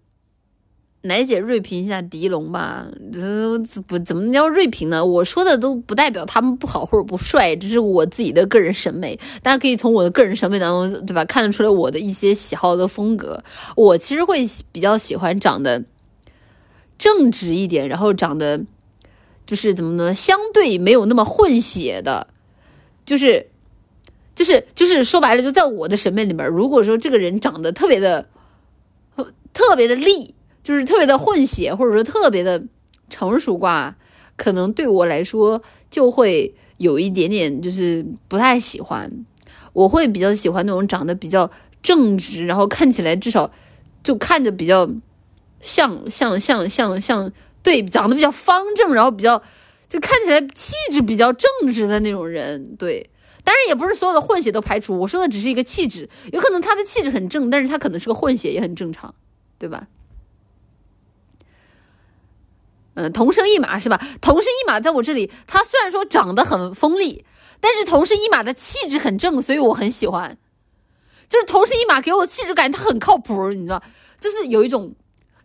[SPEAKER 1] 奶姐锐评一下狄龙吧，呃不怎么叫锐评呢？我说的都不代表他们不好或者不帅，这是我自己的个人审美，大家可以从我的个人审美当中，对吧？看得出来我的一些喜好的风格。我其实会比较喜欢长得。正直一点，然后长得就是怎么呢？相对没有那么混血的，就是就是就是说白了，就在我的审美里面，如果说这个人长得特别的特别的立，就是特别的混血，或者说特别的成熟挂，可能对我来说就会有一点点就是不太喜欢。我会比较喜欢那种长得比较正直，然后看起来至少就看着比较。像像像像像，对，长得比较方正，然后比较就看起来气质比较正直的那种人，对。当然也不是所有的混血都排除，我说的只是一个气质，有可能他的气质很正，但是他可能是个混血，也很正常，对吧？嗯，同生一马是吧？同生一马在我这里，他虽然说长得很锋利，但是同生一马的气质很正，所以我很喜欢。就是同生一马给我的气质感，他很靠谱，你知道，就是有一种。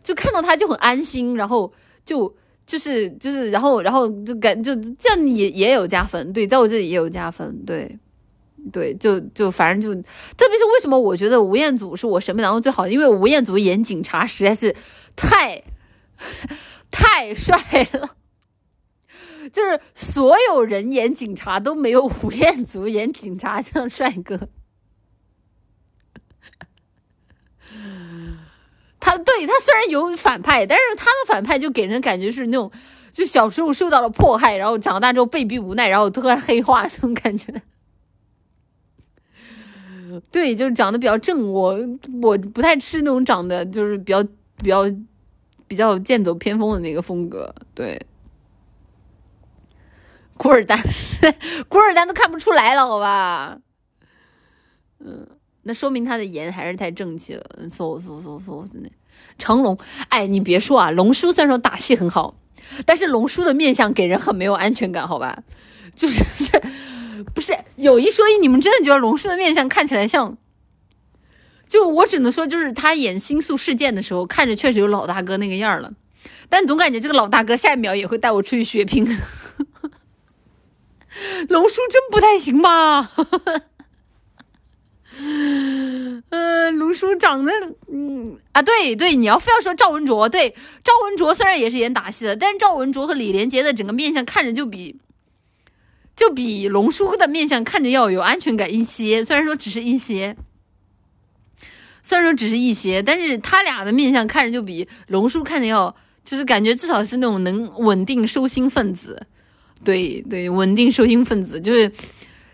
[SPEAKER 1] 就看到他就很安心，然后就就是就是，然后然后就感就这样也也有加分，对，在我这里也有加分，对，对，就就反正就，特别是为什么我觉得吴彦祖是我审美当中最好的，因为吴彦祖演警察实在是太太帅了，就是所有人演警察都没有吴彦祖演警察像帅哥。他对他虽然有反派，但是他的反派就给人感觉是那种，就小时候受到了迫害，然后长大之后被逼无奈，然后突然黑化那种感觉。对，就长得比较正，我我不太吃那种长得就是比较比较比较剑走偏锋的那个风格。对，古尔丹，古尔丹都看不出来了，好吧？嗯。那说明他的颜还是太正气了，嗖嗖嗖嗖真的。成龙，哎，你别说啊，龙叔虽然说打戏很好，但是龙叔的面相给人很没有安全感，好吧？就是，不是有一说一，你们真的觉得龙叔的面相看起来像？就我只能说，就是他演《星宿事件》的时候，看着确实有老大哥那个样了，但总感觉这个老大哥下一秒也会带我出去血拼。龙叔真不太行吧？嗯，龙叔长得，嗯啊，对对，你要非要说赵文卓，对，赵文卓虽然也是演打戏的，但是赵文卓和李连杰的整个面相看着就比，就比龙叔的面相看着要有安全感一些，虽然说只是一些，虽然说只是一些，但是他俩的面相看着就比龙叔看着要，就是感觉至少是那种能稳定收心分子，对对，稳定收心分子就是。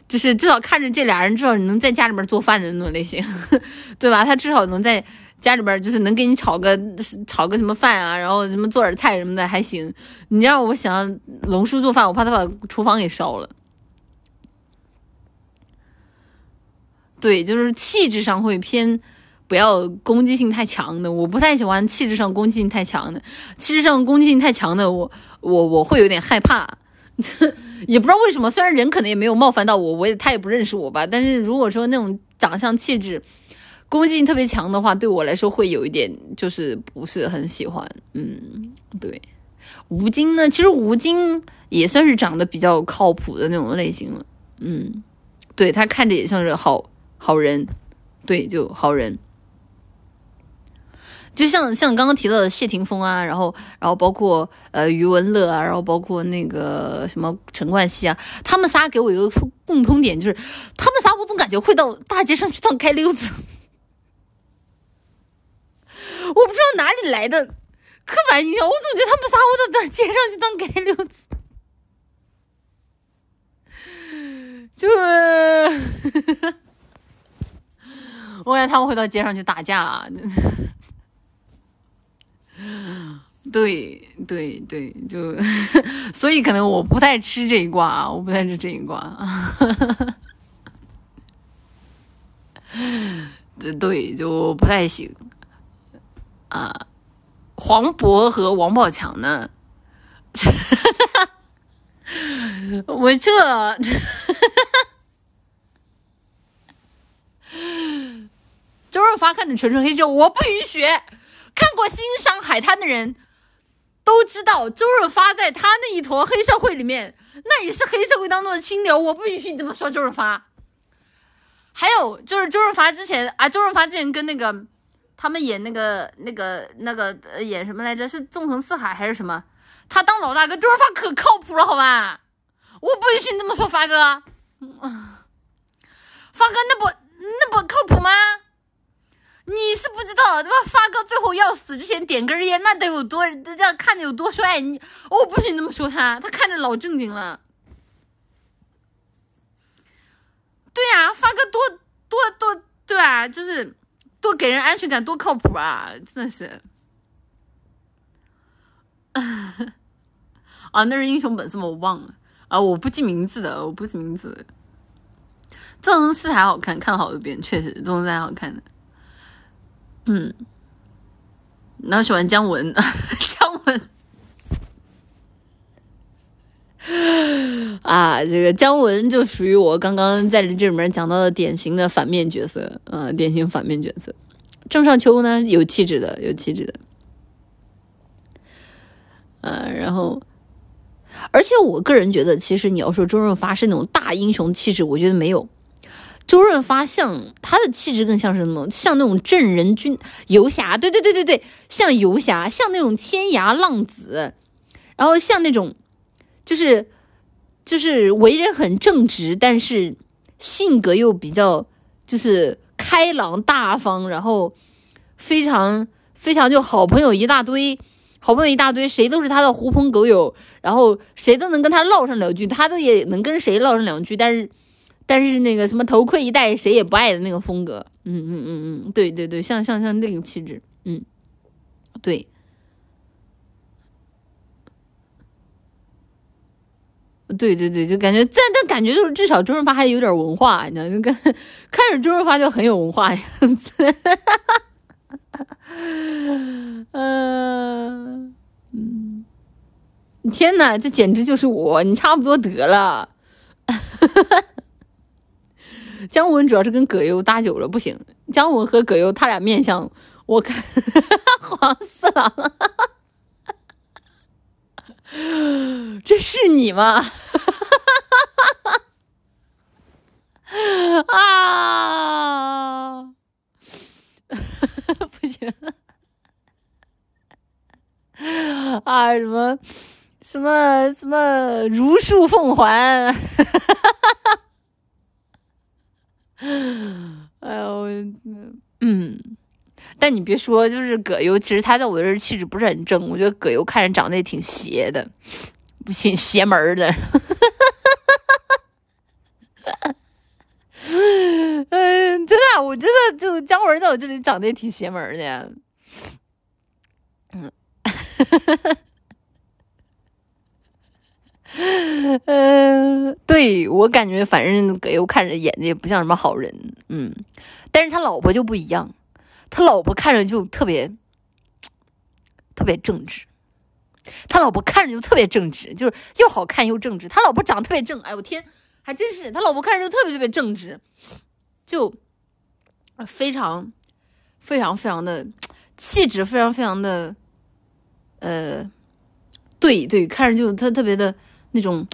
[SPEAKER 1] 就是至少看着这俩人，至少能在家里边做饭的那种类型，对吧？他至少能在家里边，就是能给你炒个炒个什么饭啊，然后什么做点菜什么的还行。你让我想龙叔做饭，我怕他把厨房给烧了。对，就是气质上会偏不要攻击性太强的，我不太喜欢气质上攻击性太强的。气质上攻击性太强的，我我我会有点害怕。也不知道为什么，虽然人可能也没有冒犯到我，我也他也不认识我吧。但是如果说那种长相气质，攻击性特别强的话，对我来说会有一点就是不是很喜欢。嗯，对。吴京呢，其实吴京也算是长得比较靠谱的那种类型了。嗯，对他看着也像是好好人，对，就好人。就像像刚刚提到的谢霆锋啊，然后然后包括呃余文乐啊，然后包括那个什么陈冠希啊，他们仨给我一个共通点，就是他们仨我总感觉会到大街上去当街溜子，我不知道哪里来的刻板印象，我总觉得他们仨会到大街上去当街溜子，就 我感觉他们会到街上去打架。啊。对对对，就 所以可能我不太吃这一卦啊，我不太吃这一卦。对对，就不太行啊。黄渤和王宝强呢？我这周润发看的纯纯黑就我不允许。看过《新上海滩》的人都知道，周润发在他那一坨黑社会里面，那也是黑社会当中的清流。我不允许你这么说周润发。还有就是周润发之前啊，周润发之前跟那个他们演那个那个那个演什么来着？是《纵横四海》还是什么？他当老大哥，周润发可靠谱了，好吧？我不允许你这么说，发哥。发哥，那不那不靠谱吗？你是不知道，对吧？发哥最后要死之前点根烟，那得有多这样看着有多帅？你我不许你这么说他，他看着老正经了。对呀，发哥多多多对吧？就是多给人安全感，多靠谱啊！真的是。啊，那是英雄本色吗？我忘了啊，我不记名字的，我不记名字。纵横四海好看，看了好多遍，确实纵横四海好看的。嗯，然后喜欢姜文，姜文啊，这个姜文就属于我刚刚在这里面讲到的典型的反面角色，嗯，典型反面角色。郑少秋呢，有气质的，有气质的，呃，然后，而且我个人觉得，其实你要说周润发是那种大英雄气质，我觉得没有。周润发像他的气质更像是什么？像那种正人君游侠，对对对对对，像游侠，像那种天涯浪子，然后像那种就是就是为人很正直，但是性格又比较就是开朗大方，然后非常非常就好朋友一大堆，好朋友一大堆，谁都是他的狐朋狗友，然后谁都能跟他唠上两句，他都也能跟谁唠上两句，但是。但是那个什么头盔一戴谁也不爱的那个风格，嗯嗯嗯嗯，对对对，像像像那种气质，嗯，对，对对对，就感觉但但感觉就是至少周润发还有点文化，你知道，就跟看着周润发就很有文化样子，嗯嗯，天哪，这简直就是我，你差不多得了。姜文主要是跟葛优搭久了不行，姜文和葛优他俩面相，我看 黄四郎，这是你吗？啊，不行，啊什么什么什么如数奉还。哎呦，嗯，但你别说，就是葛优，其实他在我这儿气质不是很正，我觉得葛优看着长得也挺邪的，挺邪门的。嗯，真的，我觉得就姜文在我这里长得也挺邪门的。嗯。嗯，对我感觉，反正葛优看着演的也不像什么好人，嗯，但是他老婆就不一样，他老婆看着就特别特别正直，他老婆看着就特别正直，就是又好看又正直。他老婆长得特别正，哎，我天，还真是他老婆看着就特别特别正直，就非常非常非常的气质，非常非常的，呃，对对，看着就他特别的那种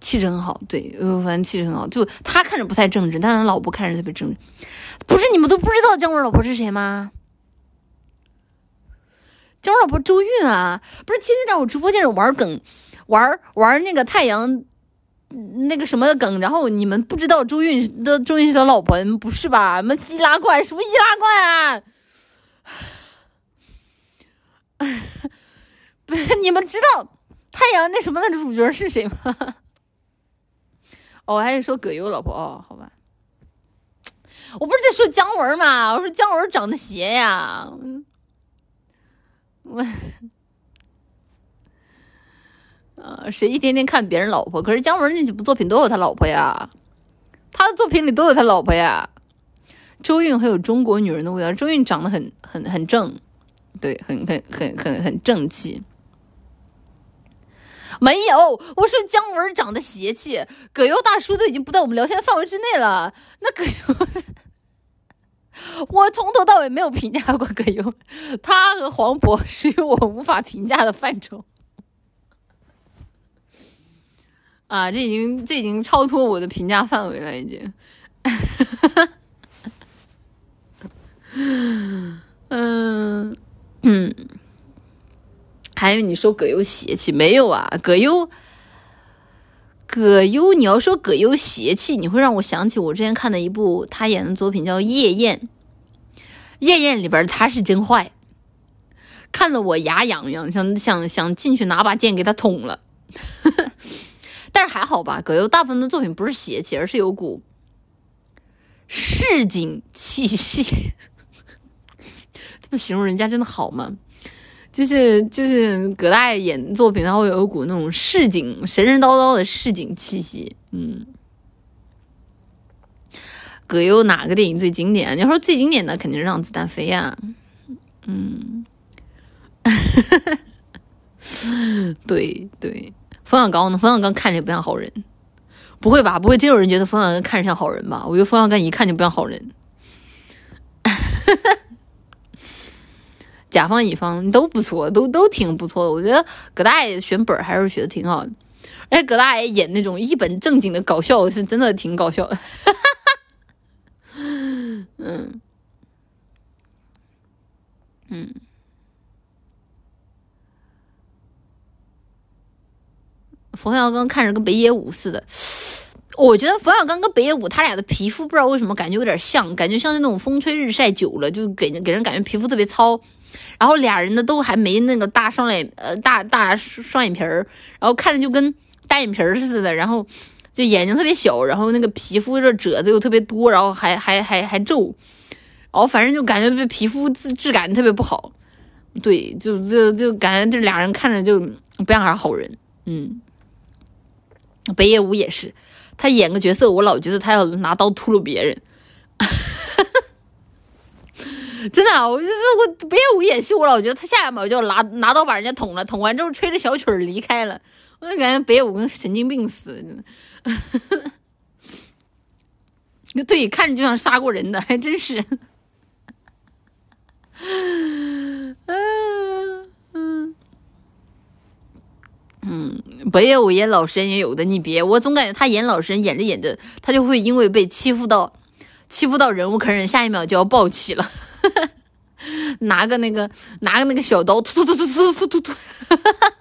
[SPEAKER 1] 气质很好，对，呃，反正气质很好。就他看着不太正直，但是他老婆看着特别正直。不是你们都不知道姜文老婆是谁吗？姜文老婆周韵啊，不是天天在我直播间里玩梗，玩玩那个太阳。那个什么梗，然后你们不知道周韵的周韵是他老婆，不是吧？什么易拉罐？什么易拉罐啊？不是你们知道太阳那什么的主角是谁吗？哦，还是说葛优老婆？哦，好吧，我不是在说姜文嘛，我说姜文长得邪呀，我。呃，谁一天天看别人老婆？可是姜文那几部作品都有他老婆呀，他的作品里都有他老婆呀。周韵很有中国女人的味道，周韵长得很很很正，对，很很很很很正气。没有，我说姜文长得邪气，葛优大叔都已经不在我们聊天范围之内了。那葛优，我从头到尾没有评价过葛优，他和黄渤属于我无法评价的范畴。啊，这已经这已经超脱我的评价范围了，已经。嗯 嗯，还有你说葛优邪气没有啊？葛优，葛优，你要说葛优邪气，你会让我想起我之前看的一部他演的作品叫《夜宴》，《夜宴》里边他是真坏，看得我牙痒痒，想想想进去拿把剑给他捅了。但是还好吧，葛优大部分的作品不是邪气，而是有股市井气息。这么形容人家真的好吗？就是就是葛大爷演作品，他会有一股那种市井神神叨叨的市井气息。嗯，葛优哪个电影最经典？你要说最经典的，肯定是《让子弹飞》呀。嗯，对对。冯小刚呢？冯小刚看着也不像好人，不会吧？不会真有人觉得冯小刚看着像好人吧？我觉得冯小刚一看就不像好人。甲方乙方都不错，都都挺不错的。我觉得葛大爷选本还是选的挺好的，而且葛大爷演那种一本正经的搞笑是真的挺搞笑的。嗯嗯。冯小刚看着跟北野武似的，我觉得冯小刚跟北野武他俩的皮肤不知道为什么感觉有点像，感觉像是那种风吹日晒久了就给给人感觉皮肤特别糙。然后俩人呢都还没那个大双眼呃大大双眼皮儿，然后看着就跟单眼皮儿似的，然后就眼睛特别小，然后那个皮肤这褶子又特别多，然后还还还还皱，然后反正就感觉这皮肤质质感特别不好。对，就就就感觉这俩人看着就不像是好人，嗯。北野武也是，他演个角色，我老觉得他要拿刀突噜别人，真的，我就是我北野武演戏，我老觉得他下一秒就要拿拿刀把人家捅了，捅完之后吹着小曲儿离开了，我就感觉北野武跟神经病似的，对，看着就像杀过人的，还真是，嗯嗯。嗯，北野武演老实人也有的，你别，我总感觉他演老实人演着演着，他就会因为被欺负到，欺负到忍无可忍，下一秒就要暴起了，拿个那个，拿个那个小刀，突突突突突突突突！哈哈哈！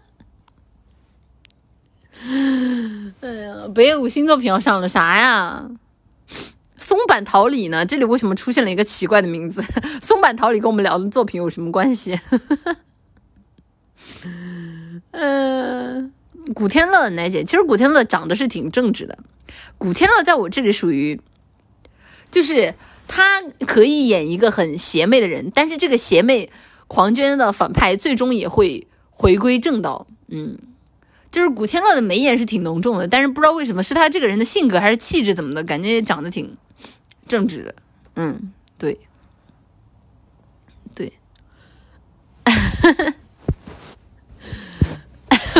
[SPEAKER 1] 哎呀，北野武新作品要上了，啥呀？松坂桃李呢？这里为什么出现了一个奇怪的名字？松坂桃李跟我们聊的作品有什么关系？嗯，古天乐，奶姐，其实古天乐长得是挺正直的。古天乐在我这里属于，就是。他可以演一个很邪魅的人，但是这个邪魅狂狷的反派最终也会回归正道。嗯，就是古天乐的眉眼是挺浓重的，但是不知道为什么是他这个人的性格还是气质怎么的，感觉长得挺正直的。嗯，对，对。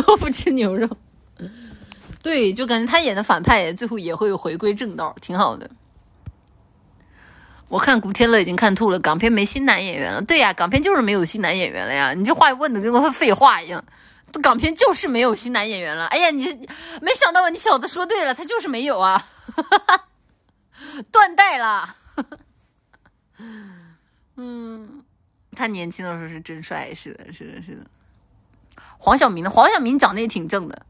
[SPEAKER 1] 我不吃牛肉，对，就感觉他演的反派最后也会回归正道，挺好的。我看古天乐已经看吐了，港片没新男演员了。对呀，港片就是没有新男演员了呀！你这话问的跟个废话一样，港片就是没有新男演员了。哎呀，你没想到吧？你小子说对了，他就是没有啊，断代了。嗯，他年轻的时候是真帅，是的，是的，是的。黄晓明的黄晓明长得也挺正的，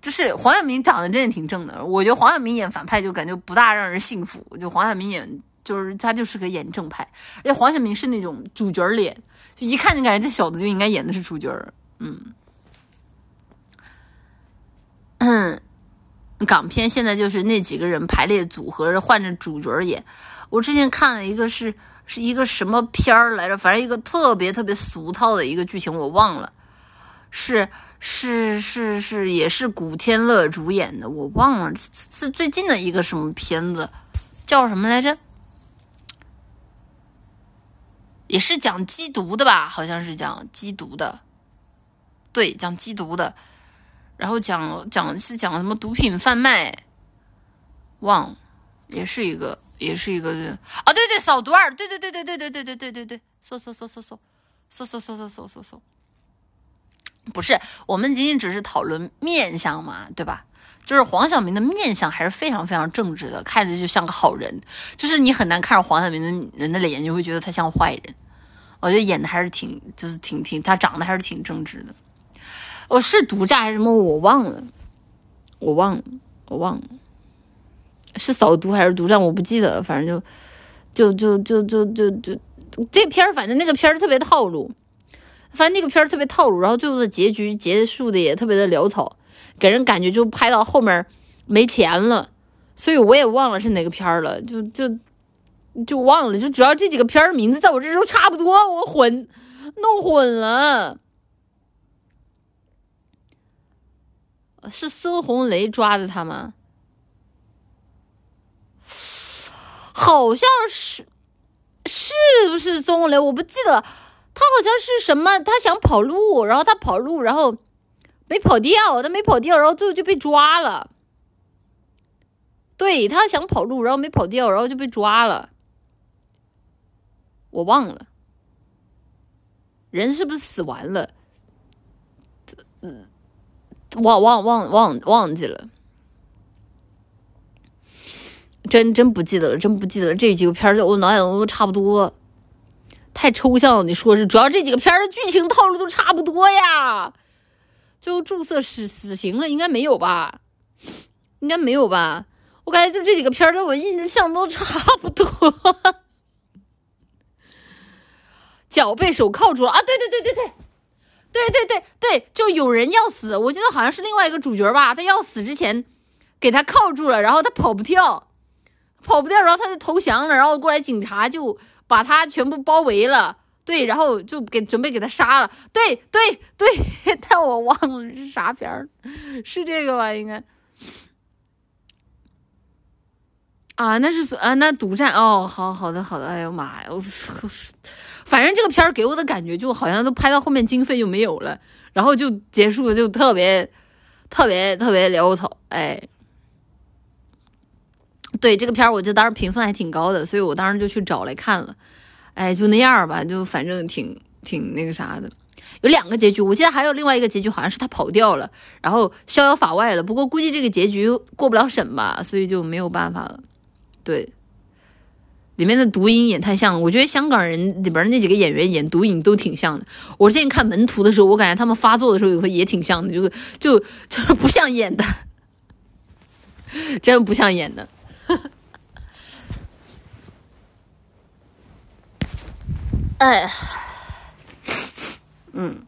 [SPEAKER 1] 就是黄晓明长得真的挺正的。我觉得黄晓明演反派就感觉不大让人信服，就黄晓明演就是他就是个演正派，而且黄晓明是那种主角脸，就一看就感觉这小子就应该演的是主角。嗯，港片现在就是那几个人排列组合着换着主角演。我之前看了一个是是一个什么片儿来着，反正一个特别特别俗套的一个剧情，我忘了。是是是是，也是古天乐主演的，我忘了是最近的一个什么片子，叫什么来着？也是讲缉毒的吧？好像是讲缉毒的，对，讲缉毒的，然后讲讲是讲什么毒品贩卖，忘，也是一个，也是一个，啊，对对，扫毒二，对对对对对对对对对对对，搜搜搜搜搜搜搜搜搜搜搜搜。不是，我们仅仅只是讨论面相嘛，对吧？就是黄晓明的面相还是非常非常正直的，看着就像个好人。就是你很难看着黄晓明的人的脸，就会觉得他像坏人。我觉得演的还是挺，就是挺挺，他长得还是挺正直的。我是独占还是什么？我忘了，我忘了，我忘了，是扫毒还是独占？我不记得了。反正就就就就就就就这片儿，反正那个片儿特别套路。反正那个片儿特别套路，然后最后的结局结束的也特别的潦草，给人感觉就拍到后面没钱了，所以我也忘了是哪个片儿了，就就就忘了，就主要这几个片儿名字在我这都差不多，我混弄混了。是孙红雷抓的他吗？好像是，是不是孙红雷？我不记得。他好像是什么？他想跑路，然后他跑路，然后没跑掉，他没跑掉，然后最后就被抓了。对他想跑路，然后没跑掉，然后就被抓了。我忘了，人是不是死完了？忘忘忘忘忘记了，真真不记得了，真不记得了。这几个片儿我脑海中都差不多。太抽象了，你说是？主要这几个片儿的剧情套路都差不多呀。最后注射死死刑了，应该没有吧？应该没有吧？我感觉就这几个片儿，在我印象都差不多。脚被手铐住了啊！对对对对对，对对对对，就有人要死。我记得好像是另外一个主角吧，他要死之前给他铐住了，然后他跑不掉，跑不掉，然后他就投降了，然后过来警察就。把他全部包围了，对，然后就给准备给他杀了，对对对，但我忘了是啥片儿，是这个吧？应该啊，那是啊，那独占哦，好好的好的，哎呦妈呀，我反正这个片儿给我的感觉就好像都拍到后面经费就没有了，然后就结束了，就特别特别特别潦草，哎。对这个片儿，我就当时评分还挺高的，所以我当时就去找来看了。哎，就那样吧，就反正挺挺那个啥的。有两个结局，我记得还有另外一个结局，好像是他跑掉了，然后逍遥法外了。不过估计这个结局过不了审吧，所以就没有办法了。对，里面的毒瘾也太像，我觉得香港人里边那几个演员演毒瘾都挺像的。我之前看门徒的时候，我感觉他们发作的时候也会也挺像的，就就就是不像演的，真不像演的。哎，嗯，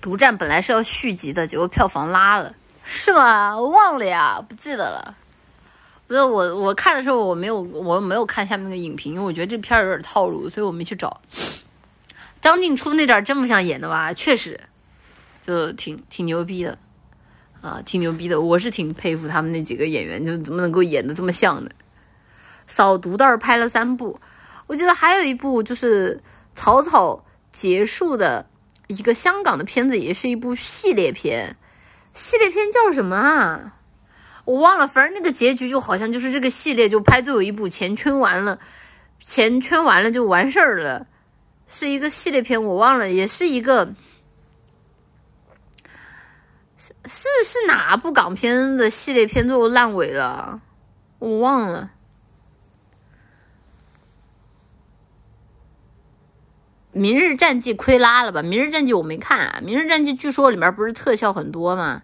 [SPEAKER 1] 独占本来是要续集的，结果票房拉了，是吗？我忘了呀，不记得了。不是我，我看的时候我没有，我没有看下面那个影评，因为我觉得这片儿有点套路，所以我没去找。张静初那点真不像演的吧？确实，就挺挺牛逼的。啊，挺牛逼的，我是挺佩服他们那几个演员，就怎么能够演的这么像的。扫毒倒是拍了三部，我记得还有一部就是草草结束的一个香港的片子，也是一部系列片。系列片叫什么啊？
[SPEAKER 2] 我忘了，反正那个结局就好像就是这个系列就拍最后一部，钱圈完了，钱圈完了就完事儿了，是一个系列片，我忘了，也是一个，是是哪部港片的系列片最后烂尾了，我忘了。明日战记亏拉了吧？明日战记我没看，明日战记据说里面不是特效很多吗？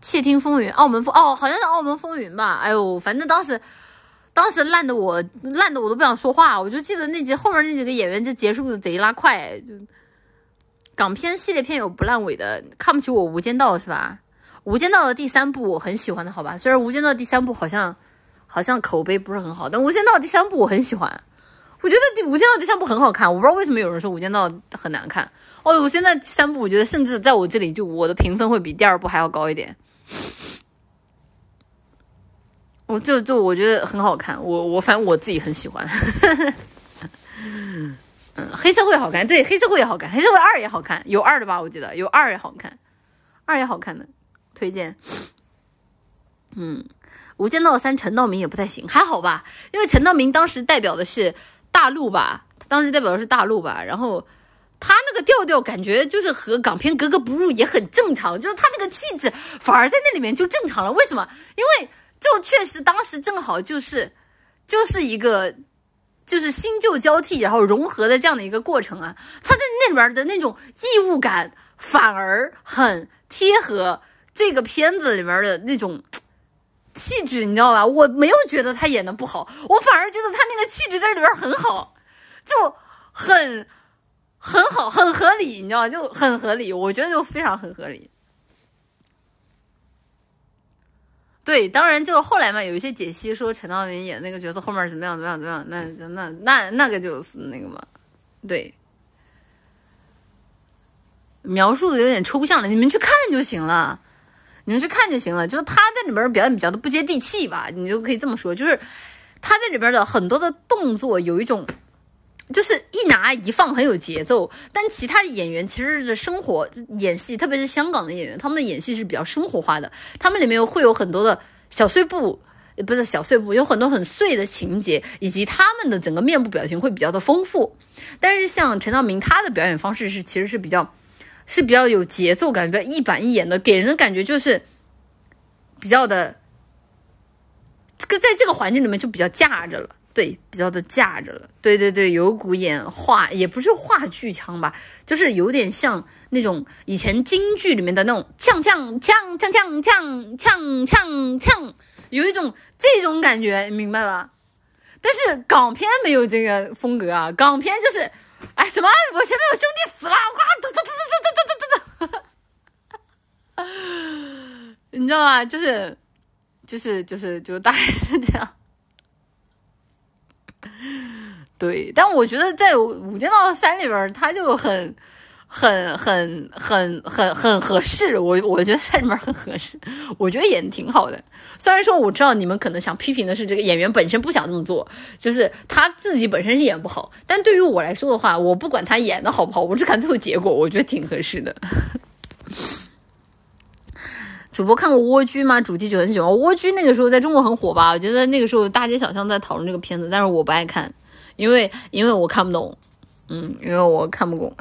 [SPEAKER 2] 窃听风云，澳门风哦，好像是澳门风云吧？哎呦，反正当时当时烂的我烂的我都不想说话，我就记得那集后面那几个演员就结束的贼拉快，就港片系列片有不烂尾的，看不起我无间道是吧？无间道的第三部我很喜欢的，好吧？虽然无间道第三部好像好像口碑不是很好，但无间道第三部我很喜欢。我觉得《无间道》第三部很好看，我不知道为什么有人说《无间道》很难看。哦，我现在第三部，我觉得甚至在我这里，就我的评分会比第二部还要高一点。我就就我觉得很好看，我我反正我自己很喜欢。嗯，黑社会好看，对，黑社会也好看，黑社会二也好看，有二的吧？我记得有二也好看，二也好看的，推荐。嗯，《无间道三》陈道明也不太行，还好吧？因为陈道明当时代表的是。大陆吧，当时代表的是大陆吧，然后他那个调调感觉就是和港片格格不入，也很正常，就是他那个气质反而在那里面就正常了。为什么？因为就确实当时正好就是就是一个就是新旧交替，然后融合的这样的一个过程啊。他在那里边的那种异物感反而很贴合这个片子里面的那种。气质你知道吧？我没有觉得他演的不好，我反而觉得他那个气质在里边很好，就很很好，很合理，你知道吗？就很合理，我觉得就非常很合理。对，当然就后来嘛，有一些解析说陈道明演那个角色后面怎么样怎么样怎么样，那那那那个就是那个嘛，对，描述的有点抽象了，你们去看就行了。你们去看就行了，就是他在里边表演比较的不接地气吧，你就可以这么说，就是他在里边的很多的动作有一种，就是一拿一放很有节奏，但其他的演员其实是生活演戏，特别是香港的演员，他们的演戏是比较生活化的，他们里面会有很多的小碎步，不是小碎步，有很多很碎的情节，以及他们的整个面部表情会比较的丰富，但是像陈道明他的表演方式是其实是比较。是比较有节奏感，比较一板一眼的，给人的感觉就是比较的这个在这个环境里面就比较架着了，对，比较的架着了，对对对，有股演话也不是话剧腔吧，就是有点像那种以前京剧里面的那种呛呛呛呛呛呛呛呛呛，有一种这种感觉，明白吧？但是港片没有这个风格啊，港片就是。哎，什么？我前面有兄弟死了！哇，噔噔噔噔噔噔噔噔！你知道吗？就是，就是，就是，就大概是这样。对，但我觉得在《五间道三》里边，他就很。很很很很很合适，我我觉得在里面很合适，我觉得演挺好的。虽然说我知道你们可能想批评的是这个演员本身不想这么做，就是他自己本身是演不好。但对于我来说的话，我不管他演的好不好，我只看最后结果，我觉得挺合适的。主播看过《蜗居》吗？主题曲很喜欢《蜗居》，那个时候在中国很火吧？我觉得那个时候大街小巷在讨论这个片子，但是我不爱看，因为因为我看不懂，嗯，因为我看不懂。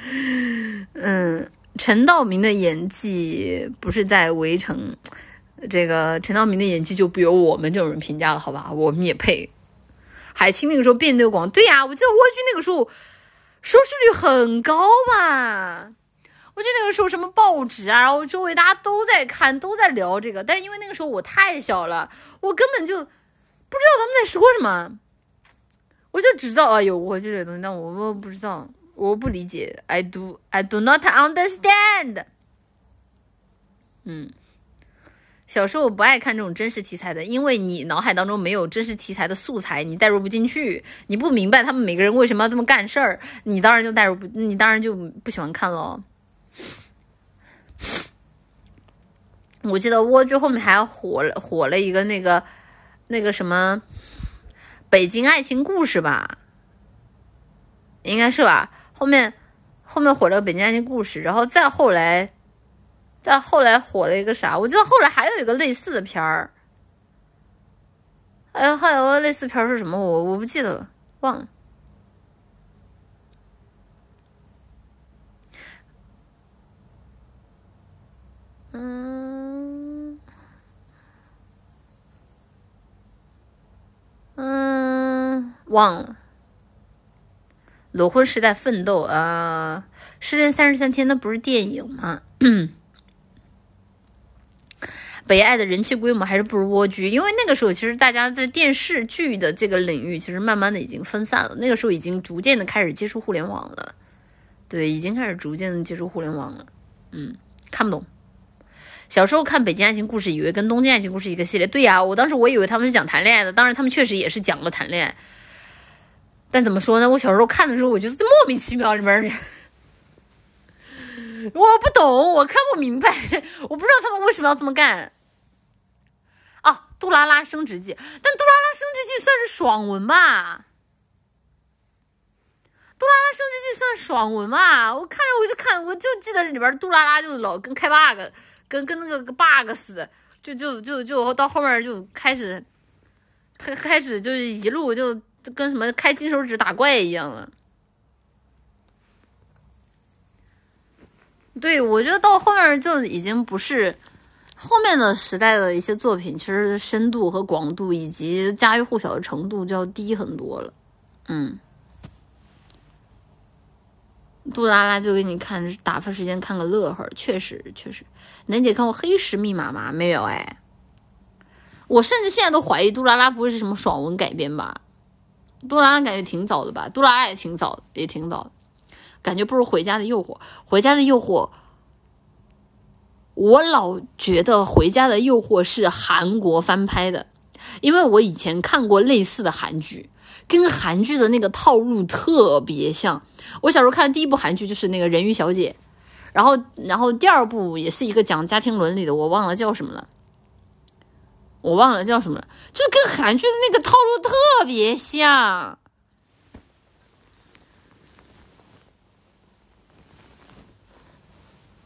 [SPEAKER 2] 嗯，陈道明的演技不是在围城，这个陈道明的演技就不由我们这种人评价了，好吧？我们也配。海清那个时候变那个广，对呀，我记得蜗居那个时候收视率很高嘛。我记得那个时候什么报纸啊，然后周围大家都在看，都在聊这个，但是因为那个时候我太小了，我根本就不知道他们在说什么，我就知道啊有蜗居这个东西，但我我不知道。我不理解，I do I do not understand。嗯，小时候我不爱看这种真实题材的，因为你脑海当中没有真实题材的素材，你代入不进去，你不明白他们每个人为什么要这么干事儿，你当然就代入不，你当然就不喜欢看了。我记得蜗居后面还火了火了一个那个那个什么北京爱情故事吧，应该是吧。后面，后面火了个《北京爱情故事》，然后再后来，再后来火了一个啥？我记得后来还有一个类似的片儿，哎，还有个类似片儿是什么？我我不记得了，忘了。嗯嗯，忘了。裸婚时代奋斗啊，失恋三十三天那不是电影吗？北爱的人气规模还是不如蜗居，因为那个时候其实大家在电视剧的这个领域，其实慢慢的已经分散了。那个时候已经逐渐的开始接触互联网了，对，已经开始逐渐的接触互联网了。嗯，看不懂。小时候看《北京爱情故事》，以为跟《东京爱情故事》一个系列。对呀，我当时我以为他们是讲谈恋爱的，当然他们确实也是讲了谈恋爱。但怎么说呢？我小时候看的时候，我觉得这莫名其妙，里面 我不懂，我看不明白，我不知道他们为什么要这么干。哦，《杜拉拉升职记》，但《杜拉拉升职记》算是爽文吧？《杜拉拉升职记》算爽文吧？我看着我就看，我就记得里边杜拉拉就老跟开 bug，跟跟那个个 bug 似的，就就就就到后面就开始开开始就是一路就。跟什么开金手指打怪一样了。对，我觉得到后面就已经不是后面的时代的一些作品，其实深度和广度以及家喻户晓的程度就要低很多了。嗯，杜拉拉就给你看打发时间，看个乐呵，确实确实。楠姐看过《黑石密码》吗？没有哎。我甚至现在都怀疑杜拉拉不会是什么爽文改编吧。杜拉拉感觉挺早的吧，杜拉拉也挺早的，也挺早的，感觉不如《回家的诱惑》。《回家的诱惑》，我老觉得《回家的诱惑》是韩国翻拍的，因为我以前看过类似的韩剧，跟韩剧的那个套路特别像。我小时候看的第一部韩剧就是那个《人鱼小姐》，然后，然后第二部也是一个讲家庭伦理的，我忘了叫什么了。我忘了叫什么了，就跟韩剧的那个套路特别像，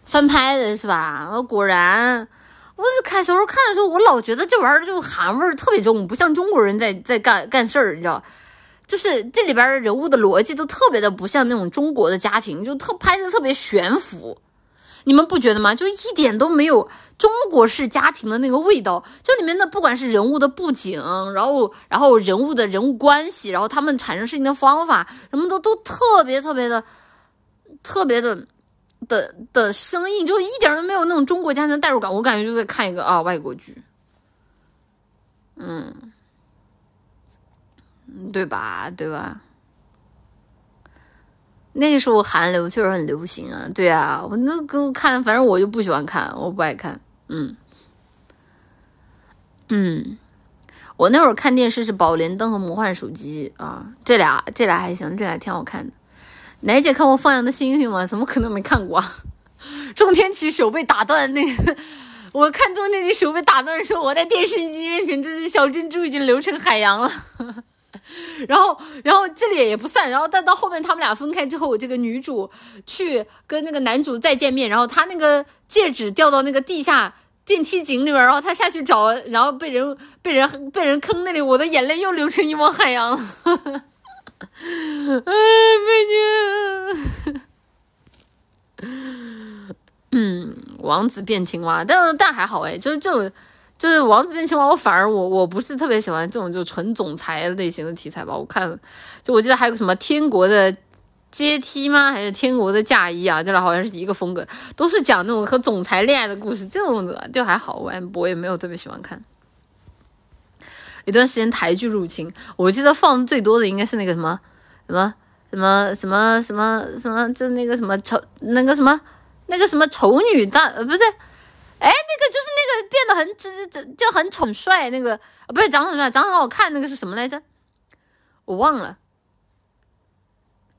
[SPEAKER 2] 翻拍的是吧？果然，我是看小时候看的时候，我老觉得这玩意儿就韩味儿特别重，不像中国人在在干干事儿，你知道？就是这里边人物的逻辑都特别的不像那种中国的家庭，就特拍的特别悬浮。你们不觉得吗？就一点都没有中国式家庭的那个味道。就里面的不管是人物的布景，然后然后人物的人物关系，然后他们产生事情的方法，什么的都特别特别的特别的的的生硬，就一点都没有那种中国家庭的代入感。我感觉就在看一个啊外国剧，嗯，对吧？对吧？那个时候韩流确实很流行啊，对啊，我那给我看，反正我就不喜欢看，我不爱看，嗯，嗯，我那会儿看电视是《宝莲灯》和《魔幻手机》啊，这俩这俩还行，这俩挺好看的。奶姐看过《放羊的星星》吗？怎么可能没看过？啊钟天启手被打断那个，我看钟天启手被打断的时候，我在电视机面前，这只小珍珠已经流成海洋了。然后，然后这里也不算。然后，但到后面他们俩分开之后，这个女主去跟那个男主再见面，然后他那个戒指掉到那个地下电梯井里面，然后他下去找，然后被人被人被人坑那里，我的眼泪又流成一汪海洋了。哎，美女。嗯，王子变青蛙，但但还好哎，就是这种。就是王子变青蛙，我反而我我不是特别喜欢这种就纯总裁类型的题材吧。我看，就我记得还有什么天国的阶梯吗？还是天国的嫁衣啊？这俩好像是一个风格，都是讲那种和总裁恋爱的故事。这种的就还好，我我也没有特别喜欢看。有段时间台剧入侵，我记得放最多的应该是那个什么什么什么什么什么什么，就那个什么丑那个什么那个什么丑女大呃不是。哎，那个就是那个变得很直直就很宠帅那个，不是长很帅，长很好看那个是什么来着？我忘了。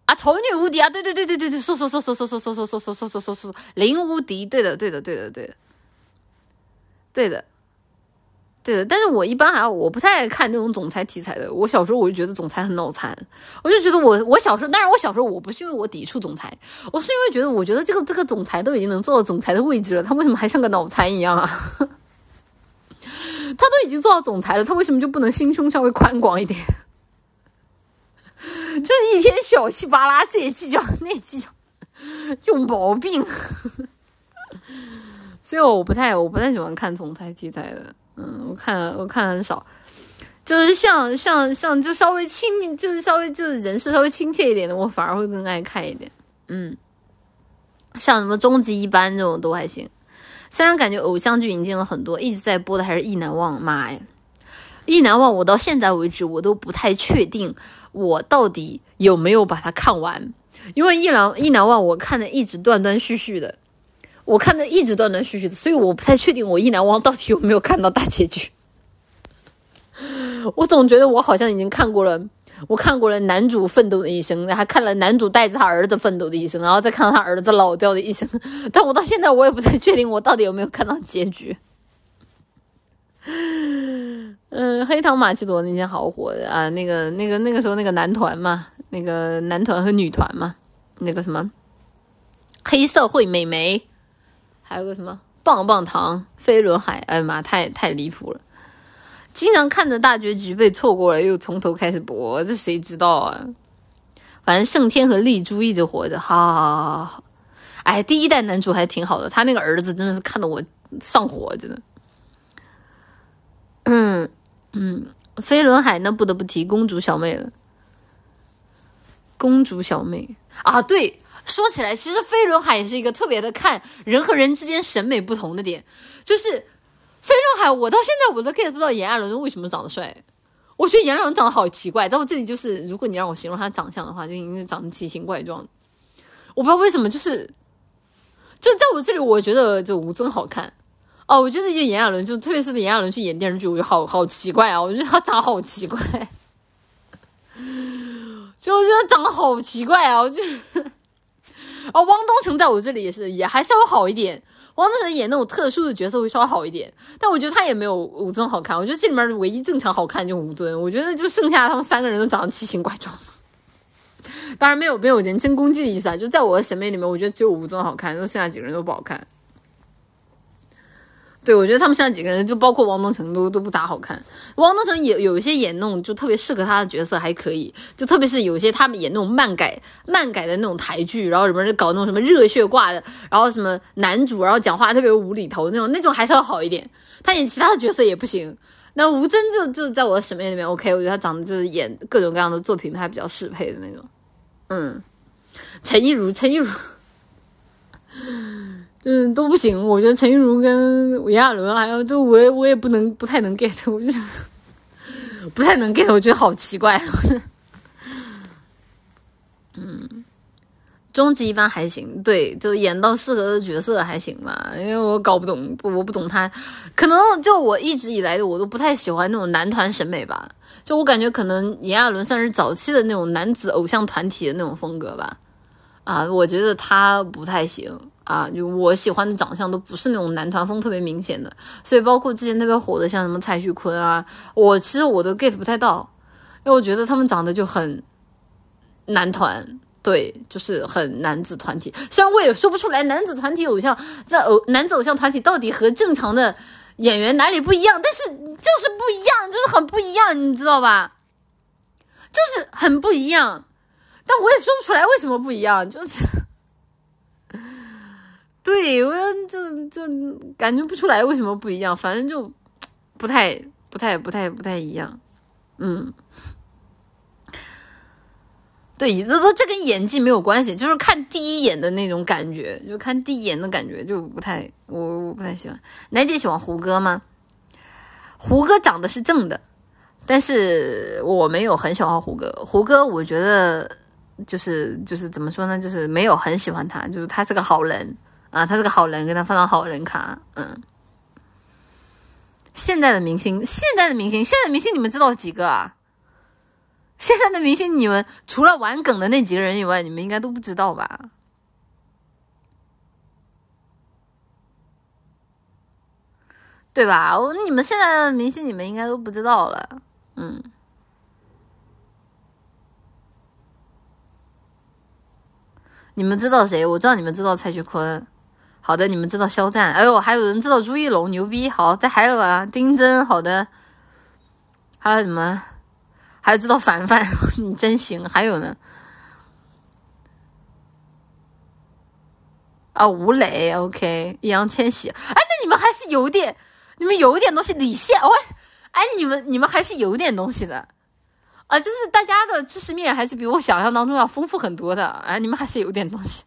[SPEAKER 2] 啊，丑女无敌啊！对对对对对对，说说说说说说说说说说说说说说林无敌，对的对的对的对的，对的。对的，但是我一般还我不太爱看那种总裁题材的。我小时候我就觉得总裁很脑残，我就觉得我我小时候，当然我小时候我不是因为我抵触总裁，我是因为觉得我觉得这个这个总裁都已经能做到总裁的位置了，他为什么还像个脑残一样啊？他都已经做到总裁了，他为什么就不能心胸稍微宽广一点？就是一天小气巴拉，这也计较，那计较，有毛病。所以我不太我不太喜欢看总裁题材的。嗯，我看我看很少，就是像像像就稍微亲密，就是稍微就是人设稍微亲切一点的，我反而会更爱看一点。嗯，像什么终极一班这种都还行。虽然感觉偶像剧引进了很多，一直在播的还是《意难忘》。妈呀，《意难忘》我到现在为止我都不太确定我到底有没有把它看完，因为《意难意难忘》我看的一直断断续续的。我看的一直断断续续的，所以我不太确定我一难忘到底有没有看到大结局。我总觉得我好像已经看过了，我看过了男主奋斗的一生，还看了男主带着他儿子奋斗的一生，然后再看到他儿子老掉的一生。但我到现在我也不太确定我到底有没有看到结局。嗯，黑糖玛奇朵那些好火的啊，那个那个那个时候那个男团嘛，那个男团和女团嘛，那个什么黑社会美眉。还有个什么棒棒糖、飞轮海，哎呀妈，太太离谱了！经常看着大结局被错过了，又从头开始播，这谁知道啊？反正盛天和丽珠一直活着，好好好好好。哎，第一代男主还挺好的，他那个儿子真的是看得我上火，真的。嗯嗯，飞轮海那不得不提公主小妹了，公主小妹啊，对。说起来，其实飞轮海也是一个特别的看人和人之间审美不同的点。就是飞轮海，我到现在我都 get 不到炎亚纶为什么长得帅。我觉得炎亚纶长得好奇怪。但我这里就是，如果你让我形容他长相的话，就应该长得奇形怪状。我不知道为什么，就是就在我这里，我觉得就吴尊好看。哦，我觉得演炎亚纶，就特别是炎亚纶去演电视剧，我觉得好好奇怪啊！我觉得他长得好奇怪，就我觉得长得好奇怪啊！我觉得。哦，汪东城在我这里也是，也还稍微好一点。汪东城演那种特殊的角色会稍微好一点，但我觉得他也没有吴尊好看。我觉得这里面唯一正常好看就吴尊，我觉得就剩下他们三个人都长得奇形怪状。当然没有没有人身攻击的意思啊，就在我的审美里面，我觉得只有吴尊好看，就剩下几个人都不好看。对，我觉得他们现在几个人，就包括汪东城都都不咋好看。汪东城也有一些演那种就特别适合他的角色还可以，就特别是有些他们演那种漫改漫改的那种台剧，然后里面就搞那种什么热血挂的，然后什么男主然后讲话特别无厘头那种，那种还是要好一点。他演其他的角色也不行。那吴尊就就在我的审美里面 OK，我觉得他长得就是演各种各样的作品他比较适配的那种。嗯，陈亦儒，陈亦儒。就是都不行，我觉得陈玉茹跟炎亚纶还有都我也我也不能不太能 get，我觉得不太能 get，我觉得好奇怪。嗯，终极一般还行，对，就演到适合的角色还行吧，因为我搞不懂，我不懂他，可能就我一直以来的我都不太喜欢那种男团审美吧，就我感觉可能炎亚纶算是早期的那种男子偶像团体的那种风格吧，啊，我觉得他不太行。啊，就我喜欢的长相都不是那种男团风特别明显的，所以包括之前特别火的像什么蔡徐坤啊，我其实我都 get 不太到，因为我觉得他们长得就很男团，对，就是很男子团体。虽然我也说不出来男子团体偶像在偶男子偶像团体到底和正常的演员哪里不一样，但是就是不一样，就是很不一样，你知道吧？就是很不一样，但我也说不出来为什么不一样，就是。对，我就就感觉不出来为什么不一样，反正就不太不太不太不太一样，嗯，对，这这跟演技没有关系，就是看第一眼的那种感觉，就看第一眼的感觉就不太，我我不太喜欢。奶姐喜欢胡歌吗？胡歌长得是正的，但是我没有很喜欢胡歌。胡歌我觉得就是就是怎么说呢，就是没有很喜欢他，就是他是个好人。啊，他是个好人，给他放张好人卡。嗯，现在的明星，现在的明星，现在的明星，你们知道几个啊？现在的明星，你们除了玩梗的那几个人以外，你们应该都不知道吧？对吧？我你们现在的明星，你们应该都不知道了。嗯，你们知道谁？我知道你们知道蔡徐坤。好的，你们知道肖战。哎呦，还有人知道朱一龙，牛逼！好，再还有啊，丁真。好的，还有什么？还有知道凡凡，你真行。还有呢？啊，吴磊，OK，易烊千玺。哎，那你们还是有点，你们有点东西。李现，哦，哎，你们你们还是有点东西的。啊，就是大家的知识面还是比我想象当中要丰富很多的。哎，你们还是有点东西，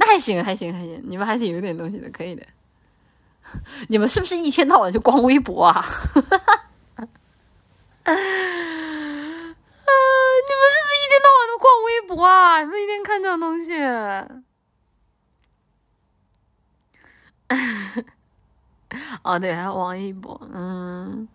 [SPEAKER 2] 那还行，还行，还行，你们还是有点东西的，可以的。你们是不是一天到晚就逛微博啊？啊，你们是不是一天到晚都逛微博啊？你们一天看这种东西？哦，对，还有王一博，嗯。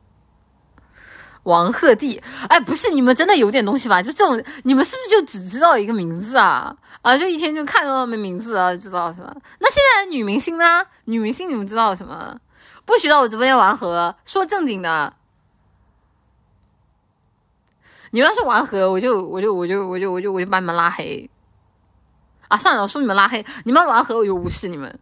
[SPEAKER 2] 王鹤棣，哎，不是，你们真的有点东西吧？就这种，你们是不是就只知道一个名字啊？啊，就一天就看到他们名字啊，知道是吧？那现在女明星呢？女明星你们知道什么？不许到我直播间玩盒，说正经的。你们要是玩盒，我就我就我就我就我就我就把你们拉黑。啊，算了，我说你们拉黑，你们要玩盒我就无视你们。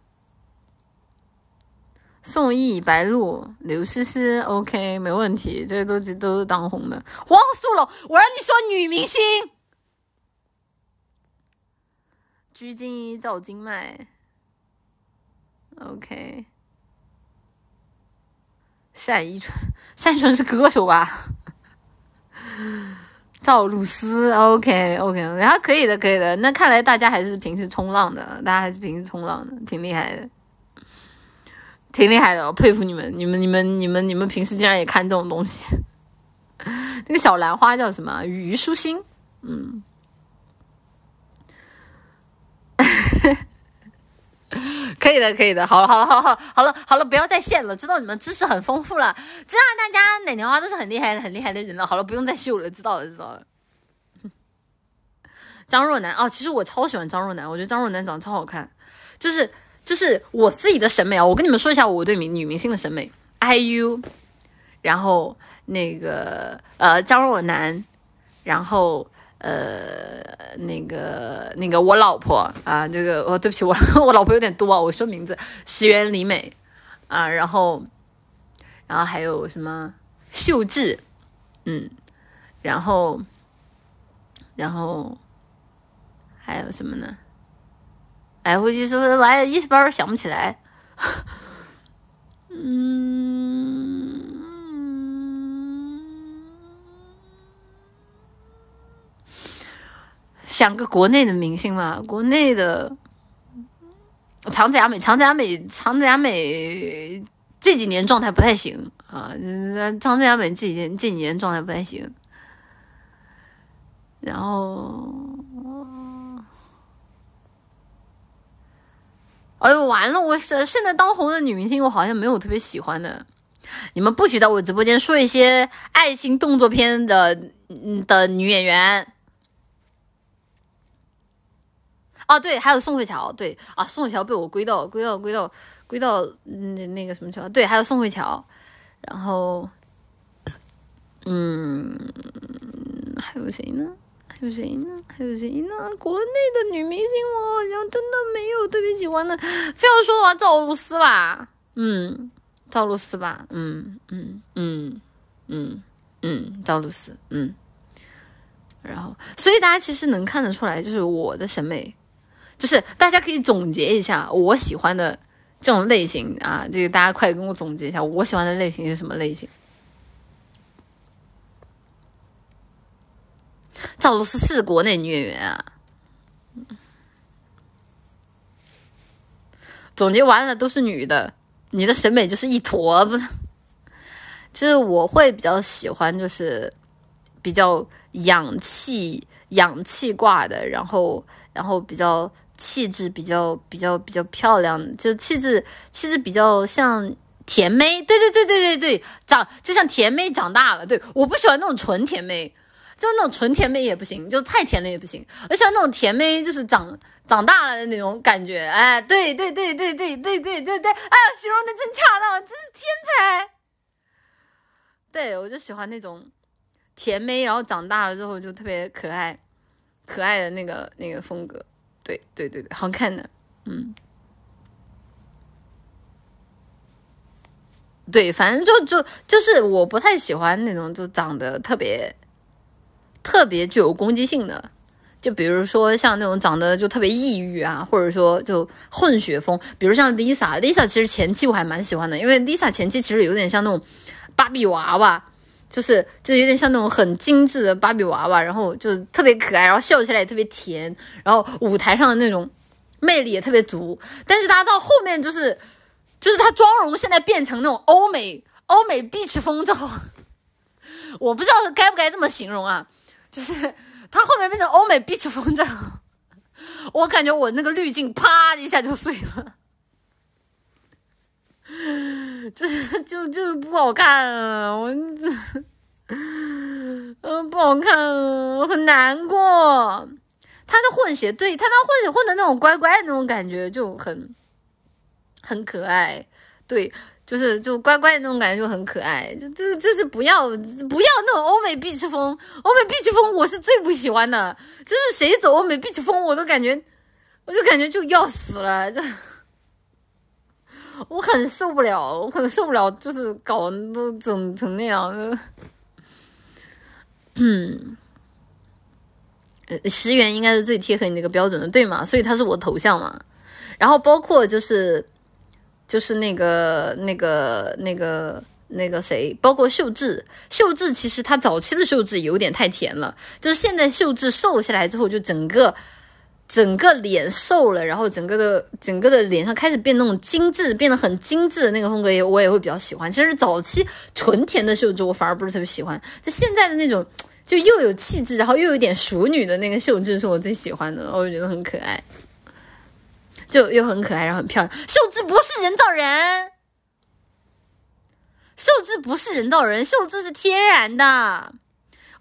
[SPEAKER 2] 宋轶、白鹿、刘诗诗，OK，没问题，这些都都是当红的。黄素楼，我让你说女明星。鞠婧祎、赵今麦，OK。单依纯，单依纯是歌手吧？赵露思，OK，OK，然后可以的，可以的。那看来大家还是平时冲浪的，大家还是平时冲浪的，挺厉害的。挺厉害的，我佩服你们！你们、你们、你们、你们平时竟然也看这种东西。那个小兰花叫什么？虞书欣。嗯，可以的，可以的。好了，好了，好了，好了，好了，好了，不要再炫了。知道你们知识很丰富了，知道大家奶娘花都是很厉害、很厉害的人了。好了，不用再秀了，知道了，知道了。张若楠哦，其实我超喜欢张若楠，我觉得张若楠长得超好看，就是。就是我自己的审美啊，我跟你们说一下我对明女明星的审美，IU，然后那个呃张若楠，然后呃那个那个我老婆啊，这个哦对不起我我老婆有点多啊，我说名字，石原里美啊，然后然后还有什么秀智，嗯，然后然后还有什么呢？哎，我就说，来一时半会想不起来。嗯，想个国内的明星嘛，国内的长泽雅美，长泽雅美，长泽雅美这几年状态不太行啊。长泽雅美这几年这几年状态不太行，然后。哎呦，完了！我现现在当红的女明星，我好像没有特别喜欢的。你们不许在我直播间说一些爱情动作片的的女演员。哦，对，还有宋慧乔，对啊，宋慧乔被我归到归到归到归到那那个什么乔，对，还有宋慧乔，然后，嗯，还有谁呢？还有谁呢？还有谁呢？国内的女明星，我好像真的没有特别喜欢的。非要说的话，赵露思吧，嗯，赵露思吧，嗯嗯嗯嗯嗯，赵露思，嗯。然后，所以大家其实能看得出来，就是我的审美，就是大家可以总结一下我喜欢的这种类型啊。这个大家快跟我总结一下，我喜欢的类型是什么类型？赵露思是国内女演员啊，总结完了都是女的，你的审美就是一坨不是？就是我会比较喜欢，就是比较氧气、氧气挂的，然后然后比较气质比较比较比较漂亮，就气质气质比较像甜妹，对对对对对对，长就像甜妹长大了，对，我不喜欢那种纯甜妹。就那种纯甜妹也不行，就太甜了也不行。我喜欢那种甜妹就是长长大了的那种感觉，哎，对对对对对对对对对，哎呀，形容的真恰当，真是天才。对我就喜欢那种甜妹，然后长大了之后就特别可爱、可爱的那个那个风格。对对对对，好看的，嗯。对，反正就就就是我不太喜欢那种就长得特别特别具有攻击性的，就比如说像那种长得就特别抑郁啊，或者说就混血风，比如像 Lisa，Lisa 其实前期我还蛮喜欢的，因为 Lisa 前期其实有点像那种芭比娃娃，就是就有点像那种很精致的芭比娃娃，然后就特别可爱，然后笑起来也特别甜，然后舞台上的那种魅力也特别足，但是他到后面就是。就是她妆容现在变成那种欧美欧美 b 区风之后，我不知道该不该这么形容啊。就是她后面变成欧美 b 区风之后，我感觉我那个滤镜啪一下就碎了，就是就就是不好看了，我嗯不好看，我很难过。他是混血，对他那混血混的那种乖乖的那种感觉就很。很可爱，对，就是就乖乖的那种感觉就很可爱，就就就是不要不要那种欧美 beach 风，欧美 beach 风我是最不喜欢的，就是谁走欧美 beach 风我都感觉，我就感觉就要死了，就我很受不了，我很受不了，就是搞都整成那样，嗯，十元应该是最贴合你那个标准的，对吗？所以它是我头像嘛，然后包括就是。就是那个、那个、那个、那个谁，包括秀智，秀智其实她早期的秀智有点太甜了，就是现在秀智瘦下来之后，就整个整个脸瘦了，然后整个的整个的脸上开始变那种精致，变得很精致的那个风格，也我也会比较喜欢。其实早期纯甜的秀智，我反而不是特别喜欢，就现在的那种就又有气质，然后又有点熟女的那个秀智，是我最喜欢的，我就觉得很可爱。就又很可爱，然后很漂亮。秀智不是人造人，秀智不是人造人，秀智是天然的。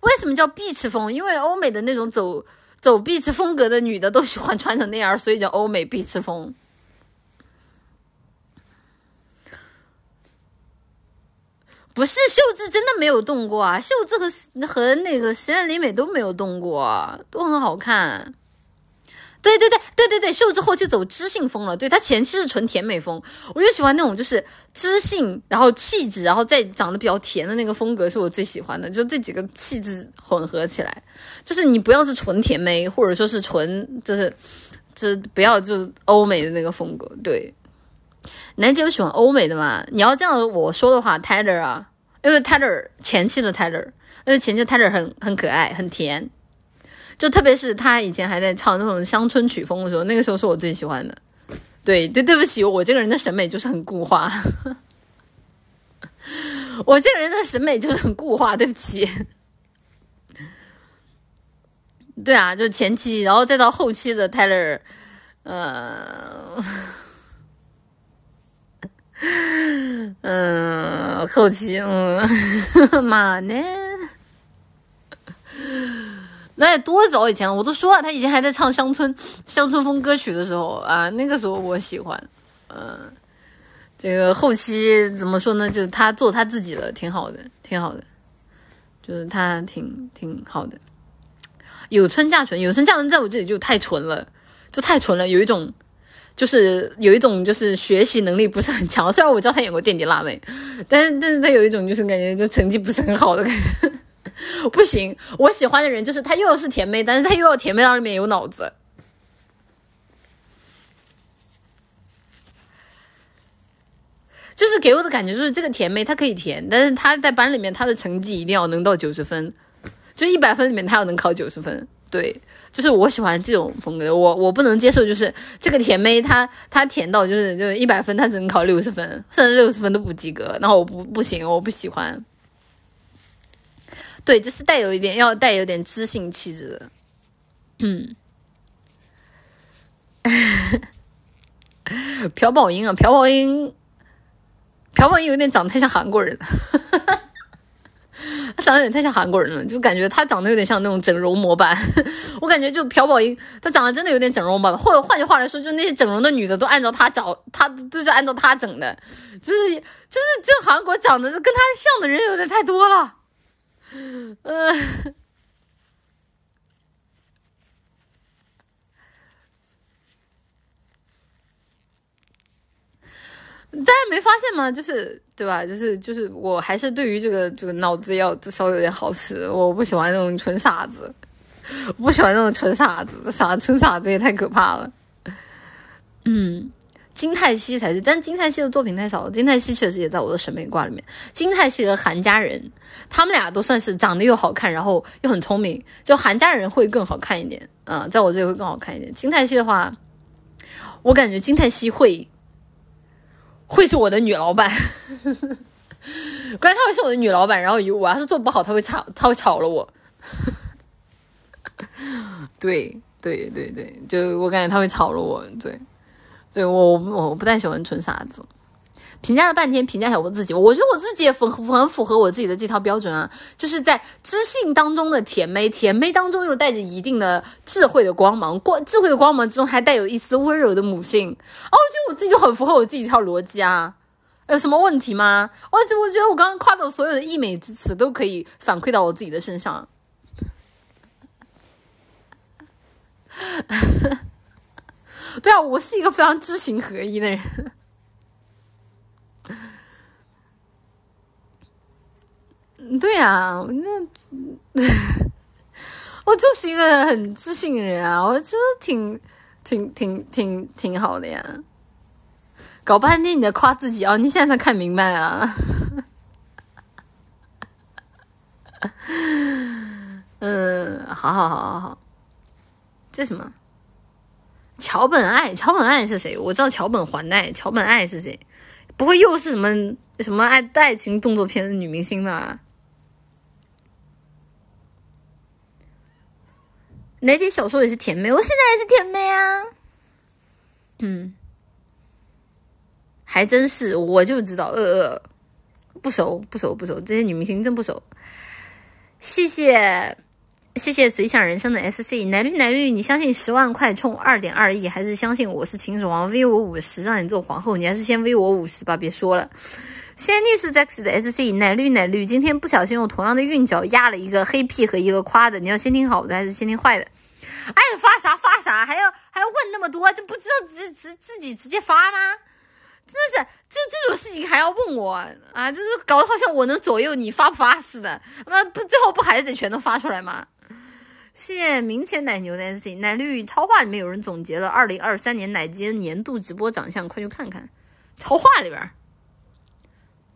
[SPEAKER 2] 为什么叫碧池风？因为欧美的那种走走碧池风格的女的都喜欢穿成那样，所以叫欧美碧池风。不是秀智真的没有动过啊，秀智和和那个石原里美都没有动过，都很好看。对对对对对对，秀智后期走知性风了。对她前期是纯甜美风，我就喜欢那种就是知性，然后气质，然后再长得比较甜的那个风格，是我最喜欢的。就这几个气质混合起来，就是你不要是纯甜妹，或者说是纯就是就是不要就是欧美的那个风格。对，南姐有喜欢欧美的嘛？你要这样我说的话，Taylor 啊，因为 Taylor 前期的 Taylor，因为前期 Taylor 很很可爱，很甜。就特别是他以前还在唱那种乡村曲风的时候，那个时候是我最喜欢的。对对，对不起，我这个人的审美就是很固化。我这个人的审美就是很固化，对不起。对啊，就前期，然后再到后期的 Taylor，呃，嗯，后期，嗯，妈呢？那得多早以前了，我都说了，他以前还在唱乡村乡村风歌曲的时候啊，那个时候我喜欢，嗯，这个后期怎么说呢？就是他做他自己的，挺好的，挺好的，就是他挺挺好的。有村架纯，有村架纯在我这里就太纯了，就太纯了，有一种就是有一种就是学习能力不是很强。虽然我知道他演过垫底辣妹，但是但是他有一种就是感觉就成绩不是很好的感觉。不行，我喜欢的人就是他，又是甜妹，但是他又要甜妹到里面有脑子，就是给我的感觉就是这个甜妹她可以甜，但是她在班里面她的成绩一定要能到九十分，就一百分里面他要能考九十分，对，就是我喜欢这种风格，我我不能接受就是这个甜妹她她甜到就是就是一百分她只能考六十分，甚至六十分都不及格，然后我不不行，我不喜欢。对，就是带有一点，要带有点知性气质的。嗯，朴宝英啊，朴宝英，朴宝英有点长得太像韩国人。他长得有点太像韩国人了，就感觉他长得有点像那种整容模板。我感觉就朴宝英，她长得真的有点整容模板，或者换句话来说，就那些整容的女的都按照她找，她就是按照她整的，就是就是这韩国长得跟她像的人有点太多了。嗯。大家没发现吗？就是对吧？就是就是，我还是对于这个这个脑子要稍微有点好使。我不喜欢那种纯傻子，我不喜欢那种纯傻子，傻纯傻子也太可怕了。嗯，金泰熙才是，但金泰熙的作品太少了。金泰熙确实也在我的审美挂里面。金泰熙和韩家人，他们俩都算是长得又好看，然后又很聪明。就韩家人会更好看一点，嗯，在我这里会更好看一点。金泰熙的话，我感觉金泰熙会。会是我的女老板，关键她会是我的女老板，然后我要是做不好，她会炒，她会炒了我。对对对对，就我感觉她会炒了我。对，对我我不太喜欢纯傻子。评价了半天，评价一下我自己，我觉得我自己也很很符合我自己的这套标准啊，就是在知性当中的甜妹，甜妹当中又带着一定的智慧的光芒，光智慧的光芒之中还带有一丝温柔的母性。哦，我觉得我自己就很符合我自己这套逻辑啊，有什么问题吗？我我觉得我刚刚夸的所有的溢美之词都可以反馈到我自己的身上。对啊，我是一个非常知行合一的人。对呀，我那 我就是一个很自信的人啊，我觉得挺挺挺挺挺好的呀。搞半天你在夸自己啊，你现在才看明白啊？嗯，好好好好好，这什么？桥本爱，桥本爱是谁？我知道桥本环奈，桥本爱是谁？不会又是什么什么爱爱情动作片的女明星吧？哪姐小说也是甜妹，我现在也是甜妹啊。嗯，还真是，我就知道，呃呃，不熟不熟不熟，这些女明星真不熟。谢谢谢谢随想人生的 S C 奶绿奶绿，你相信十万块充二点二亿，还是相信我是秦始皇 V 我五十让你做皇后？你还是先 V 我五十吧，别说了。先帝是 Zex 的 S C 奶绿奶绿，今天不小心用同样的韵脚压了一个黑屁和一个夸的，你要先听好的还是先听坏的？哎，发啥发啥，还要还要问那么多，就不知道直直自己直接发吗？真的是，就这种事情还要问我啊？就是搞得好像我能左右你发不发似的，那不最后不还是得全都发出来吗？谢明前奶牛的 S C 奶绿超话里面有人总结了二零二三年奶姐年度直播长相，快去看看超话里边，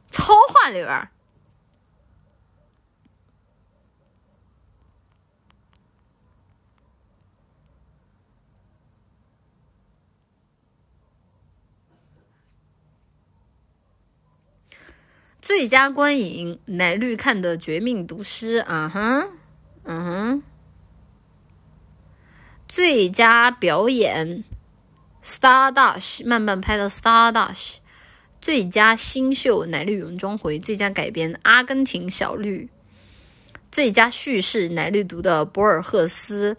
[SPEAKER 2] 超话里边。最佳观影，奶绿看的《绝命毒师》啊哈，嗯哼。最佳表演，《Star Dash》慢慢拍的《Star Dash》。最佳新秀，奶绿泳装回。最佳改编，《阿根廷小绿》。最佳叙事，奶绿读的《博尔赫斯》。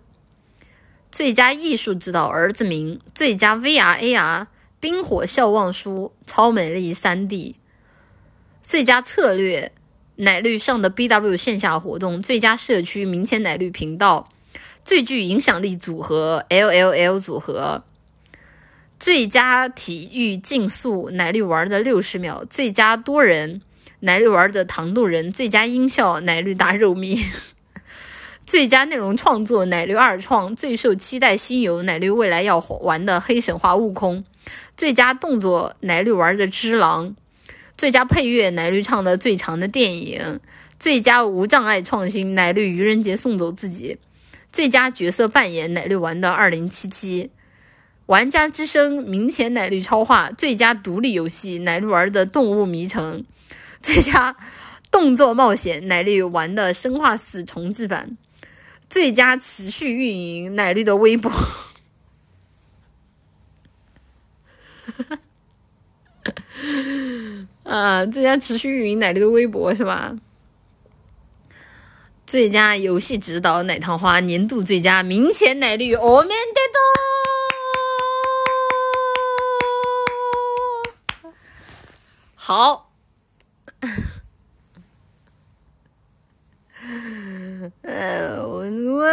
[SPEAKER 2] 最佳艺术指导，儿子名。最佳 VR AR，《冰火笑忘书》超美丽三 D。最佳策略，奶绿上的 BW 线下活动；最佳社区，明前奶绿频道；最具影响力组合，LLL 组合；最佳体育竞速，奶绿玩的六十秒；最佳多人，奶绿玩的糖豆人；最佳音效，奶绿大肉蜜；最佳内容创作，奶绿二创；最受期待新游，奶绿未来要玩的黑神话悟空；最佳动作，奶绿玩的只狼。最佳配乐，奶绿唱的最长的电影；最佳无障碍创新，奶绿愚人节送走自己；最佳角色扮演，奶绿玩的二零七七；玩家之声，明前奶绿超话；最佳独立游戏，奶绿玩的动物迷城；最佳动作冒险，奶绿玩的生化四重置版；最佳持续运营，奶绿的微博。啊，最佳持续运营奶绿的微博是吧？最佳游戏指导奶糖花，年度最佳明前奶绿，我面得多。好，呃，我我我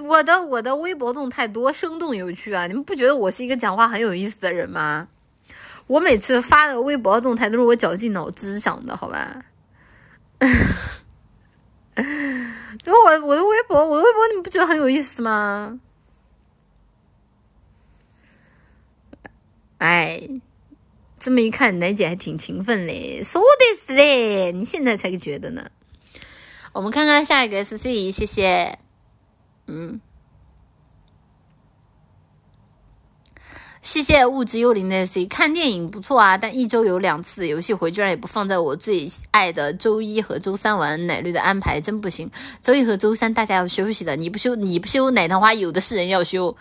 [SPEAKER 2] 我我的我的微博动态多生动有趣啊！你们不觉得我是一个讲话很有意思的人吗？我每次发的微博动态都是我绞尽脑汁想的，好吧？就我我的微博，我的微博你不觉得很有意思吗？哎，这么一看，奶姐还挺勤奋嘞，说的是嘞，你现在才觉得呢。我们看看下一个是谁谢谢，嗯。谢谢物质幽灵的 C，看电影不错啊，但一周有两次游戏回，居然也不放在我最爱的周一和周三玩。奶绿的安排真不行，周一和周三大家要休息的，你不休你不休，奶糖花有的是人要休。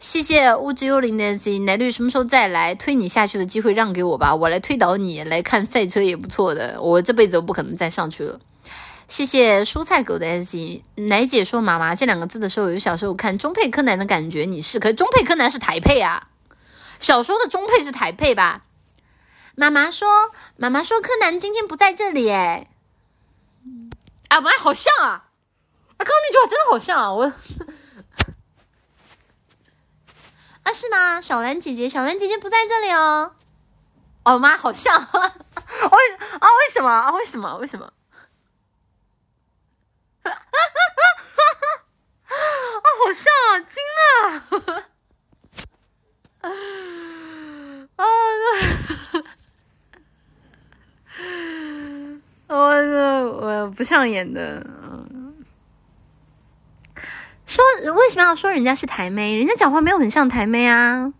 [SPEAKER 2] 谢谢物质幽灵的 C，奶绿什么时候再来？推你下去的机会让给我吧，我来推倒你，来看赛车也不错的。我这辈子都不可能再上去了。谢谢蔬菜狗的 S，奶姐说“妈妈”这两个字的时候，有小时候看中配柯南的感觉。你是？可中配柯南是台配啊，小说的中配是台配吧？妈妈说：“妈妈说柯南今天不在这里。”哎，啊，妈，好像啊！啊，刚刚那句话真的好像啊！我 啊，是吗？小兰姐姐，小兰姐姐不在这里哦。哦，妈，好像。为啊？为什么？啊？为什么？为什么？啊，好像啊，惊了！啊啊，我这我不像演的。说为什么要说人家是台妹？人家讲话没有很像台妹啊！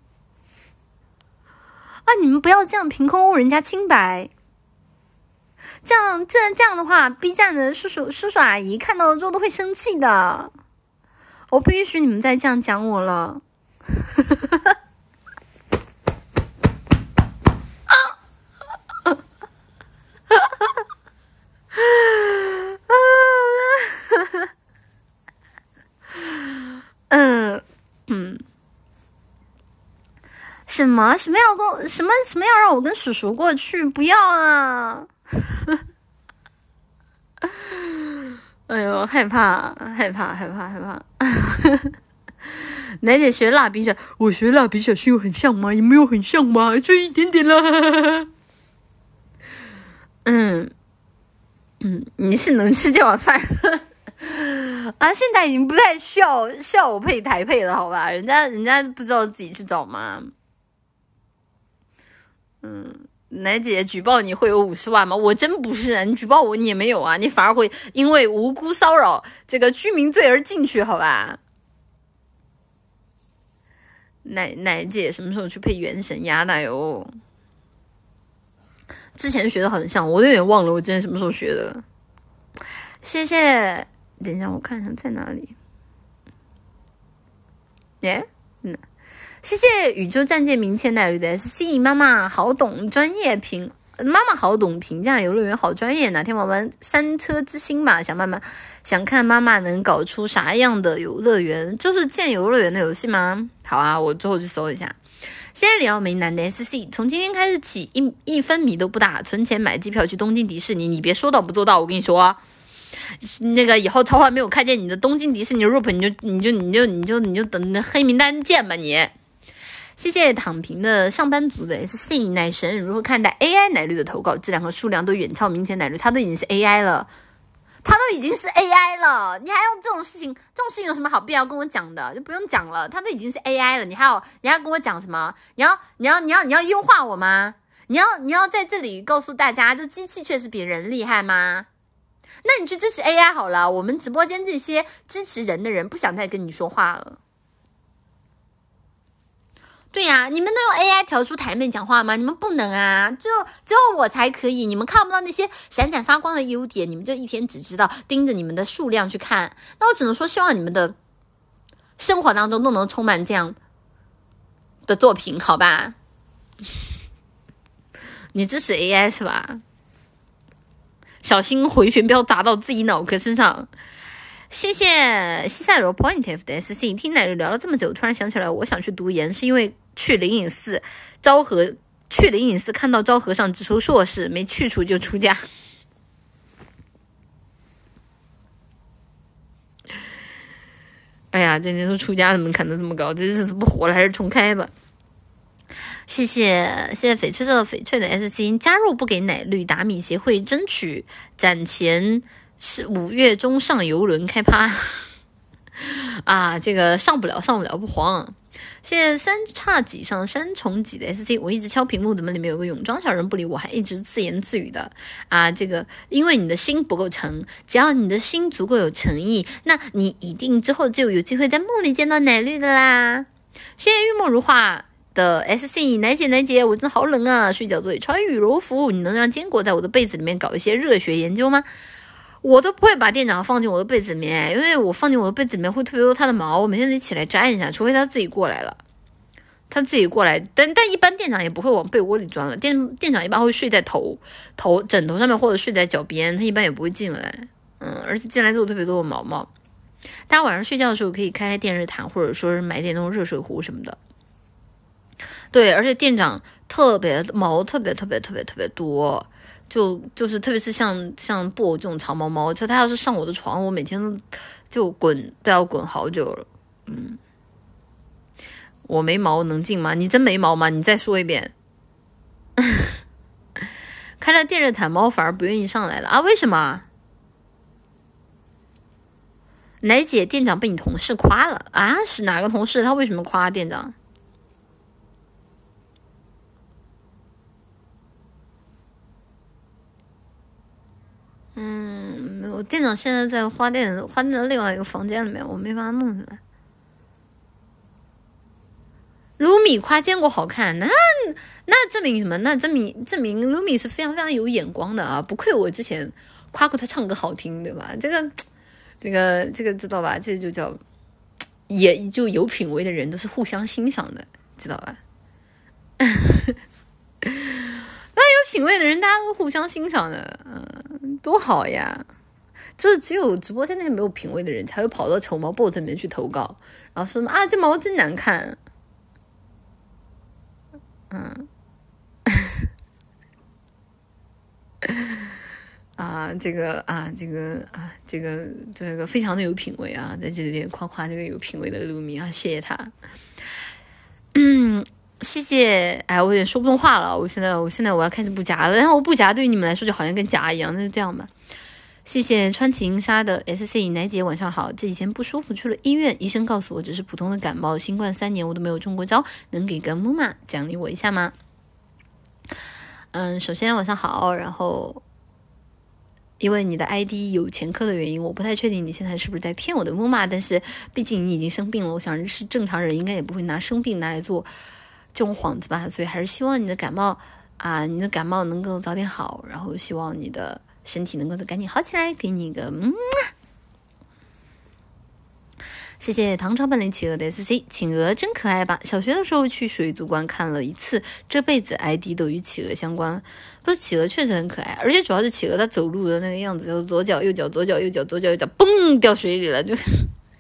[SPEAKER 2] 啊，你们不要这样凭空污人家清白。这样，这样这样的话，B 站的叔叔、叔叔阿姨看到了之后都会生气的。我不允许你们再这样讲我了。啊 嗯嗯，什么什么要跟什么什么要让我跟叔叔过去？不要啊！哎呦，害怕，害怕，害怕，害怕！奶姐学蜡笔小，我学蜡笔小新很像吗？也没有很像吗？就一点点啦。嗯嗯，你是能吃这碗饭 啊？现在已经不太需要需要我配台配了，好吧？人家人家不知道自己去找吗？嗯。奶姐举报你会有五十万吗？我真不是，你举报我你也没有啊，你反而会因为无辜骚扰这个居民罪而进去，好吧？奶奶姐什么时候去配原神呀？奶油，之前学的很像，我都有点忘了我之前什么时候学的。谢谢，等一下我看一下在哪里。耶，嗯。谢谢宇宙战舰明前奶绿的 SC 妈妈好懂专业评妈妈好懂评价游乐园好专业哪天玩玩山车之星吧想妈妈想看妈妈能搞出啥样的游乐园就是建游乐园的游戏吗？好啊，我之后去搜一下。谢谢李奥梅男的 SC 从今天开始起一一分米都不打存钱买机票去东京迪士尼你别说到不做到我跟你说那个以后超话没有看见你的东京迪士尼 r o p 你就你就你就你就你就等着黑名单见吧你。谢谢躺平的上班族的 S C 奶神如何看待 A I 奶绿的投稿质量和数量都远超明前奶绿，它都已经是 A I 了，他都已经是 A I 了，你还用这种事情？这种事情有什么好必要跟我讲的？就不用讲了，他都已经是 A I 了，你还要你还要跟我讲什么？你要你要你要你要优化我吗？你要你要在这里告诉大家，就机器确实比人厉害吗？那你去支持 A I 好了，我们直播间这些支持人的人不想再跟你说话了。对呀，你们能用 AI 调出台妹讲话吗？你们不能啊，只有只有我才可以。你们看不到那些闪闪发光的优点，你们就一天只知道盯着你们的数量去看。那我只能说，希望你们的生活当中都能充满这样的作品，好吧？你支持 AI 是吧？小心回旋镖砸到自己脑壳身上。谢谢西塞罗 Point F 的 S C，听奶绿聊了这么久，突然想起来，我想去读研，是因为去灵隐寺昭和去灵隐寺看到昭和尚只收硕士，没去处就出家。哎呀，这年头出家的门槛都这么高，这日子不活了，还是重开吧。谢谢谢谢翡翠色翡翠的 S C 加入不给奶绿打米协会争取攒钱，是五月中上游轮开趴 啊！这个上不了上不了不慌。谢谢三叉戟上三重戟的 S C，我一直敲屏幕，怎么里面有个泳装小人不理我，还一直自言自语的啊！这个因为你的心不够诚，只要你的心足够有诚意，那你一定之后就有机会在梦里见到奶绿的啦。谢谢玉墨如画。的 S C 奶姐奶姐，我真的好冷啊！睡觉都得穿羽绒服。你能让坚果在我的被子里面搞一些热学研究吗？我都不会把店长放进我的被子里面，因为我放进我的被子里面会特别多它的毛，我每天得起来粘一下，除非他自己过来了。他自己过来，但但一般店长也不会往被窝里钻了。店店长一般会睡在头头枕头上面或者睡在脚边，他一般也不会进来。嗯，而且进来之后特别多的毛毛。大家晚上睡觉的时候可以开开电热毯，或者说是买点那种热水壶什么的。对，而且店长特别毛，特别特别特别特别多，就就是特别是像像布偶这种长毛猫，其实它要是上我的床，我每天都就滚都要滚好久了。嗯，我没毛能进吗？你真没毛吗？你再说一遍。开了电热毯，猫反而不愿意上来了啊？为什么？奶姐，店长被你同事夸了啊？是哪个同事？他为什么夸店长？嗯，我店长现在在花店，花店的另外一个房间里面，我没办法弄出来。卢米夸坚果好看，那那证明什么？那证明证明卢米是非常非常有眼光的啊！不愧我之前夸过他唱歌好听，对吧？这个这个这个知道吧？这就叫也就有品位的人都是互相欣赏的，知道吧？那有品位的人，大家都互相欣赏的，嗯，多好呀！就是只有直播间那些没有品位的人，才会跑到丑毛 bot 里面去投稿，然后说啊，这毛真难看，嗯，啊，这个啊，这个啊，这个这个非常的有品位啊，在这里夸夸这个有品位的露米啊，谢谢他，嗯。谢谢，哎，我有点说不动话了。我现在，我现在我要开始不夹了。然后我不夹，对于你们来说就好像跟夹一样。那就这样吧。谢谢川晴沙的 S C 奶姐，晚上好。这几天不舒服，去了医院，医生告诉我只是普通的感冒。新冠三年我都没有中过招，能给个木马奖励我一下吗？嗯，首先晚上好。然后，因为你的 I D 有前科的原因，我不太确定你现在是不是在骗我的木马。但是毕竟你已经生病了，我想是正常人应该也不会拿生病拿来做。这种幌子吧，所以还是希望你的感冒啊，你的感冒能够早点好，然后希望你的身体能够赶紧好起来，给你一个嗯。谢谢唐朝本领企鹅的 S C，企鹅真可爱吧？小学的时候去水族馆看了一次，这辈子 I D 都与企鹅相关。不是企鹅确实很可爱，而且主要是企鹅它走路的那个样子，就是左脚右脚，左脚右脚，左脚右脚，嘣掉水里了，就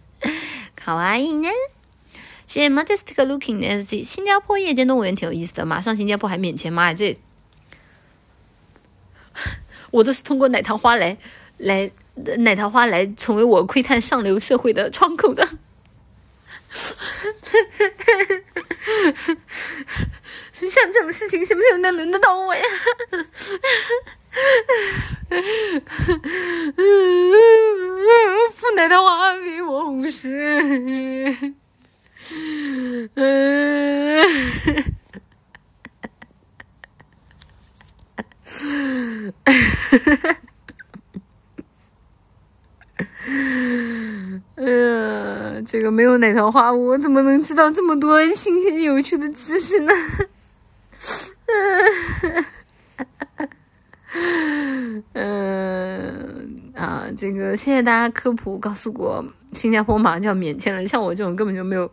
[SPEAKER 2] 卡哇伊呢。谢谢 majestic looking S Z，新加坡夜间动物园挺有意思的，马上新加坡还免签，妈呀？这 我都是通过奶糖花来来奶糖花来成为我窥探上流社会的窗口的。像这种事情什么时候能轮得到我呀？付奶糖花给我五十。嗯，哎呀，这个没有奶桃花，我怎么能知道这么多新鲜有趣的知识呢？嗯 啊，这个谢谢大家科普，告诉我新加坡马上就要免签了。像我这种根本就没有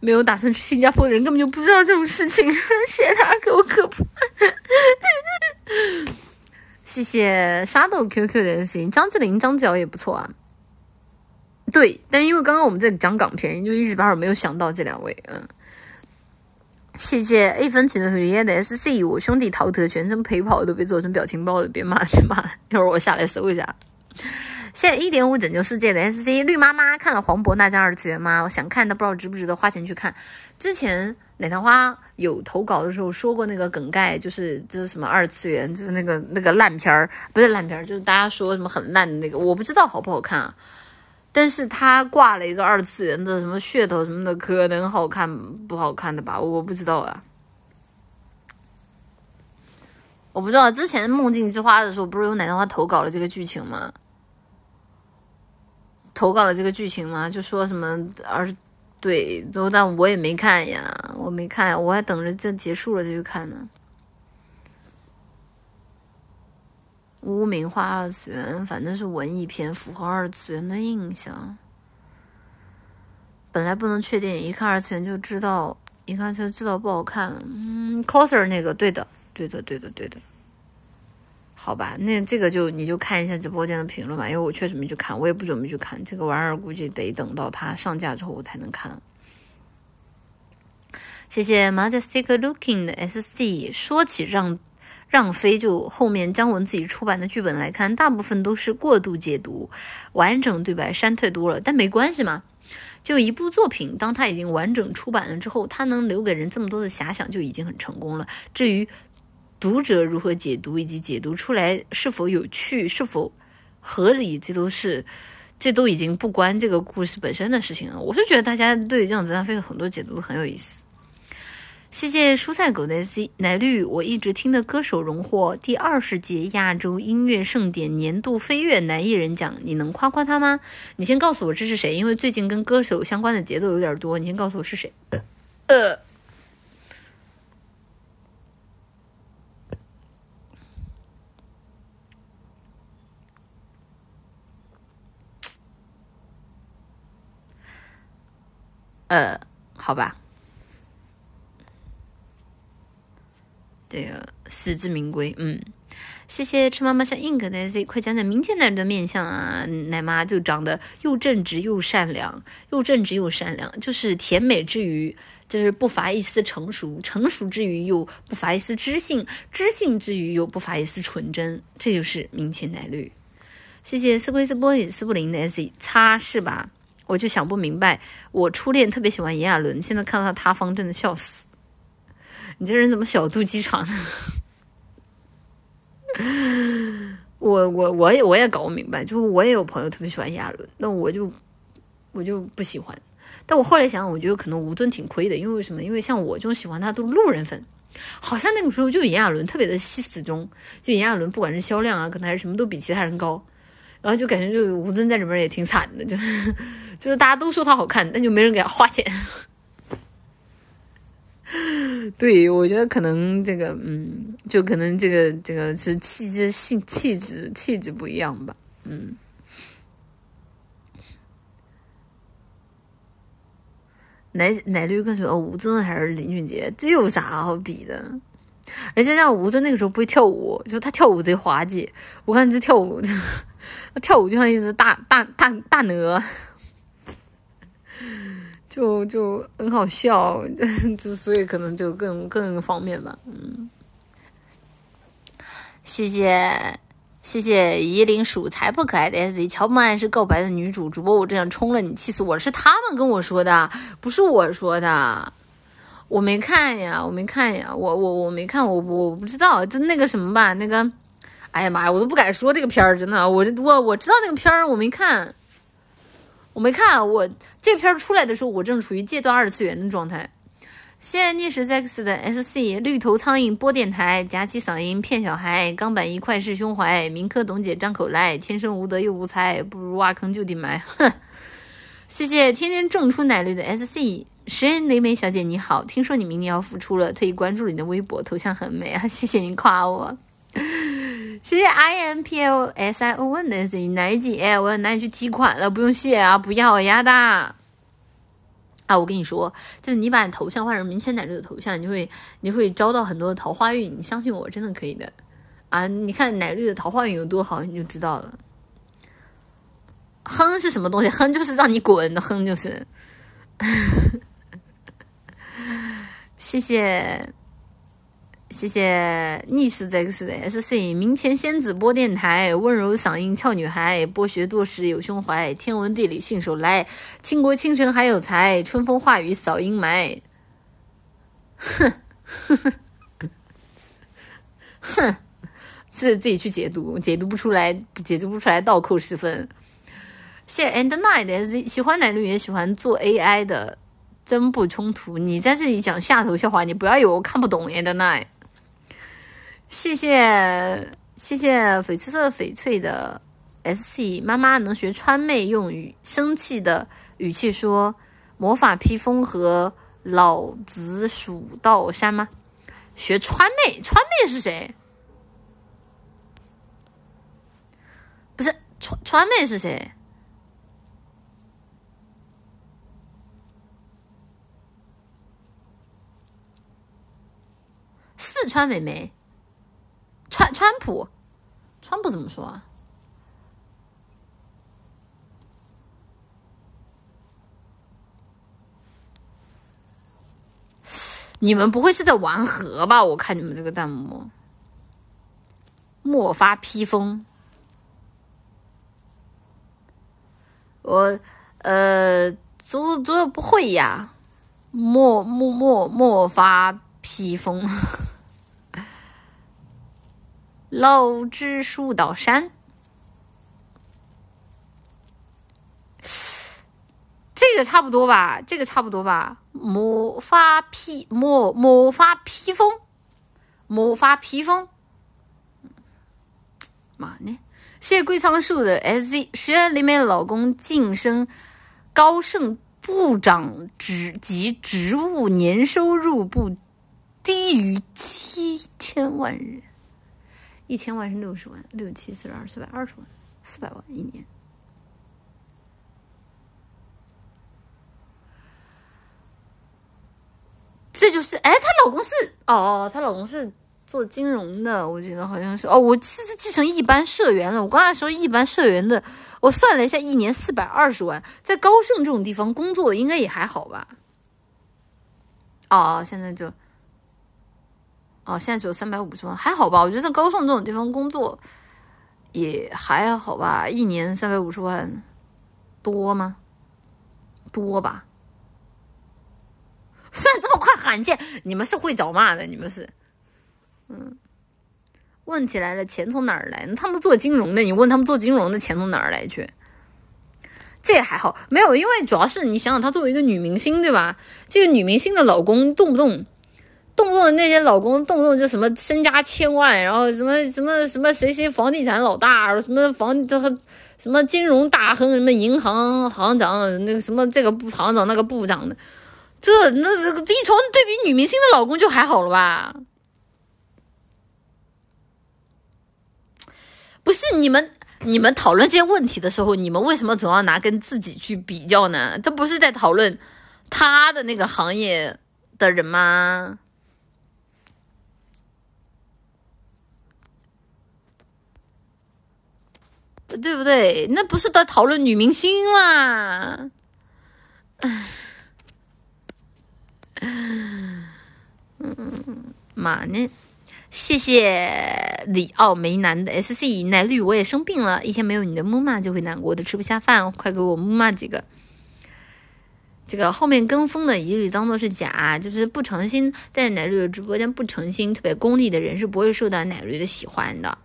[SPEAKER 2] 没有打算去新加坡的人，根本就不知道这种事情。谢谢大家给我科普。谢谢沙豆 QQ 的 S，张智霖、张角也不错啊。对，但因为刚刚我们在讲港片，就一时半会没有想到这两位。嗯，谢谢 A 分钱的回忆的 SC，我兄弟陶特全身陪跑都被做成表情包了，别骂了，别骂了，一会儿我下来搜一下。谢谢一点五拯救世界的 SC 绿妈妈看了黄渤那张二次元吗？我想看，但不知道值不值得花钱去看。之前奶糖花有投稿的时候说过那个梗概，就是就是什么二次元，就是那个那个烂片儿，不是烂片儿，就是大家说什么很烂的那个，我不知道好不好看啊。但是他挂了一个二次元的什么噱头什么的，可能好看不好看的吧？我不知道啊，我不知道。之前梦境之花的时候，不是有奶糖花投稿了这个剧情吗？投稿的这个剧情吗？就说什么二对，都但我也没看呀，我没看，我还等着这结束了再去看呢。污名化二次元，反正是文艺片，符合二次元的印象。本来不能确定，一看二次元就知道，一看就知道不好看了。嗯，coser 那个，对的，对的，对的，对的。好吧，那这个就你就看一下直播间的评论吧，因为我确实没去看，我也不准备去看这个玩意儿，估计得等到它上架之后我才能看。谢谢 majestic looking 的 sc。说起让。让飞就后面姜文自己出版的剧本来看，大部分都是过度解读，完整对白删太多了。但没关系嘛，就一部作品，当它已经完整出版了之后，它能留给人这么多的遐想，就已经很成功了。至于读者如何解读，以及解读出来是否有趣、是否合理，这都是这都已经不关这个故事本身的事情了。我是觉得大家对《让子弹飞》的很多解读很有意思。谢谢蔬菜狗的 C 奶绿，我一直听的歌手荣获第二十届亚洲音乐盛典年度飞跃男艺人奖，你能夸夸他吗？你先告诉我这是谁，因为最近跟歌手相关的节奏有点多，你先告诉我是谁。呃，呃好吧。这个实至名归，嗯，谢谢吃妈妈像 ink 的 Z，快讲讲明天奶的面相啊！奶妈就长得又正直又善良，又正直又善良，就是甜美之余，就是不乏一丝成熟，成熟之余又不乏一丝知性，知性之余又不乏一丝纯真，这就是明前奶绿。谢谢斯圭斯波与斯布林的 Z，擦是吧？我就想不明白，我初恋特别喜欢炎亚纶，现在看到他塌方，真的笑死。你这人怎么小肚鸡肠呢？我我我也我也搞不明白，就是我也有朋友特别喜欢炎亚纶，那我就我就不喜欢。但我后来想想，我觉得可能吴尊挺亏的，因为什么？因为像我这种喜欢他都路人粉，好像那个时候就炎亚纶特别的吸死忠，就炎亚纶不管是销量啊，可能还是什么都比其他人高，然后就感觉就吴尊在里面也挺惨的，就是就是大家都说他好看，但就没人给他花钱。对，我觉得可能这个，嗯，就可能这个这个是气质、性气质、气质不一样吧，嗯。奶奶绿跟什么？吴尊还是林俊杰？这有啥好比的？而且像吴尊那个时候不会跳舞，就他跳舞贼滑稽。我看这跳舞，跳舞就像一只大大大大鹅。就就很好笑，就所以可能就更更方便吧，嗯。谢谢谢谢夷陵鼠才不可爱的 S，乔不爱是告白的女主主播，我真想冲了你，气死我了！是他们跟我说的，不是我说的，我没看呀，我没看呀，我我我没看，我我不知道，就那个什么吧，那个，哎呀妈呀，我都不敢说这个片儿，真的，我我我知道那个片儿，我没看。我没看，我这片出来的时候，我正处于戒断二次元的状态。谢谢逆时 X 的 SC 绿头苍蝇播电台，夹起嗓音骗小孩，钢板一块是胸怀，民科董姐张口来，天生无德又无才，不如挖坑就地埋。哼！谢谢天天种出奶绿的 SC 实验雷梅小姐你好，听说你明年要复出了，特意关注了你的微博，头像很美啊，谢谢你夸我。谢谢 i m p l s i o n s 哪一季？哎，我要拿你去提款了，不用谢啊，不要呀的。啊，我跟你说，就是你把你头像换成明前奶绿的头像，你会你会招到很多的桃花运，你相信我，真的可以的。
[SPEAKER 1] 啊，你看奶绿的桃花运有多好，你就知道了。哼是什么东西？哼就是让你滚的哼，就是。谢谢。谢谢逆时 X 的 SC 明前仙子播电台，温柔嗓音俏女孩，博学多识有胸怀，天文地理信手来，倾国倾城还有才，春风化雨扫阴霾。哼，哼哼，哼，自自己去解读，解读不出来，解读不出来倒扣十分。谢谢 And Night SC 喜欢奶绿也喜欢做 AI 的，真不冲突。你在这里讲下头笑话，你不要以为我看不懂 And Night。谢谢谢谢翡翠色翡翠的 S C 妈妈能学川妹用语生气的语气说魔法披风和老子数到山吗？学川妹，川妹是谁？不是川川妹是谁？四川美眉。川川普，川普怎么说啊？你们不会是在玩核吧？我看你们这个弹幕，莫发披风，我呃，做做不会呀，莫莫莫莫发披风。老枝数到山，这个差不多吧？这个差不多吧？魔法披魔魔法披风，魔法披风，嘛呢？谢谢龟仓树的 S Z 十月里面老公晋升高盛部长职及职务年收入不低于七千万日。一千万是六十万，六七四十二，四百二十万，四百万一年。这就是哎，她老公是哦，她老公是做金融的，我觉得好像是哦，我这次继承一般社员了。我刚才说一般社员的，我算了一下，一年四百二十万，在高盛这种地方工作应该也还好吧？哦，现在就。哦，现在只有三百五十万，还好吧？我觉得在高盛这种地方工作也还好吧，一年三百五十万多吗？多吧？算这么快罕见，你们是会找骂的，你们是。嗯，问题来了，钱从哪儿来？他们做金融的，你问他们做金融的钱从哪儿来去？这还好，没有，因为主要是你想想，她作为一个女明星，对吧？这个女明星的老公动不动。动不动那些老公动不动就什么身家千万，然后什么什么什么谁谁房地产老大，什么房这和什么金融大亨，什么银行行长，那个什么这个部行长那个部长的，这那这个一从对比女明星的老公就还好了吧？不是你们你们讨论这些问题的时候，你们为什么总要拿跟自己去比较呢？这不是在讨论他的那个行业的人吗？对不对？那不是在讨论女明星吗？嗯，嘛呢？谢谢里奥梅南的 S C 奶绿，我也生病了，一天没有你的木马就会难过的吃不下饭，快给我木马几个。这个后面跟风的一律当做是假，就是不诚心在奶绿的直播间不诚心，特别功利的人是不会受到奶绿的喜欢的。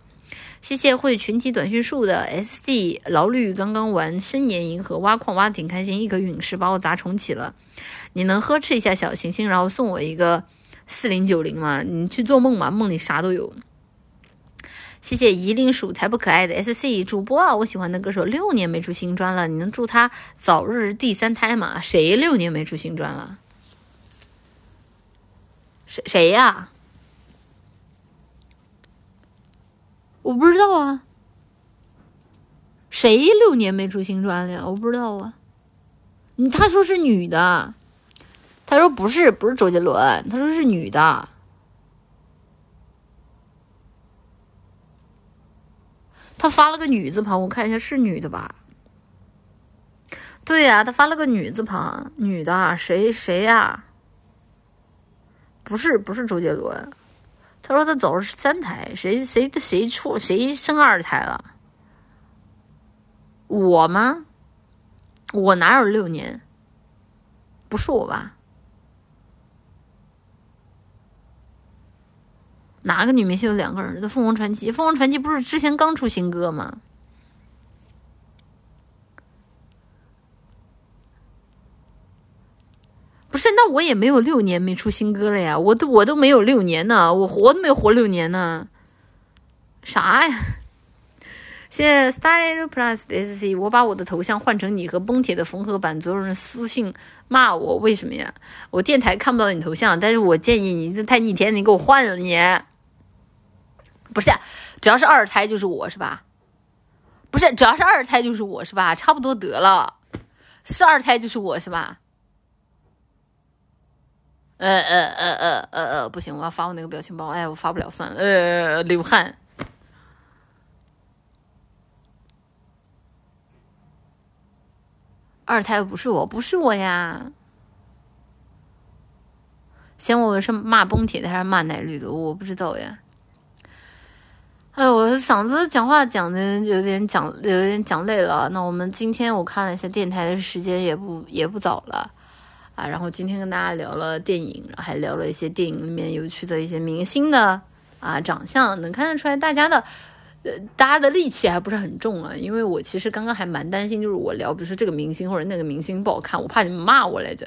[SPEAKER 1] 谢谢会群体短讯术的 S D 劳绿，刚刚玩深岩银河挖矿挖的挺开心，一颗陨石把我砸重启了。你能呵斥一下小行星，然后送我一个四零九零吗？你去做梦吧，梦里啥都有。谢谢夷陵鼠才不可爱的 S C 主播啊，我喜欢的歌手六年没出新专了，你能祝他早日第三胎吗？谁六年没出新专了？谁谁呀？我不知道啊，谁六年没出新专了呀？我不知道啊。你他说是女的，他说不是，不是周杰伦，他说是女的。
[SPEAKER 2] 他发了个女字旁，我看一下是女的吧？对呀，他发了个女字旁，女的，谁谁呀？不是不是周杰伦，他说他走了三胎，谁谁谁出谁生二胎了？我吗？我哪有六年？不是我吧？哪个女明星有两个儿子？凤凰传奇，凤凰传奇不是之前刚出新歌吗？不是，那我也没有六年没出新歌了呀，我都我都没有六年呢，我活都没活六年呢，啥呀？谢谢 Starry Plus S C，我把我的头像换成你和崩铁的缝合版，所有人私信骂我，为什么呀？我电台看不到你头像，但是我建议你这太逆天，你给我换了你。不是，只要是二胎就是我是吧？不是，只要是二胎就是我是吧？差不多得了，是二胎就是我是吧？呃呃呃呃呃呃，不行，我要发我那个表情包。哎，我发不了，算了。呃，流汗。二胎不是我，不是我呀。嫌我是骂崩铁的还是骂奶绿的？我不知道呀。哎，我嗓子讲话讲的有点讲有点讲累了。那我们今天我看了一下电台的时间，也不也不早了。啊，然后今天跟大家聊了电影，还聊了一些电影里面有趣的一些明星的啊长相，能看得出来大家的，呃，大家的戾气还不是很重啊。因为我其实刚刚还蛮担心，就是我聊，比如说这个明星或者那个明星不好看，我怕你们骂我来着。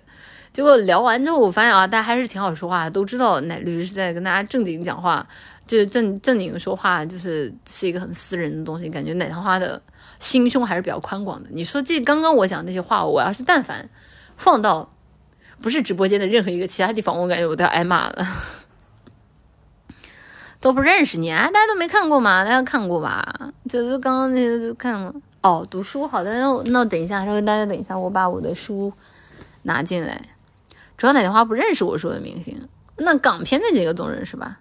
[SPEAKER 2] 结果聊完之后，我发现啊，大家还是挺好说话，都知道奶绿是在跟大家正经讲话，就是正正经说话，就是是一个很私人的东西，感觉奶糖花的心胸还是比较宽广的。你说这刚刚我讲那些话，我要是但凡放到。不是直播间的任何一个其他地方，我感觉我都要挨骂了。都不认识你啊？大家都没看过吗？大家看过吧？就是刚刚那些都看了。哦，读书好的，那那等一下，稍微大家等一下，我把我的书拿进来。主要哪句话不认识我说的明星？那港片那几个总认识吧？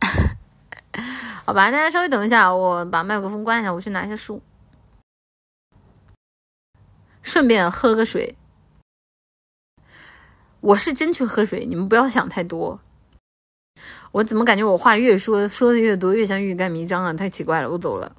[SPEAKER 2] 好吧，大家稍微等一下，我把麦克风关一下，我去拿一下书。顺便喝个水，我是真去喝水，你们不要想太多。我怎么感觉我话越说说的越多，越像欲盖弥彰啊？太奇怪了，我走了。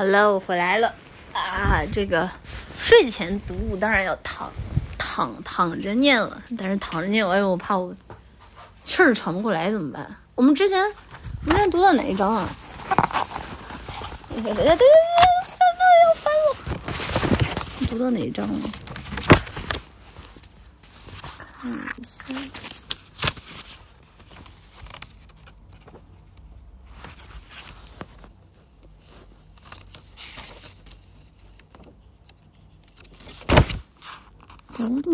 [SPEAKER 2] 好了，我回来了啊！这个睡前读物当然要躺躺躺着念了，但是躺着念，哎呦，我怕我气儿喘不过来怎么办？我们之前我们之前读到哪一章啊？对对对对对，翻了要翻了！读到哪一章了？看一下。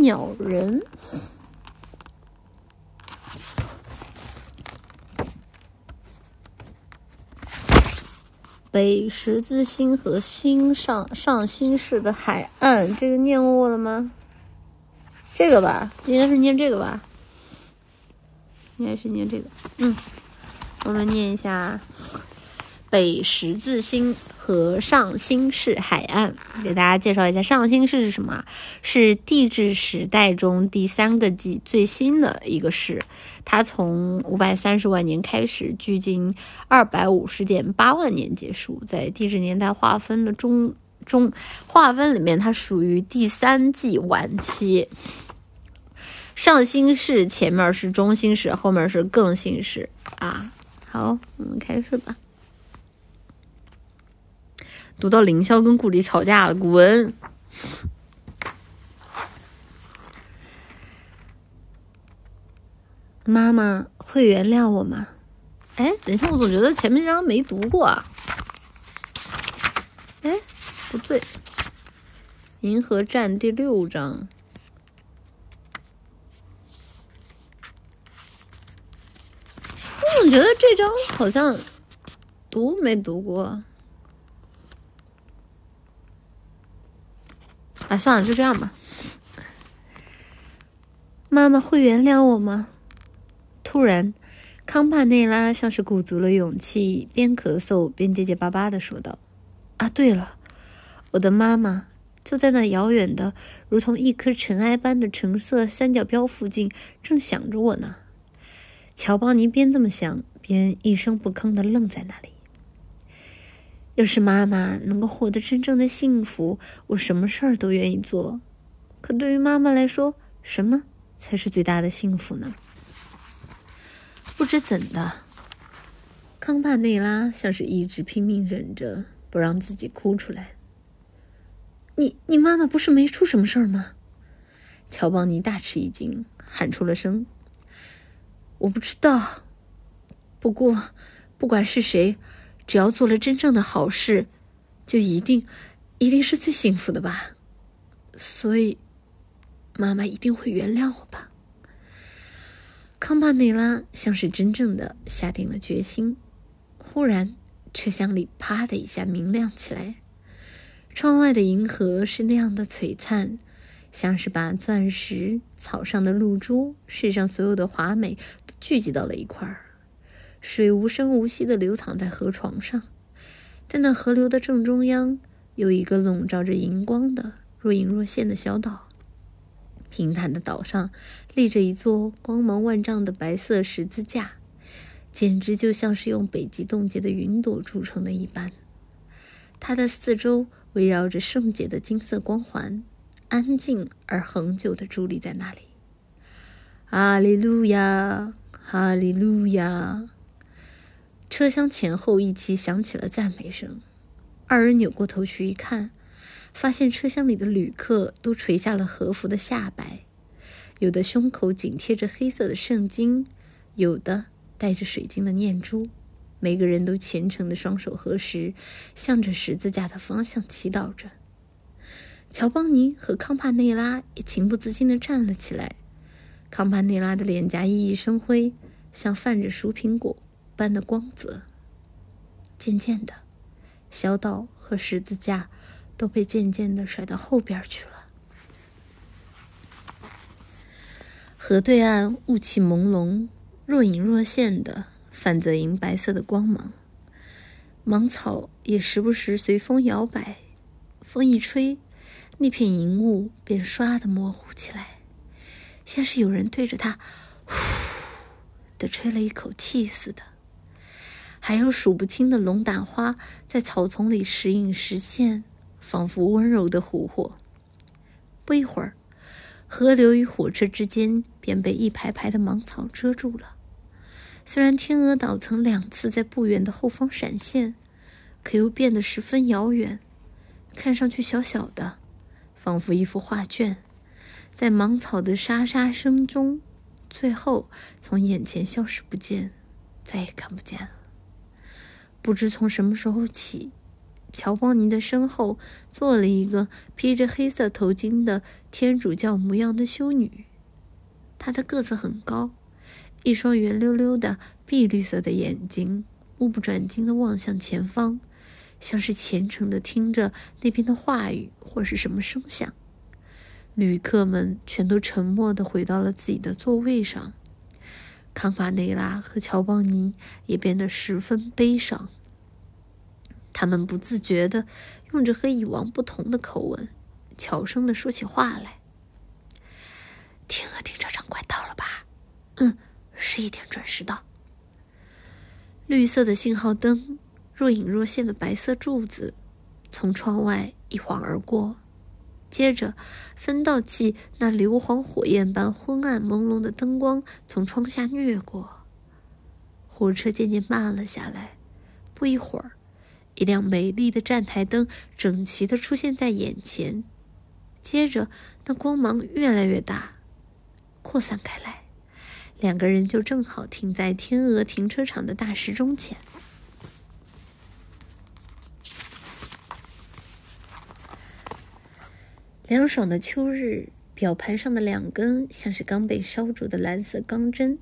[SPEAKER 2] 鸟人，北十字星和星上上星市的海岸，这个念过了吗？这个吧，应该是念这个吧，应该是念这个。嗯，我们念一下。北十字星和上新市海岸。给大家介绍一下，上新市是什么？是地质时代中第三个纪最新的一个市。它从五百三十万年开始，距今二百五十点八万年结束。在地质年代划分的中中划分里面，它属于第三纪晚期。上新市前面是中新市，后面是更新市啊。好，我们开始吧。读到凌霄跟顾里吵架了，古文。妈妈会原谅我吗？哎，等一下，我总觉得前面这章没读过啊。哎，不对，《银河战》第六章。我总觉得这章好像读没读过。哎，算了，就这样吧。妈妈会原谅我吗？突然，康帕内拉像是鼓足了勇气，边咳嗽边结结巴巴的说道：“啊，对了，我的妈妈就在那遥远的、如同一颗尘埃般的橙色三角标附近，正想着我呢。”乔邦尼边这么想，边一声不吭的愣在那里。要是妈妈能够获得真正的幸福，我什么事儿都愿意做。可对于妈妈来说，什么才是最大的幸福呢？不知怎的，康帕内拉像是一直拼命忍着不让自己哭出来。你你妈妈不是没出什么事儿吗？乔邦尼大吃一惊，喊出了声：“我不知道。不过，不管是谁，只要做了真正的好事，就一定一定是最幸福的吧。所以，妈妈一定会原谅我吧。”康帕内拉像是真正的下定了决心。忽然，车厢里啪的一下明亮起来，窗外的银河是那样的璀璨，像是把钻石、草上的露珠、世上所有的华美都聚集到了一块儿。水无声无息的流淌在河床上，在那河流的正中央，有一个笼罩着银光的若隐若现的小岛。平坦的岛上立着一座光芒万丈的白色十字架，简直就像是用北极冻结的云朵铸成的一般。它的四周围绕着圣洁的金色光环，安静而恒久地伫立在那里。哈利路亚，哈利路亚！车厢前后一起响起了赞美声。二人扭过头去一看。发现车厢里的旅客都垂下了和服的下摆，有的胸口紧贴着黑色的圣经，有的带着水晶的念珠，每个人都虔诚的双手合十，向着十字架的方向祈祷着。乔邦尼和康帕内拉也情不自禁地站了起来，康帕内拉的脸颊熠熠生辉，像泛着熟苹果般的光泽。渐渐的，小岛和十字架。都被渐渐的甩到后边去了。河对岸雾气朦胧，若隐若现的泛着银白色的光芒，芒草也时不时随风摇摆，风一吹，那片银雾便唰的模糊起来，像是有人对着它“呼”的吹了一口气似的。还有数不清的龙胆花在草丛里时隐时现。仿佛温柔的琥珀。不一会儿，河流与火车之间便被一排排的芒草遮住了。虽然天鹅岛曾两次在不远的后方闪现，可又变得十分遥远，看上去小小的，仿佛一幅画卷，在芒草的沙沙声中，最后从眼前消失不见，再也看不见了。不知从什么时候起。乔邦尼的身后坐了一个披着黑色头巾的天主教模样的修女，她的个子很高，一双圆溜溜的碧绿色的眼睛目不转睛地望向前方，像是虔诚地听着那边的话语或是什么声响。旅客们全都沉默地回到了自己的座位上，康法内拉和乔邦尼也变得十分悲伤。他们不自觉地用着和以往不同的口吻，悄声地说起话来。天鹅停车场快到了吧？嗯，十一点准时到。绿色的信号灯，若隐若现的白色柱子，从窗外一晃而过。接着，分道器那硫磺火焰般昏暗朦胧的灯光从窗下掠过。火车渐渐慢了下来，不一会儿，一辆美丽的站台灯整齐地出现在眼前。接着，那光芒越来越大。扩散开来，两个人就正好停在天鹅停车场的大时钟前。凉爽的秋日，表盘上的两根像是刚被烧灼的蓝色钢针，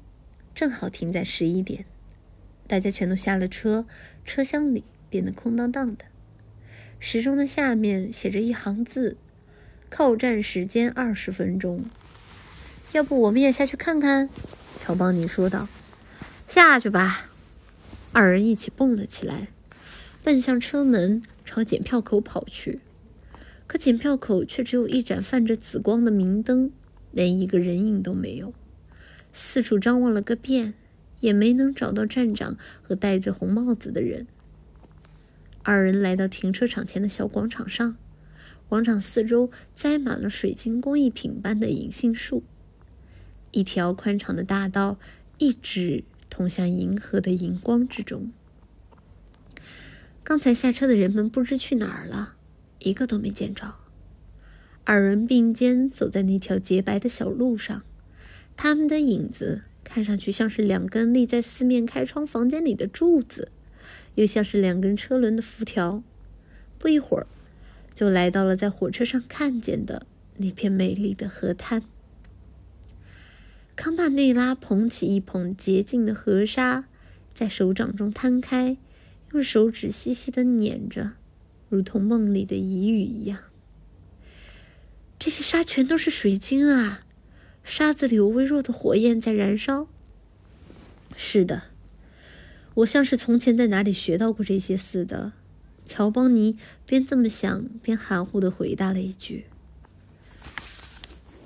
[SPEAKER 2] 正好停在十一点。大家全都下了车，车厢里变得空荡荡的。时钟的下面写着一行字：“靠站时间二十分钟。”要不我们也下去看看？乔邦尼说道。“下去吧。”二人一起蹦了起来，奔向车门，朝检票口跑去。可检票口却只有一盏泛着紫光的明灯，连一个人影都没有。四处张望了个遍，也没能找到站长和戴着红帽子的人。二人来到停车场前的小广场上，广场四周栽满了水晶工艺品般的银杏树。一条宽敞的大道一直通向银河的荧光之中。刚才下车的人们不知去哪儿了，一个都没见着。二人并肩走在那条洁白的小路上，他们的影子看上去像是两根立在四面开窗房间里的柱子，又像是两根车轮的辐条。不一会儿，就来到了在火车上看见的那片美丽的河滩。康帕内拉捧起一捧洁净的河沙，在手掌中摊开，用手指细细的捻着，如同梦里的疑语一样。这些沙全都是水晶啊！沙子里有微弱的火焰在燃烧。是的，我像是从前在哪里学到过这些似的。乔邦尼边这么想，边含糊的回答了一句。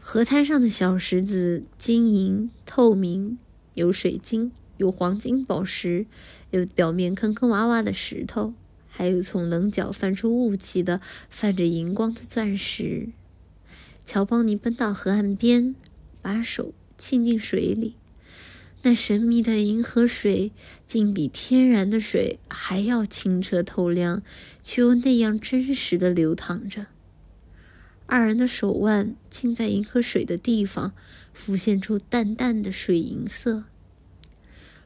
[SPEAKER 2] 河滩上的小石子晶莹透明，有水晶，有黄金宝石，有表面坑坑洼洼的石头，还有从棱角泛出雾气的泛着银光的钻石。乔邦尼奔到河岸边，把手浸进水里，那神秘的银河水竟比天然的水还要清澈透亮，却又那样真实的流淌着。二人的手腕浸在银河水的地方，浮现出淡淡的水银色。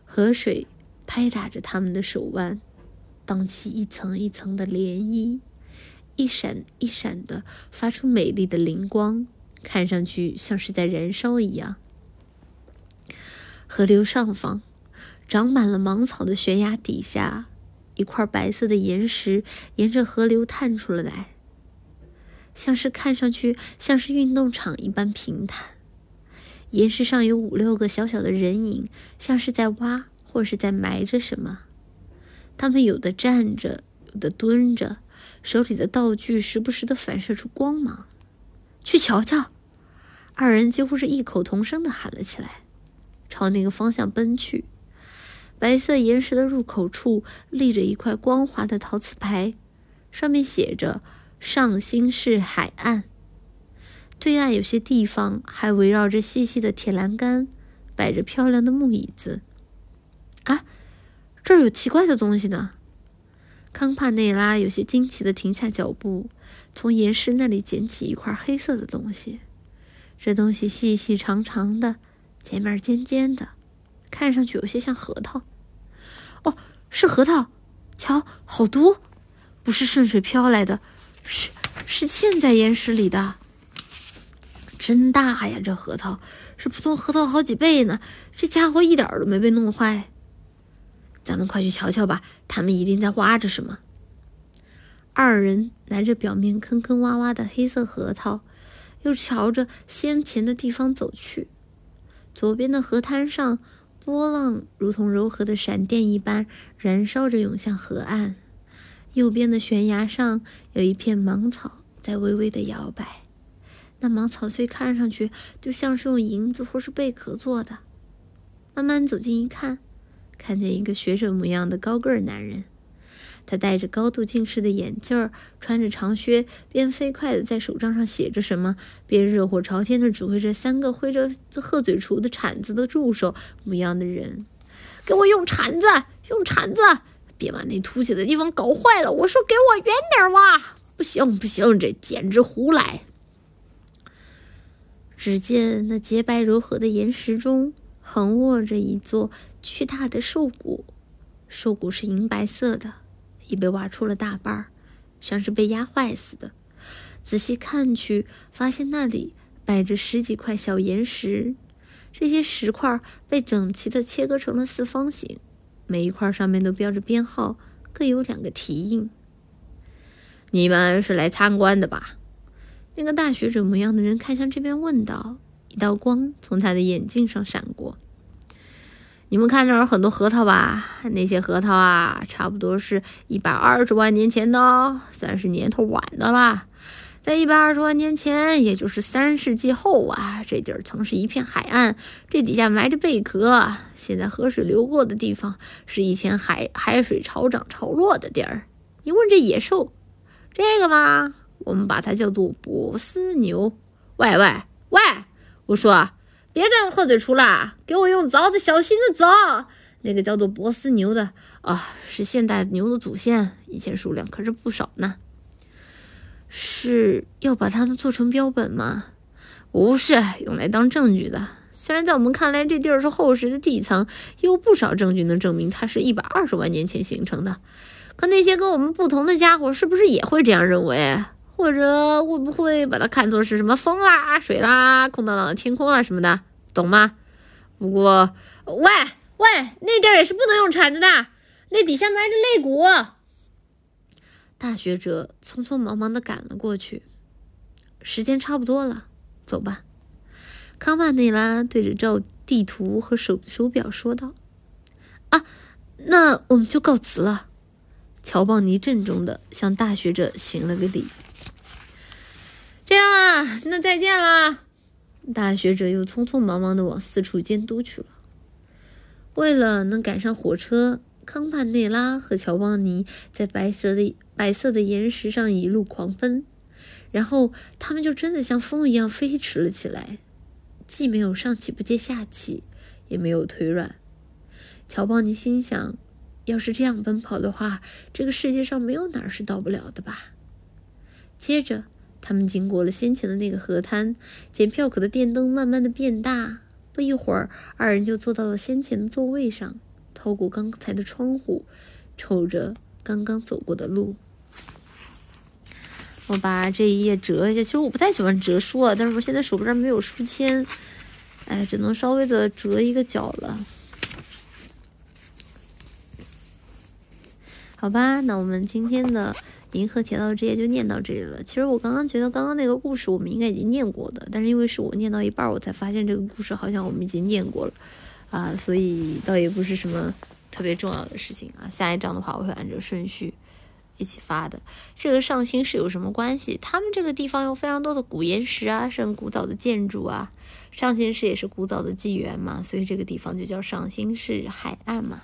[SPEAKER 2] 河水拍打着他们的手腕，荡起一层一层的涟漪，一闪一闪的发出美丽的灵光，看上去像是在燃烧一样。河流上方，长满了芒草的悬崖底下，一块白色的岩石沿着河流探出了来。像是看上去像是运动场一般平坦，岩石上有五六个小小的人影，像是在挖或是在埋着什么。他们有的站着，有的蹲着，手里的道具时不时的反射出光芒。去瞧瞧！二人几乎是异口同声的喊了起来，朝那个方向奔去。白色岩石的入口处立着一块光滑的陶瓷牌，上面写着。上新市海岸对岸有些地方还围绕着细细的铁栏杆，摆着漂亮的木椅子。啊，这儿有奇怪的东西呢！康帕内拉有些惊奇的停下脚步，从岩石那里捡起一块黑色的东西。这东西细细长长的，前面尖尖的，看上去有些像核桃。哦，是核桃！瞧，好多，不是顺水漂来的。是是嵌在岩石里的，真大呀！这核桃是普通核桃好几倍呢。这家伙一点都没被弄坏。咱们快去瞧瞧吧，他们一定在挖着什么。二人拿着表面坑坑洼洼的黑色核桃，又朝着先前的地方走去。左边的河滩上，波浪如同柔和的闪电一般燃烧着，涌向河岸。右边的悬崖上有一片芒草在微微的摇摆，那芒草穗看上去就像是用银子或是贝壳做的。慢慢走近一看，看见一个学者模样的高个儿男人。他戴着高度近视的眼镜儿，穿着长靴，边飞快地在手杖上写着什么，边热火朝天地指挥着三个挥着鹤嘴锄的铲子的助手模样的人：“给我用铲子，用铲子，别把那凸起的地方搞坏了！我说给我远点挖！不行，不行，这简直胡来！”只见那洁白柔和的岩石中，横卧着一座巨大的兽骨，兽骨是银白色的。已被挖出了大半儿，像是被压坏似的。仔细看去，发现那里摆着十几块小岩石，这些石块被整齐地切割成了四方形，每一块上面都标着编号，各有两个题印。你们是来参观的吧？那个大学者模样的人看向这边，问道。一道光从他的眼镜上闪过。你们看这儿很多核桃吧？那些核桃啊，差不多是一百二十万年前的，算是年头晚的啦。在一百二十万年前，也就是三世纪后啊，这地儿曾是一片海岸，这底下埋着贝壳。现在河水流过的地方，是以前海海水潮涨潮落的地儿。你问这野兽，这个嘛，我们把它叫做波斯牛。喂喂喂，我说。别再用鹤嘴锄了，给我用凿子，小心的凿。那个叫做波斯牛的啊，是现代牛的祖先，以前数量可是不少呢。是要把它们做成标本吗？不是，用来当证据的。虽然在我们看来这地儿是厚实的地层，有不少证据能证明它是一百二十万年前形成的，可那些跟我们不同的家伙是不是也会这样认为？或者会不会把它看作是什么风啦、水啦、空荡荡的天空啊什么的，懂吗？不过，喂喂，那地儿也是不能用铲子的，那底下埋着肋骨。大学者匆匆忙忙的赶了过去，时间差不多了，走吧。康帕内拉对着照地图和手手表说道：“啊，那我们就告辞了。”乔邦尼郑重的向大学者行了个礼。这样啊，那再见啦！大学者又匆匆忙忙的往四处监督去了。为了能赶上火车，康帕内拉和乔邦尼在白色的白色的岩石上一路狂奔，然后他们就真的像风一样飞驰了起来，既没有上气不接下气，也没有腿软。乔邦尼心想，要是这样奔跑的话，这个世界上没有哪儿是到不了的吧。接着。他们经过了先前的那个河滩，检票口的电灯慢慢的变大。不一会儿，二人就坐到了先前的座位上，透过刚才的窗户，瞅着刚刚走过的路。我把这一页折一下，其实我不太喜欢折书啊，但是我现在手边没有书签，哎，只能稍微的折一个角了。好吧，那我们今天的。银河铁道之夜就念到这里了。其实我刚刚觉得刚刚那个故事我们应该已经念过的，但是因为是我念到一半，我才发现这个故事好像我们已经念过了，啊，所以倒也不是什么特别重要的事情啊。下一章的话，我会按照顺序一起发的。这个上新市有什么关系？他们这个地方有非常多的古岩石啊，是很古早的建筑啊。上新市也是古早的纪元嘛，所以这个地方就叫上新市海岸嘛。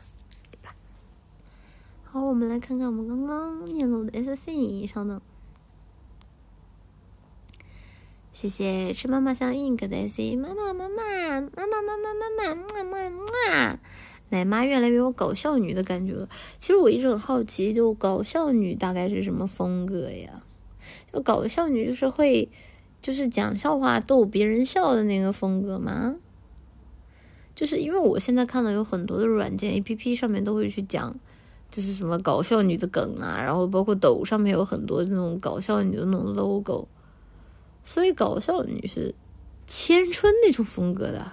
[SPEAKER 2] 好，我们来看看我们刚刚念录的 S C 稍等。谢谢吃妈妈像 ink 的 S C，妈妈妈妈妈妈妈妈妈妈妈妈，奶妈越来越有搞笑女的感觉了。其实我一直很好奇，就搞笑女大概是什么风格呀？就搞笑女就是会，就是讲笑话逗别人笑的那个风格吗？就是因为我现在看到有很多的软件 A P P 上面都会去讲。就是什么搞笑女的梗啊，然后包括抖上面有很多那种搞笑女的那种 logo，所以搞笑女是千春那种风格的。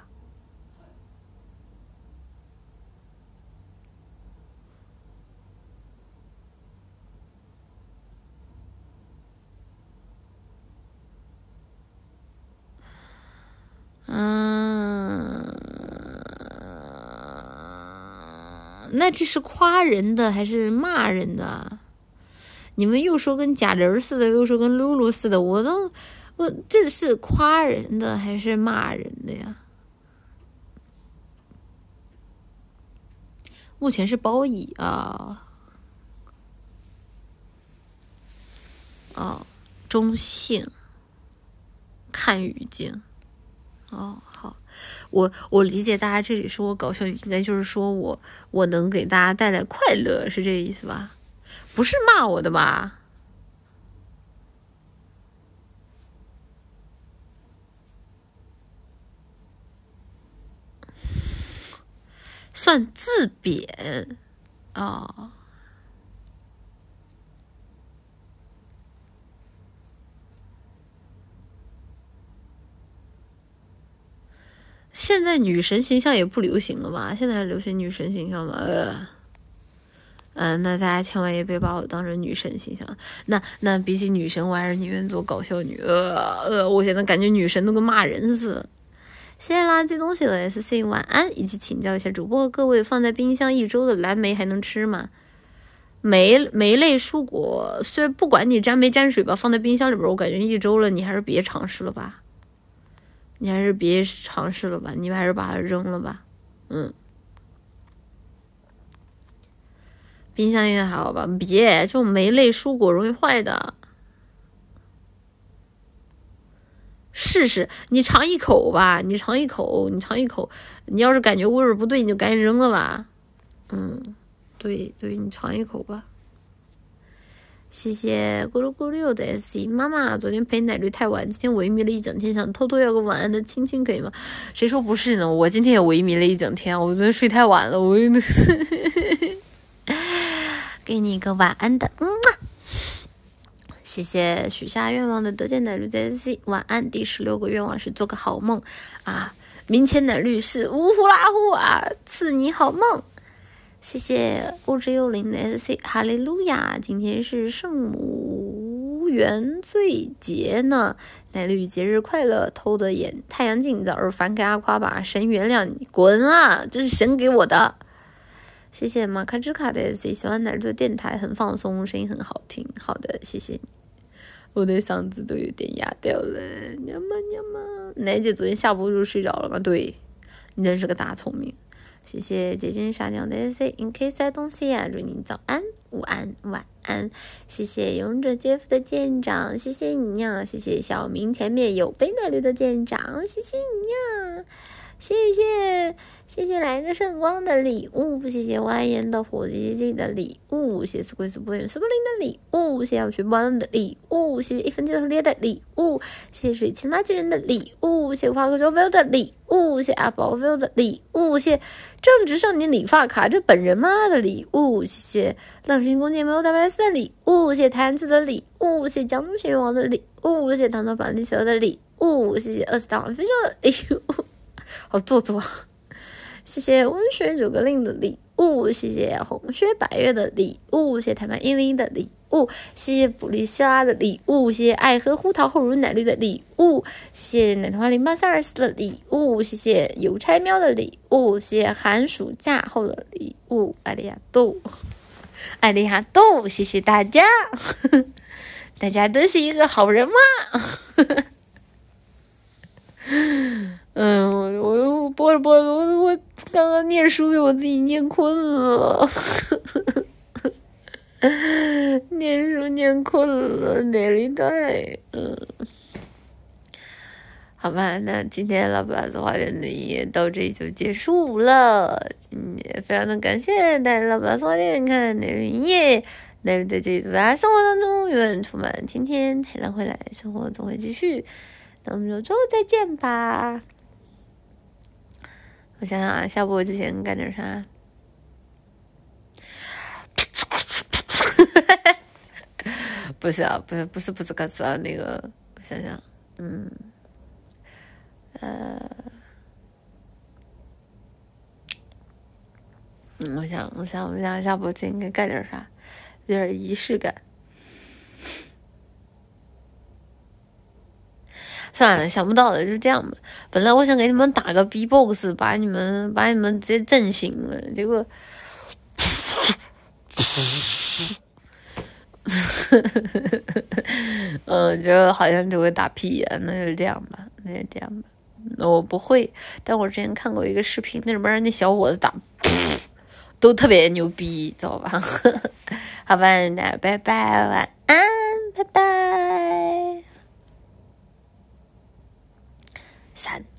[SPEAKER 2] 那这是夸人的还是骂人的？你们又说跟贾玲似的，又说跟露露似的，我都我这是夸人的还是骂人的呀？目前是褒义啊，哦，中性，看语境，哦，好，我我理解大家这里说我搞笑，应该就是说我我能给大家带来快乐，是这个意思吧？不是骂我的吧？算自贬啊？现在女神形象也不流行了吧？现在还流行女神形象吗？呃，嗯，那大家千万也别把我当成女神形象。那那比起女神，我还是宁愿做搞笑女。呃呃，我现在感觉女神都跟骂人似的。谢谢垃圾东西的 S C，晚安。以及请教一下主播各位，放在冰箱一周的蓝莓还能吃吗？莓莓类蔬果，虽然不管你沾没沾水吧，放在冰箱里边，我感觉一周了，你还是别尝试了吧。你还是别尝试了吧，你们还是把它扔了吧。嗯，冰箱应该还好吧？别，这种霉类蔬果容易坏的。试试，你尝一口吧，你尝一口，你尝一口，你要是感觉味儿不对，你就赶紧扔了吧。嗯，对对，你尝一口吧。谢谢咕噜咕噜的 S 妈妈，昨天陪奶绿太晚，今天萎靡了一整天，想偷偷要个晚安的亲亲，可以吗？谁说不是呢？我今天也萎靡了一整天，我昨天睡太晚了，我 给你一个晚安的，嗯。谢谢许下愿望的得见奶绿的 SC 晚安。第十六个愿望是做个好梦啊！明前奶绿是呜呼啦呼啊，赐你好梦。谢谢物质幽灵的 S C，哈利路亚！今天是圣母原罪节呢，奶绿节日快乐！偷的眼太阳镜，早日还给阿夸吧，神原谅你，滚啊！这是神给我的。谢谢马卡之卡的 S C，喜欢奶绿的电台，很放松，声音很好听。好的，谢谢你。我的嗓子都有点哑掉了，娘们娘们！奶姐昨天下播就睡着了吗？对，你真是个大聪明。谢谢姐姐傻鸟的 C in case I don't see 啊，祝你早安、午安、晚安。谢谢勇者杰夫的舰长，谢谢你呀！谢谢小明前面有杯奶绿的舰长，谢谢你呀！谢谢。谢谢来个圣光的礼物，谢谢蜿蜒的火鸡鸡的礼物，谢谢斯贵斯波远斯波林的礼物，谢谢我学波浪的礼物，谢谢一分钱的礼物，谢谢水清垃圾人的礼物，谢谢花哥周 v 的礼物，谢谢阿宝 v 的礼物，谢谢正直少年理发卡这本人妈的礼物，谢谢浪星弓箭没有大白丝的礼物，谢谢太阳之子的礼物，谢谢江东玄王的礼物，谢谢唐朝板地球的礼物，谢谢二十大王分手的礼物，好做作。谢谢温水煮个令的礼物，谢谢红靴白月的礼物，谢谢台湾一零一的礼物，谢谢普利希拉的礼物，谢谢爱喝胡桃厚乳奶绿的礼物，谢谢奶糖花零八三二四的礼物，谢谢邮差喵的礼物，谢谢寒暑假后的礼物，艾利亚豆，艾利亚豆，谢谢大家，大家都是一个好人吗？嗯，我我播着播着，我我刚刚念书给我自己念困了，念书念困了，哪里带？嗯，好吧，那今天老板子花店的营业到这里就结束了。嗯，非常的感谢大家老板子花店看哪里营业，哪里在这里祝大家生活当中永远充满晴天，太阳会来，生活总会继续。那我们就之后再见吧。想想啊，下播之前干点啥？不是啊，不是，不是，不是歌词啊，那个，我想想，嗯，呃，嗯，我想，我想，我想下播之前应该干点啥？有点仪式感。算了，想不到的就这样吧。本来我想给你们打个 B-box，把你们把你们直接震醒了，结果。嗯，就好像就会打屁眼，那就这样吧，那就这样吧。我不会，但我之前看过一个视频，那里边那小伙子打，都特别牛逼，知道吧？好吧，那拜拜，晚安，拜拜，三。